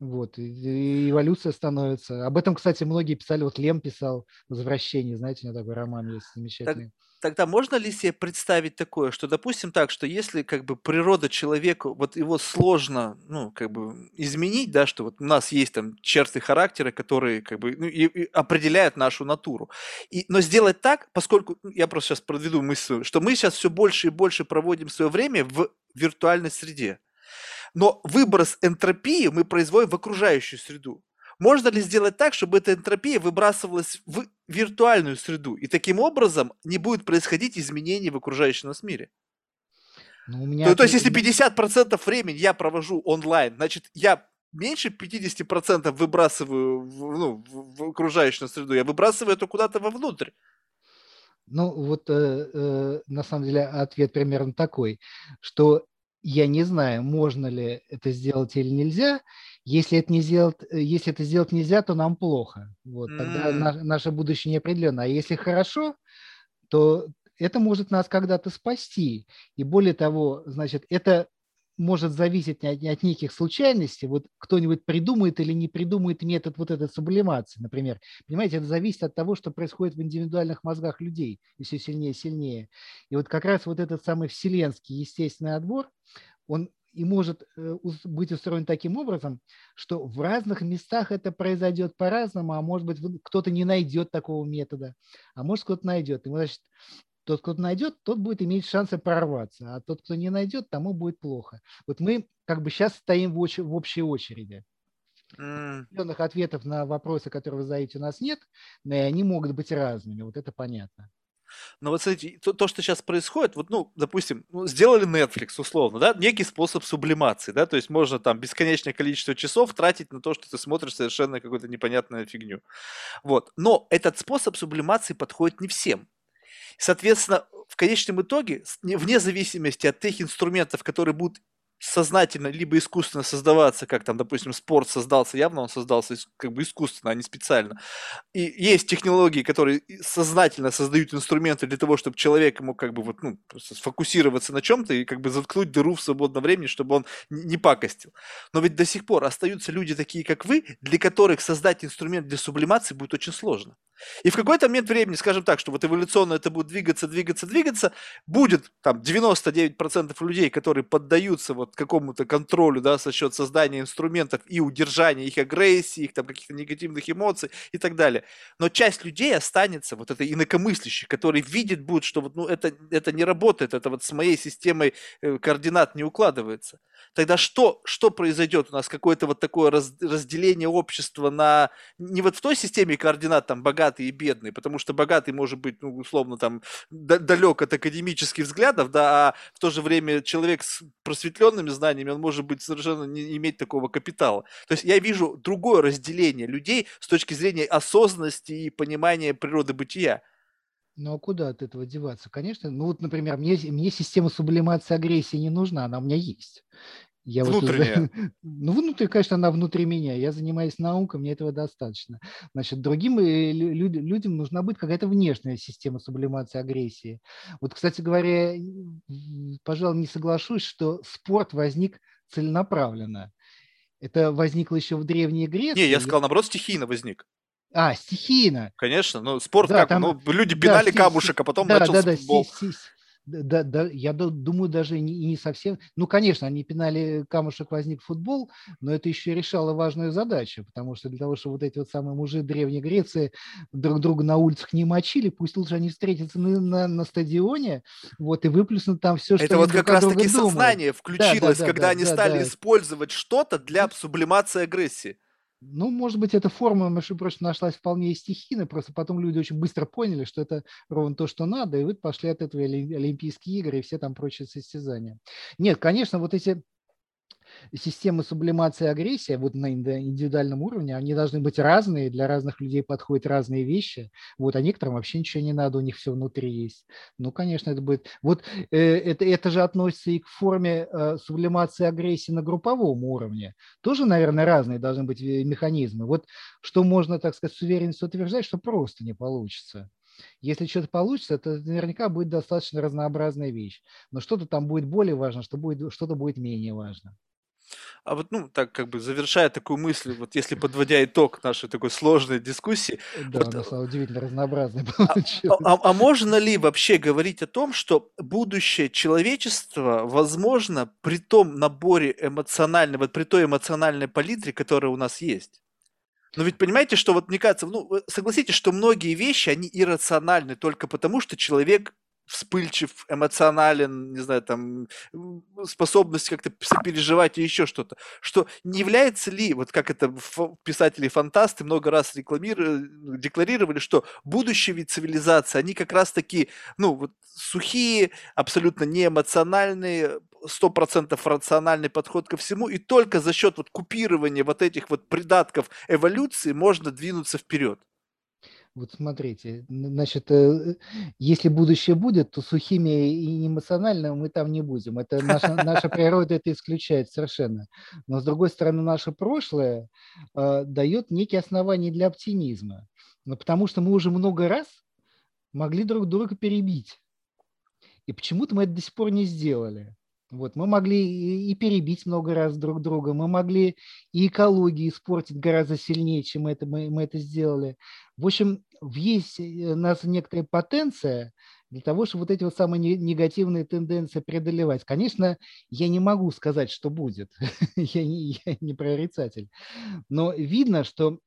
B: Вот, и эволюция становится. Об этом, кстати, многие писали, вот Лем писал «Возвращение», знаете, у него такой роман есть замечательный.
A: Так, тогда можно ли себе представить такое, что, допустим, так, что если как бы природа человека, вот его сложно, ну, как бы изменить, да, что вот у нас есть там черты характера, которые как бы ну, и, и определяют нашу натуру. И, но сделать так, поскольку, ну, я просто сейчас проведу мысль, что мы сейчас все больше и больше проводим свое время в виртуальной среде. Но выброс энтропии мы производим в окружающую среду. Можно ли сделать так, чтобы эта энтропия выбрасывалась в виртуальную среду, и таким образом не будет происходить изменений в окружающем нас мире? Ну, у меня... ну, то есть, если 50% времени я провожу онлайн, значит, я меньше 50% выбрасываю в, ну, в, окружающую среду, я выбрасываю это куда-то вовнутрь.
B: Ну, вот э, э, на самом деле ответ примерно такой, что я не знаю, можно ли это сделать или нельзя. Если это, не сделать, э, если это сделать нельзя, то нам плохо. Вот, тогда mm. на, наше будущее неопределенно. А если хорошо, то это может нас когда-то спасти. И более того, значит, это может зависеть от, от неких случайностей. Вот кто-нибудь придумает или не придумает метод вот этой сублимации, например. Понимаете, это зависит от того, что происходит в индивидуальных мозгах людей, и все сильнее и сильнее. И вот как раз вот этот самый вселенский естественный отбор, он и может э, быть устроен таким образом, что в разных местах это произойдет по-разному, а может быть кто-то не найдет такого метода, а может кто-то найдет. И, значит, тот, кто найдет, тот будет иметь шансы прорваться, а тот, кто не найдет, тому будет плохо. Вот мы как бы сейчас стоим в, оч- в общей очереди. Определенных ответов на вопросы, которые вы задаете, у нас нет, но и они могут быть разными, вот это понятно.
A: Но вот смотрите, то, то, что сейчас происходит, вот, ну, допустим, ну, сделали Netflix, условно, да, некий способ сублимации, да, то есть можно там бесконечное количество часов тратить на то, что ты смотришь совершенно какую-то непонятную фигню. Вот. Но этот способ сублимации подходит не всем. Соответственно, в конечном итоге, вне зависимости от тех инструментов, которые будут сознательно либо искусственно создаваться, как там, допустим, спорт создался, явно он создался как бы искусственно, а не специально. И есть технологии, которые сознательно создают инструменты для того, чтобы человек мог как бы вот, ну, сфокусироваться на чем-то и как бы заткнуть дыру в свободном времени, чтобы он не пакостил. Но ведь до сих пор остаются люди такие, как вы, для которых создать инструмент для сублимации будет очень сложно. И в какой-то момент времени, скажем так, что вот эволюционно это будет двигаться, двигаться, двигаться, будет там 99% людей, которые поддаются вот какому-то контролю, да, со счет создания инструментов и удержания их агрессии, их там каких-то негативных эмоций и так далее. Но часть людей останется вот этой инакомыслящей, который видит будет, что вот, ну, это, это не работает, это вот с моей системой э, координат не укладывается. Тогда что, что произойдет у нас? Какое-то вот такое раз, разделение общества на... Не вот в той системе координат там богатый богатый и бедный, потому что богатый может быть, ну, условно, там, далек от академических взглядов, да, а в то же время человек с просветленными знаниями, он может быть совершенно не иметь такого капитала. То есть я вижу другое разделение людей с точки зрения осознанности и понимания природы бытия.
B: Ну а куда от этого деваться? Конечно, ну вот, например, мне, мне система сублимации агрессии не нужна, она у меня есть.
A: Я Внутренняя. Вот,
B: ну, внутри, конечно, она внутри меня. Я занимаюсь наукой, мне этого достаточно. Значит, другим э, люд, людям нужна будет какая-то внешняя система сублимации агрессии. Вот, кстати говоря, пожалуй, не соглашусь, что спорт возник целенаправленно. Это возникло еще в Древней Греции.
A: Не, я сказал, наоборот, стихийно возник.
B: А, стихийно.
A: Конечно, ну спорт да, как, там, ну люди пинали да, камушек, а потом да, начался да, да, футбол. Си, си,
B: да, да, я думаю, даже не, не совсем... Ну, конечно, они пинали камушек, возник футбол, но это еще решало важную задачу, потому что для того, чтобы вот эти вот самые мужи Древней Греции друг друга на улицах не мочили, пусть лучше они встретятся на, на, на стадионе, вот, и выплеснут там все,
A: что Это вот как раз-таки сознание включилось, да, да, да, когда да, они стали использовать что-то для сублимации агрессии.
B: Ну, может быть, эта форма, между прочим, нашлась вполне стихийно, просто потом люди очень быстро поняли, что это ровно то, что надо, и вот пошли от этого Олимпийские игры и все там прочие состязания. Нет, конечно, вот эти системы сублимации агрессии вот на индивидуальном уровне, они должны быть разные, для разных людей подходят разные вещи, вот, а некоторым вообще ничего не надо, у них все внутри есть. Ну, конечно, это будет... Вот э, это, это же относится и к форме э, сублимации агрессии на групповом уровне. Тоже, наверное, разные должны быть э, механизмы. Вот что можно, так сказать, с уверенностью утверждать, что просто не получится. Если что-то получится, это наверняка будет достаточно разнообразная вещь. Но что-то там будет более важно, что будет, что-то будет менее важно.
A: А вот, ну, так как бы завершая такую мысль, вот если подводя итог нашей такой сложной дискуссии,
B: Да,
A: вот,
B: у нас удивительно разнообразный
A: а,
B: получилось.
A: а, а можно ли вообще говорить о том, что будущее человечества возможно при том наборе эмоциональной, вот при той эмоциональной палитре, которая у нас есть? Но ведь понимаете, что вот мне кажется, ну, согласитесь, что многие вещи, они иррациональны только потому, что человек вспыльчив, эмоционален, не знаю, там, способность как-то сопереживать и еще что-то. Что не является ли, вот как это писатели-фантасты много раз рекламировали, декларировали, что будущее вид цивилизации, они как раз-таки, ну, вот сухие, абсолютно неэмоциональные, сто процентов рациональный подход ко всему, и только за счет вот купирования вот этих вот придатков эволюции можно двинуться вперед.
B: Вот смотрите, значит, э, если будущее будет, то сухими и эмоциональными мы там не будем. Это наша, наша природа это исключает совершенно. Но с другой стороны, наше прошлое э, дает некие основания для оптимизма. Но потому что мы уже много раз могли друг друга перебить. И почему-то мы это до сих пор не сделали. Вот, мы могли и перебить много раз друг друга, мы могли и экологию испортить гораздо сильнее, чем это, мы, мы это сделали. В общем, есть э, у нас некоторая потенция для того, чтобы вот эти вот самые негативные тенденции преодолевать. Конечно, я не могу сказать, что будет. я, не, я не прорицатель. Но видно, что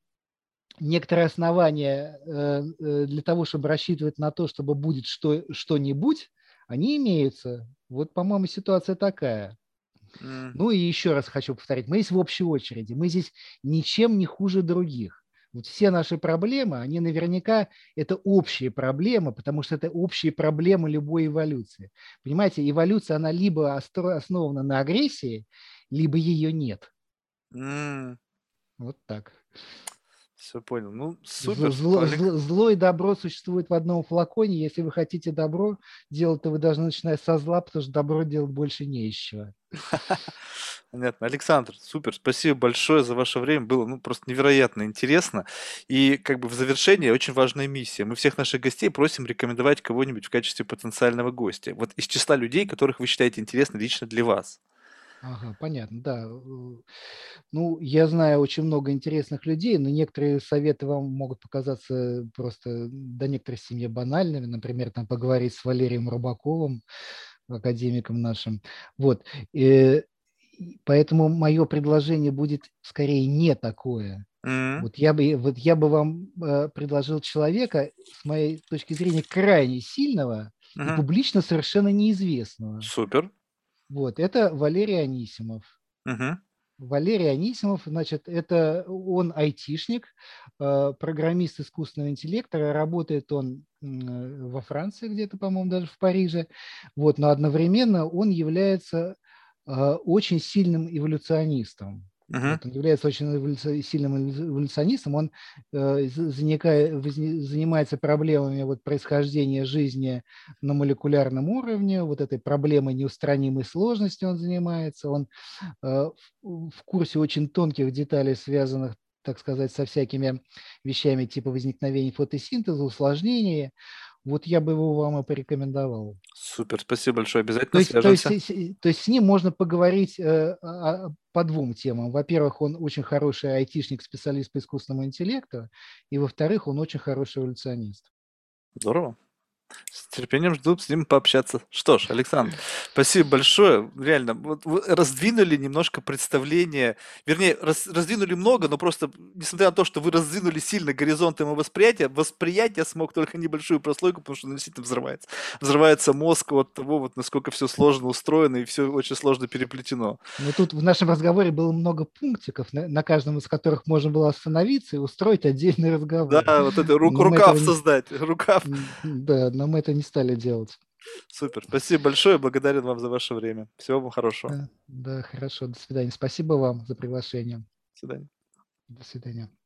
B: некоторые основания э, э, для того, чтобы рассчитывать на то, чтобы будет что, что-нибудь, они имеются. Вот, по-моему, ситуация такая. Mm. Ну и еще раз хочу повторить, мы есть в общей очереди, мы здесь ничем не хуже других. Вот все наши проблемы, они наверняка это общие проблемы, потому что это общие проблемы любой эволюции. Понимаете, эволюция, она либо основана на агрессии, либо ее нет. Mm. Вот так.
A: Все понял. Ну, супер.
B: Зло, зло, зло и добро существуют в одном флаконе. Если вы хотите добро делать, то вы должны начинать со зла, потому что добро делать больше не из чего.
A: Понятно. Александр, супер. Спасибо большое за ваше время. Было ну, просто невероятно интересно. И как бы в завершение очень важная миссия. Мы всех наших гостей просим рекомендовать кого-нибудь в качестве потенциального гостя. Вот из числа людей, которых вы считаете интересны лично для вас.
B: Ага, понятно, да. Ну, я знаю очень много интересных людей, но некоторые советы вам могут показаться просто до некоторой степени банальными. Например, там поговорить с Валерием Рыбаковым, академиком нашим. Вот. И поэтому мое предложение будет скорее не такое. Mm-hmm. Вот я бы, вот я бы вам э, предложил человека, с моей точки зрения, крайне сильного mm-hmm. и публично совершенно неизвестного.
A: Супер.
B: Вот, это Валерий Анисимов.
A: Угу.
B: Валерий Анисимов, значит, это он айтишник, э, программист искусственного интеллекта, работает он во Франции где-то, по-моему, даже в Париже, вот, но одновременно он является э, очень сильным эволюционистом. Uh-huh. Он является очень сильным эволюционистом, он э, заникает, занимается проблемами вот, происхождения жизни на молекулярном уровне, вот этой проблемой неустранимой сложности он занимается, он э, в, в курсе очень тонких деталей, связанных так сказать, со всякими вещами типа возникновения фотосинтеза, усложнения. Вот я бы его вам и порекомендовал.
A: Супер, спасибо большое, обязательно
B: то есть, свяжемся. То есть, то есть с ним можно поговорить э, по двум темам. Во-первых, он очень хороший айтишник, специалист по искусственному интеллекту, и во-вторых, он очень хороший эволюционист.
A: Здорово. С терпением жду с ним пообщаться. Что ж, Александр, спасибо большое. Реально, вот вы раздвинули немножко представление, вернее, раз, раздвинули много, но просто, несмотря на то, что вы раздвинули сильно горизонты моего восприятия, восприятие смог только небольшую прослойку, потому что он действительно взрывается. Взрывается мозг от того, вот насколько все сложно устроено и все очень сложно переплетено.
B: Ну, тут в нашем разговоре было много пунктиков, на, на каждом из которых можно было остановиться и устроить отдельный разговор.
A: Да, вот это ру- рукав этого... создать, рукав.
B: Да, но мы это не стали делать.
A: Супер. Спасибо большое. Благодарен вам за ваше время. Всего вам хорошего.
B: Да, да, хорошо. До свидания. Спасибо вам за приглашение.
A: До свидания.
B: До свидания.